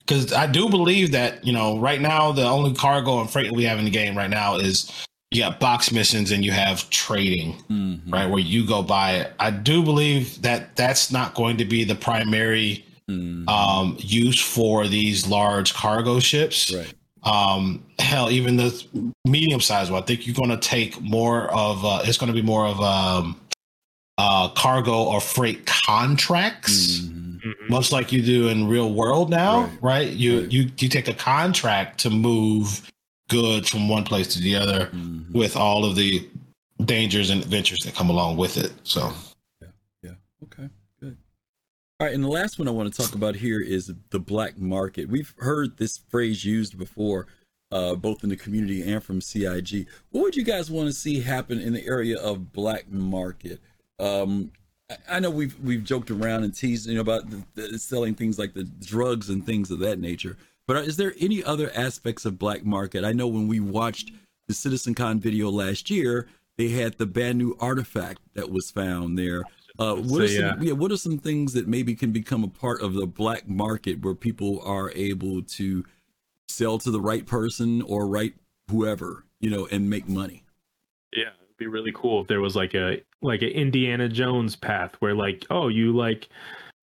because I do believe that you know right now the only cargo and freight we have in the game right now is you got box missions and you have trading, mm-hmm. right? Where you go buy it. I do believe that that's not going to be the primary mm-hmm. um, use for these large cargo ships. Right. Um, hell, even the medium sized one, I think you're going to take more of. Uh, it's going to be more of um, uh, cargo or freight contracts, mm-hmm. much like you do in real world now, right? right? You right. you you take a contract to move goods from one place to the other mm-hmm. with all of the dangers and adventures that come along with it. So, yeah, yeah, okay. All right, and the last one I want to talk about here is the black market. We've heard this phrase used before. Uh, both in the community and from CIG. What would you guys want to see happen in the area of black market? Um, I know we've we've joked around and teased you know about the, the selling things like the drugs and things of that nature. But is there any other aspects of black market? I know when we watched the CitizenCon video last year, they had the Banu artifact that was found there. Uh, what so, are some, yeah. yeah. What are some things that maybe can become a part of the black market where people are able to sell to the right person or right whoever you know and make money? Yeah, it'd be really cool if there was like a like an Indiana Jones path where like oh you like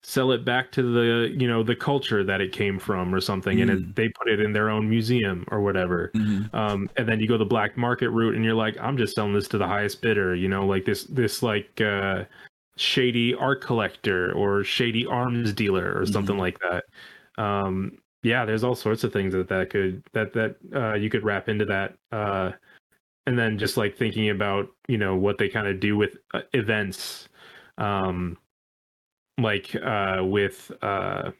sell it back to the you know the culture that it came from or something mm. and it, mm. they put it in their own museum or whatever mm-hmm. um, and then you go the black market route and you're like i'm just selling this to the highest bidder you know like this this like uh, shady art collector or shady arms dealer or something mm-hmm. like that um, yeah there's all sorts of things that that could that that uh, you could wrap into that uh, and then just like thinking about you know what they kind of do with uh, events um like uh with uh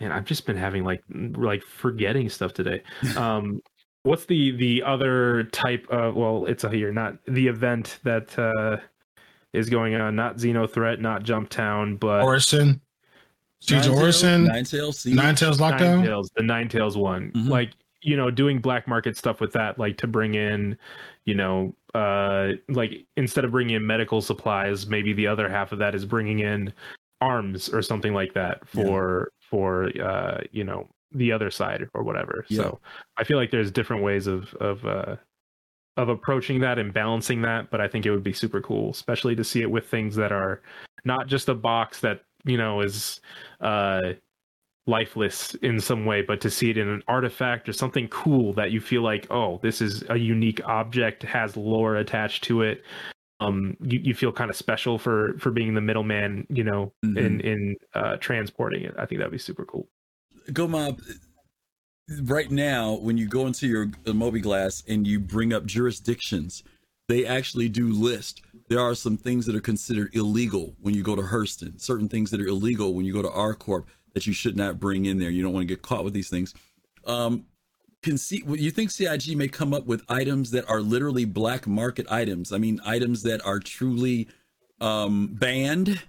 man i've just been having like like forgetting stuff today [laughs] um what's the the other type of well it's a here not the event that uh is going on not XenoThreat not Jumptown but orison Siege of Nine Tails- Orison, Nine Tails, Siege. Nine Tails Nine Lockdown. Tails, the Nine Tails one. Mhm. Like, you know, doing black market stuff with that, like to bring in, you know, uh, like instead of bringing in medical supplies, maybe the other half of that is bringing in arms or something like that for for uh, you know the other side or whatever. Yeah. So I feel like there's different ways of of uh, of approaching that and balancing that, but I think it would be super cool, especially to see it with things that are not just a box that you know is uh lifeless in some way, but to see it in an artifact or something cool that you feel like, oh, this is a unique object, has lore attached to it. Um, you, you feel kind of special for for being the middleman, you know, in Mhm. in uh, transporting it. I think that'd be super cool. Gomab. Right now, when you go into your uh, mobiGlas and you bring up jurisdictions, they actually do list. There are some things that are considered illegal when you go to Hurston. Certain things that are illegal when you go to ArcCorp that you should not bring in there. You don't want to get caught with these things. Um, can see you think CIG may come up with items that are literally black market items. I mean, items that are truly um, banned,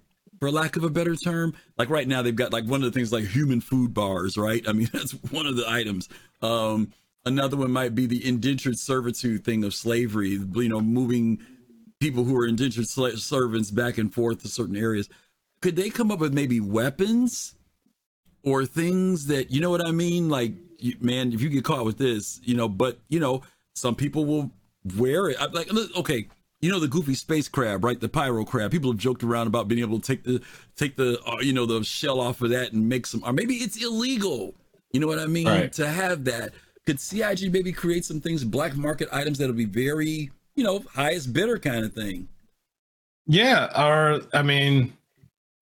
for lack of a better term. Like right now, they've got like one of the things like human food bars, right? [laughs] I mean, that's one of the items. Um, another one might be the indentured servitude thing of slavery. You know, moving people who are indentured sla- servants back and forth to certain areas. Could they come up with maybe weapons or things that you know what I mean? Like, man, if you get caught with this, you know, but you know, some people will wear it. I'm like, okay, you know, the goofy space crab, right? The pyro crab. People have joked around about being able to take the take the uh, you know the shell off of that and make some, or maybe it's illegal. You know what I mean? Right. To have that, could CIG maybe create some things, black market items that'll be very, you know, highest bidder kind of thing? Yeah, or I mean,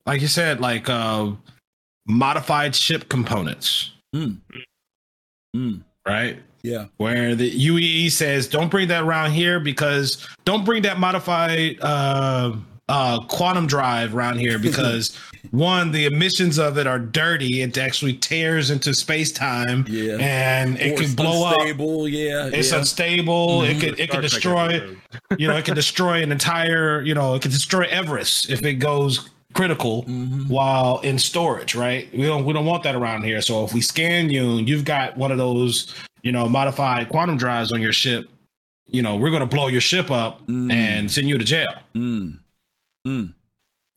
like you said, like uh modified ship components, Hmm. Hmm. right? Yeah. Where the UEE says, "Don't bring that around here because don't bring that modified uh, uh, quantum drive around here [laughs] because one, the emissions of it are dirty. It actually tears into space time, Yeah. and it Or can it's blow up. unstable, Yeah. It's yeah. unstable. It Mhm. could it could destroy you know, it could destroy an entire, you know, it could destroy Everus if it goes critical Mhm. while in storage, right? We don't we don't want that around here. So if we scan you and you've got one of those, you know, modified quantum drives on your ship, you know, we're gonna blow your ship up Mm. and send you to jail. Mm. Mm.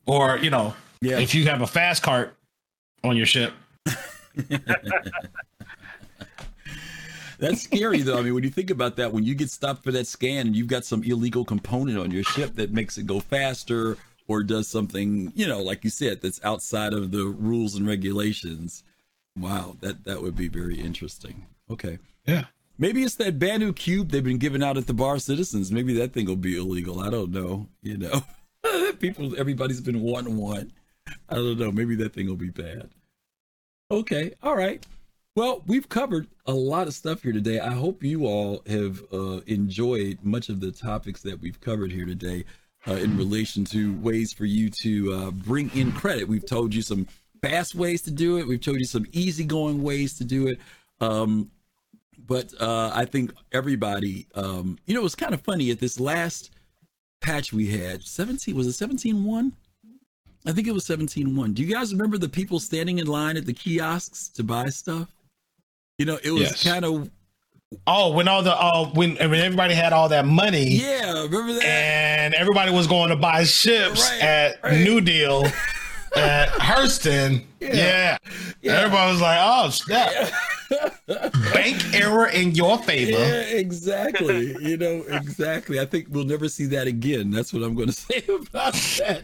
Or, you know, Yeah. if you have a fast cart on your ship, [laughs] That's scary though. I mean, when you think about that, when you get stopped for that scan and you've got some illegal component on your ship that makes it go faster or does something, you know, like you said, that's outside of the rules and regulations. Wow, that that would be very interesting. Okay. yeah. Maybe it's that Banu cube they've been giving out at the bar citizens. Maybe that thing will be illegal. I don't know. You know, [laughs] people, everybody's been wanting one. I don't know. Maybe that thing will be bad. Okay. All right. Well, we've covered a lot of stuff here today. I hope you all have uh, enjoyed much of the topics that we've covered here today uh, in relation to ways for you to uh, bring in credit. We've told you some fast ways to do it. We've told you some easygoing ways to do it. Um, but uh, I think everybody, um, you know, it was kind of funny at this last patch we had. 17 was it 17.1? I think it was 17.1. Do you guys remember the people standing in line at the kiosks to buy stuff? You know, it was Yes. kind of Oh, when all the uh when when everybody had all that money yeah. Remember that? and everybody was going to buy ships Right, at right. New Deal [laughs] at Hurston. Yeah. Yeah. Everybody was like, oh, snap. [laughs] Bank error in your favor. Yeah, exactly. you know, exactly. I think we'll never see that again. That's what I'm going [laughs] to say about that.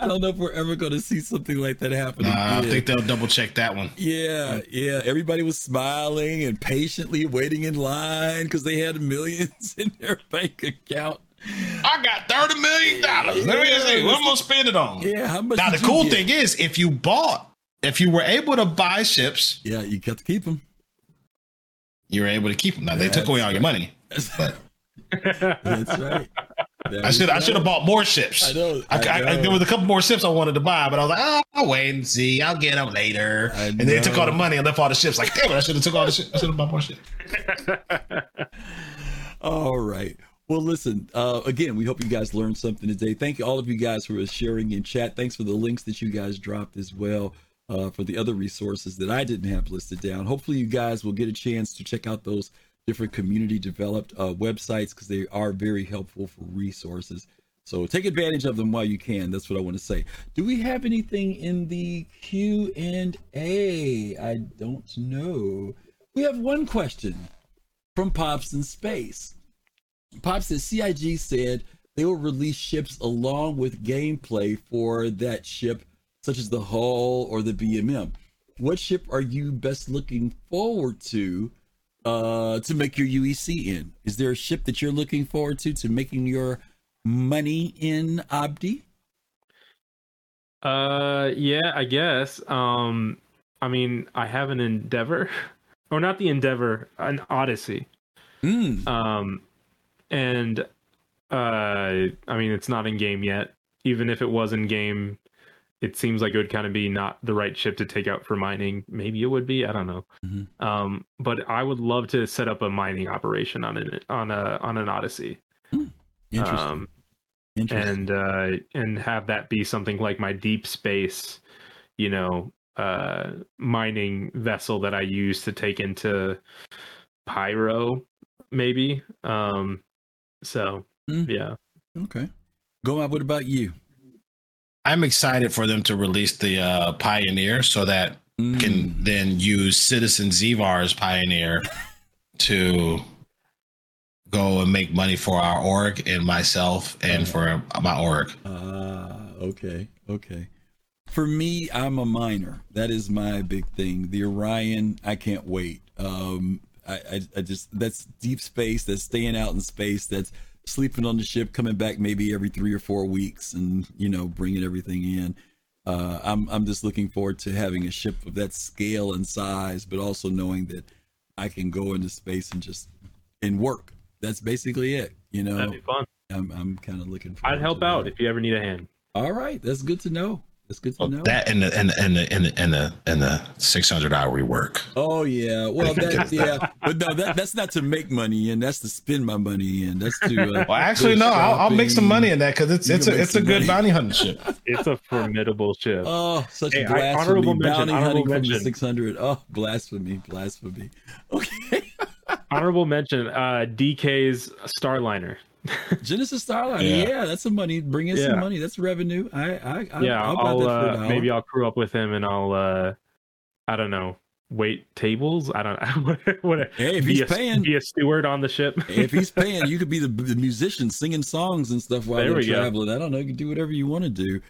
I don't know if we're ever going to see something like that happen. Nah, I think they'll double check that one. Yeah, yeah. Everybody was smiling and patiently waiting in line because they had millions [laughs] in their bank account. I got $30 million. Let me see. What am I going to spend it on? Yeah, how much? Now, the cool get? thing is, if you bought, if you were able to buy ships, yeah, you got to keep them. you were able to keep them. Now, they took away all your money. That's But right. That I is should I should have bought more ships. I know, I, I I- I- there was a couple more ships I wanted to buy, but I was like, oh, I'll wait and see. I'll get them later. And then they took all the money and left all the ships. Like, damn it, I should have took all the ships. I should have bought more ships. [laughs] All right. Well, listen, uh, again, we hope you guys learned something today. Thank you, all of you guys, for sharing in chat. Thanks for the links that you guys dropped as well. uh, for the other resources that I didn't have listed down. Hopefully, you guys will get a chance to check out those different community developed uh, websites because they are very helpful for resources. So take advantage of them while you can. That's what I want to say. Do we have anything in the Q and A? I don't know. We have one question from Pops in Space. Pops says CIG said they will release ships along with gameplay for that ship, such as the hull or the BMM. What ship are you best looking forward to uh, to make your UEC in? Is there a ship that you're looking forward to to making your money in Abdi? Uh, yeah, I guess. Um, I mean, I have an Endeavor, [laughs] or not the Endeavor, an Odyssey. Mm. Um, and uh, I mean, it's not in game yet. Even if it was in game, it seems like it would kind of be not the right ship to take out for mining. Maybe it would be. I don't know. Mhm. Um, but I would love to set up a mining operation on an on a on an Odyssey. Interesting. Um, Interesting. and uh and have that be something like my deep space you know uh mining vessel that i use to take into pyro maybe um so Hmm. yeah okay. Go on. What about you? I'm excited for them to release the uh, Pioneer so that Mm. can then use Citizen Zivar's Pioneer [laughs] to go and make money for our org and myself and for my org. Ah, okay, okay. For me, I'm a miner. That is my big thing. The Orion, I can't wait. Um, I, I, I just that's deep space. That's staying out in space. That's sleeping on the ship, coming back maybe every three or four weeks, and you know, bringing everything in. Uh, I'm I'm just looking forward to having a ship of that scale and size, but also knowing that I can go into space and just and work. That's basically it. You know, that'd be fun I'm I'm kind of looking. forward i'd help out that. if you ever need a hand All right, that's good to know. That's good to know. That and the and the and the and the, and the, and the 600 hour rework. oh yeah, well that yeah, but no, that that's not to make money in. That's to spend my money in. That's to. Uh, Well, actually, no, I'll, I'll make some money in that because it's You it's a it's a good money. bounty hunting ship. [laughs] it's a formidable ship Oh, such Hey, I- blasphemy! honorable mention, Bounty honorable hunting from the six hundred. Oh, blasphemy! Blasphemy. [laughs] Okay, honorable mention uh dk's starliner [laughs] Genesis Starliner. Yeah. Yeah. that's some money. Bring in Yeah. some money. That's revenue. I I, I yeah I'll, i'll, that for uh, maybe i'll crew up with him and i'll uh i don't know wait tables i don't [laughs] know what Hey, if be he's a, paying- be a steward on the ship if he's [laughs] paying, you could be the, the musician singing songs and stuff while There they're we go. traveling. I don't know. You can do whatever you want to do.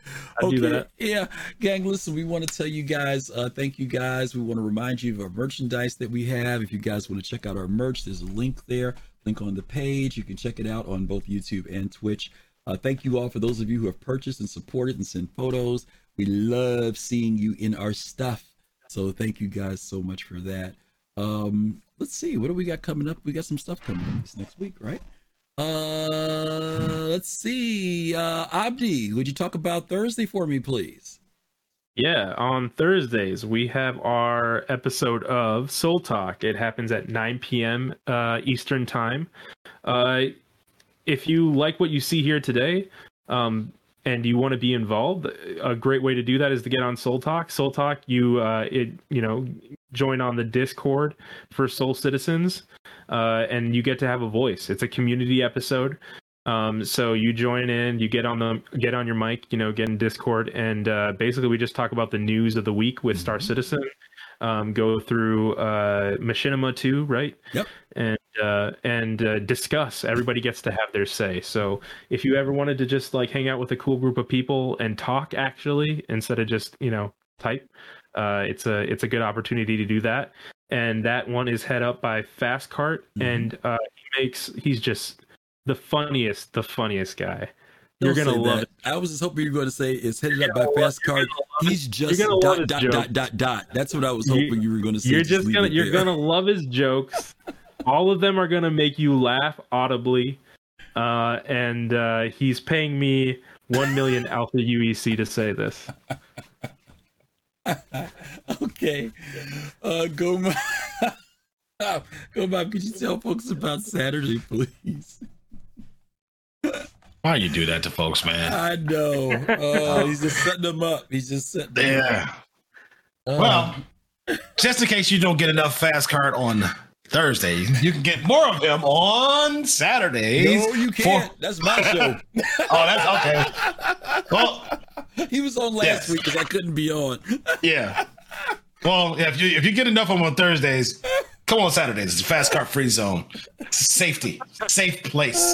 I'd do that. Yeah. Gang, listen, we want to tell you guys, uh, thank you guys. We want to remind you of our merchandise that we have. If you guys want to check out our merch, there's a link there, link on the page. You can check it out on both YouTube and Twitch. Uh, thank you all for those of you who have purchased and supported and sent photos. We love seeing you in our stuff. So thank you guys so much for that. Um, let's see, what do we got coming up? We got some stuff coming up this next week, right? Uh, let's see. Uh, Abdi, would you talk about Thursday for me, please? Yeah, on Thursdays we have our episode of Soul Talk. It happens at 9 p.m. Uh, Eastern time. Uh, if you like what you see here today, um, and you want to be involved, a great way to do that is to get on Soul Talk. Soul Talk, you uh, it you know join on the Discord for Soul Citizens, uh, and you get to have a voice. It's a community episode. Um, so you join in, you get on the get on your mic, you know, get in Discord, and uh, basically we just talk about the news of the week with Star Citizen. Um, go through uh, Machinima too, right? Yep. And uh, and uh, discuss. Everybody gets to have their say. So if you ever wanted to just like hang out with a cool group of people and talk, actually, instead of just you know type, uh, it's a it's a good opportunity to do that. And that one is head up by Fast Cart, Mhm. and uh, he makes he's just the funniest, the funniest guy. You're gonna love that. it. I was just hoping you were going to say it's headed up by Fast Card. He's just gonna dot dot dot dot dot. That's what I was hoping you were going to say. You're just leave gonna you're there. gonna love his jokes. All of them are gonna make you laugh audibly. Uh, and uh, he's paying me one million alpha UEC to say this. [laughs] okay. Uh, go, Mob. [laughs] go, Mob. Could you tell folks about Saturday, please? Why you do that to folks, man? I know. Oh, he's just setting them up. He's just setting them up. Yeah. Uh, well, just in case you don't get enough fast card on Thursday, you can get more of him on Saturdays. No, you can't. That's my [laughs] show. oh, that's okay. Well, he was on last Yes. week because I couldn't be on. yeah. Well, if you if you get enough of them on Thursdays, come on Saturdays. It's a fast car free zone. Safety, safe place.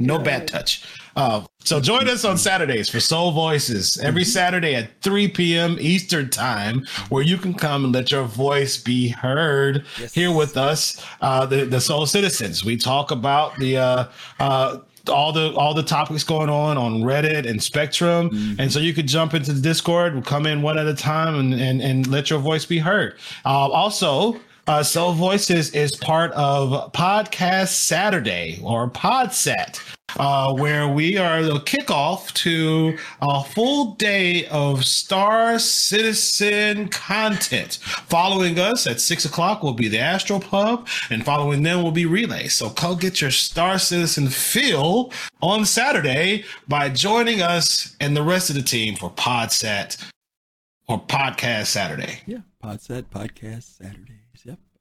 No bad touch. Uh, so join us on Saturdays for Soul Voices every Saturday at 3 p.m. Eastern Time, where you can come and let your voice be heard Yes. here with us, uh, the the Soul Citizens. We talk about the uh, uh, all the all the topics going on on Reddit and Spectrum, and so you could jump into the Discord, we'll come in one at a time, and and, and let your voice be heard. Uh, also. Uh, Soul Voices is part of Podcast Saturday or Podset, uh, where we are the kickoff to a full day of Star Citizen content. Following us at six o'clock will be the Astro Pub, and following them will be Relay. So go get your Star Citizen feel on Saturday by joining us and the rest of the team for Podset or Podcast Saturday. Yeah, Podset podcast Saturdays.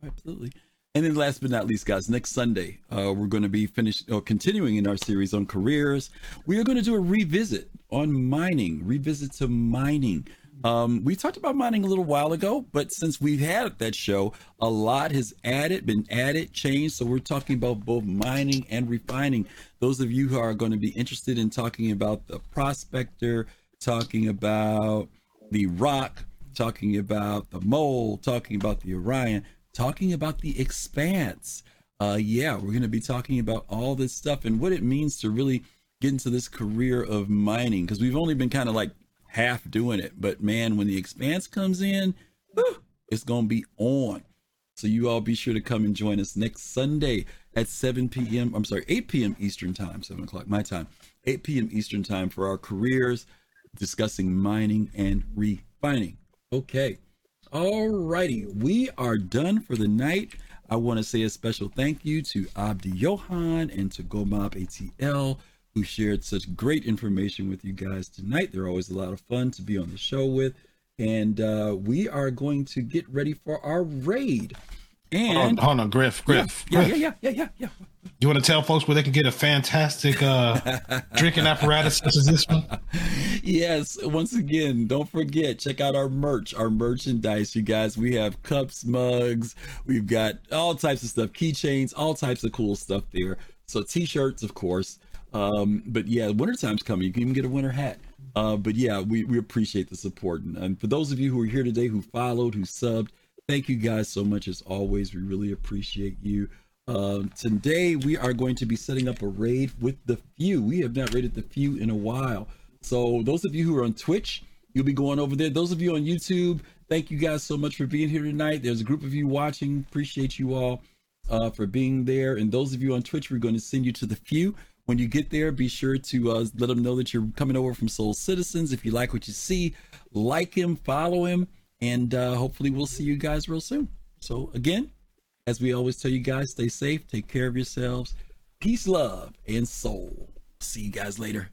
Absolutely. And then last but not least, guys, next Sunday, uh, we're going to be finished or continuing in our series on careers. We are going to do a revisit on mining, revisit to mining. Um, we talked about mining a little while ago, but since we've had that show, a lot has added, been added, changed. So we're talking about both mining and refining. Those of you who are going to be interested in talking about the prospector, talking about the rock, talking about the mole, talking about the Orion, talking about the expanse. Uh, yeah, we're going to be talking about all this stuff and what it means to really get into this career of mining because we've only been kind of like half doing it. But man, when the expanse comes in, whew, it's going to be on. So you all be sure to come and join us next Sunday at 7 p.m. I'm sorry, 8 p.m. Eastern time, 7 o'clock my time, 8 p.m. Eastern time for our careers discussing mining and refining. Okay. All righty. We are done for the night. I want to say a special thank you to Abdi Johan and to Gomab ATL who shared such great information with you guys tonight. They're always a lot of fun to be on the show with. And uh, we are going to get ready for our raid. Hold on, hold on, Griff, Griff, yeah, Griff. yeah, yeah, yeah, yeah, yeah. You want to tell folks where they can get a fantastic uh, [laughs] drinking apparatus such as this one? yes once again don't forget check out our merch our merchandise you guys we have cups mugs we've got all types of stuff keychains all types of cool stuff there so t-shirts of course um but yeah wintertime's coming you can even get a winter hat uh but yeah we, we appreciate the support and, and for those of you who are here today who followed who subbed thank you guys so much as always we really appreciate you um, today we are going to be setting up a raid with the few. We have not raided the few in a while. So those of you who are on Twitch, you'll be going over there. Those of you on YouTube, thank you guys so much for being here tonight. There's a group of you watching. Appreciate you all uh, for being there. And those of you on Twitch, we're going to send you to the few. When you get there, be sure to uh, let them know that you're coming over from Soul Citizens. If you like what you see, like him, follow him, and uh, hopefully, we'll see you guys real soon. So, again, as we always tell you guys, stay safe, take care of yourselves. Peace, love, and soul. See you guys later.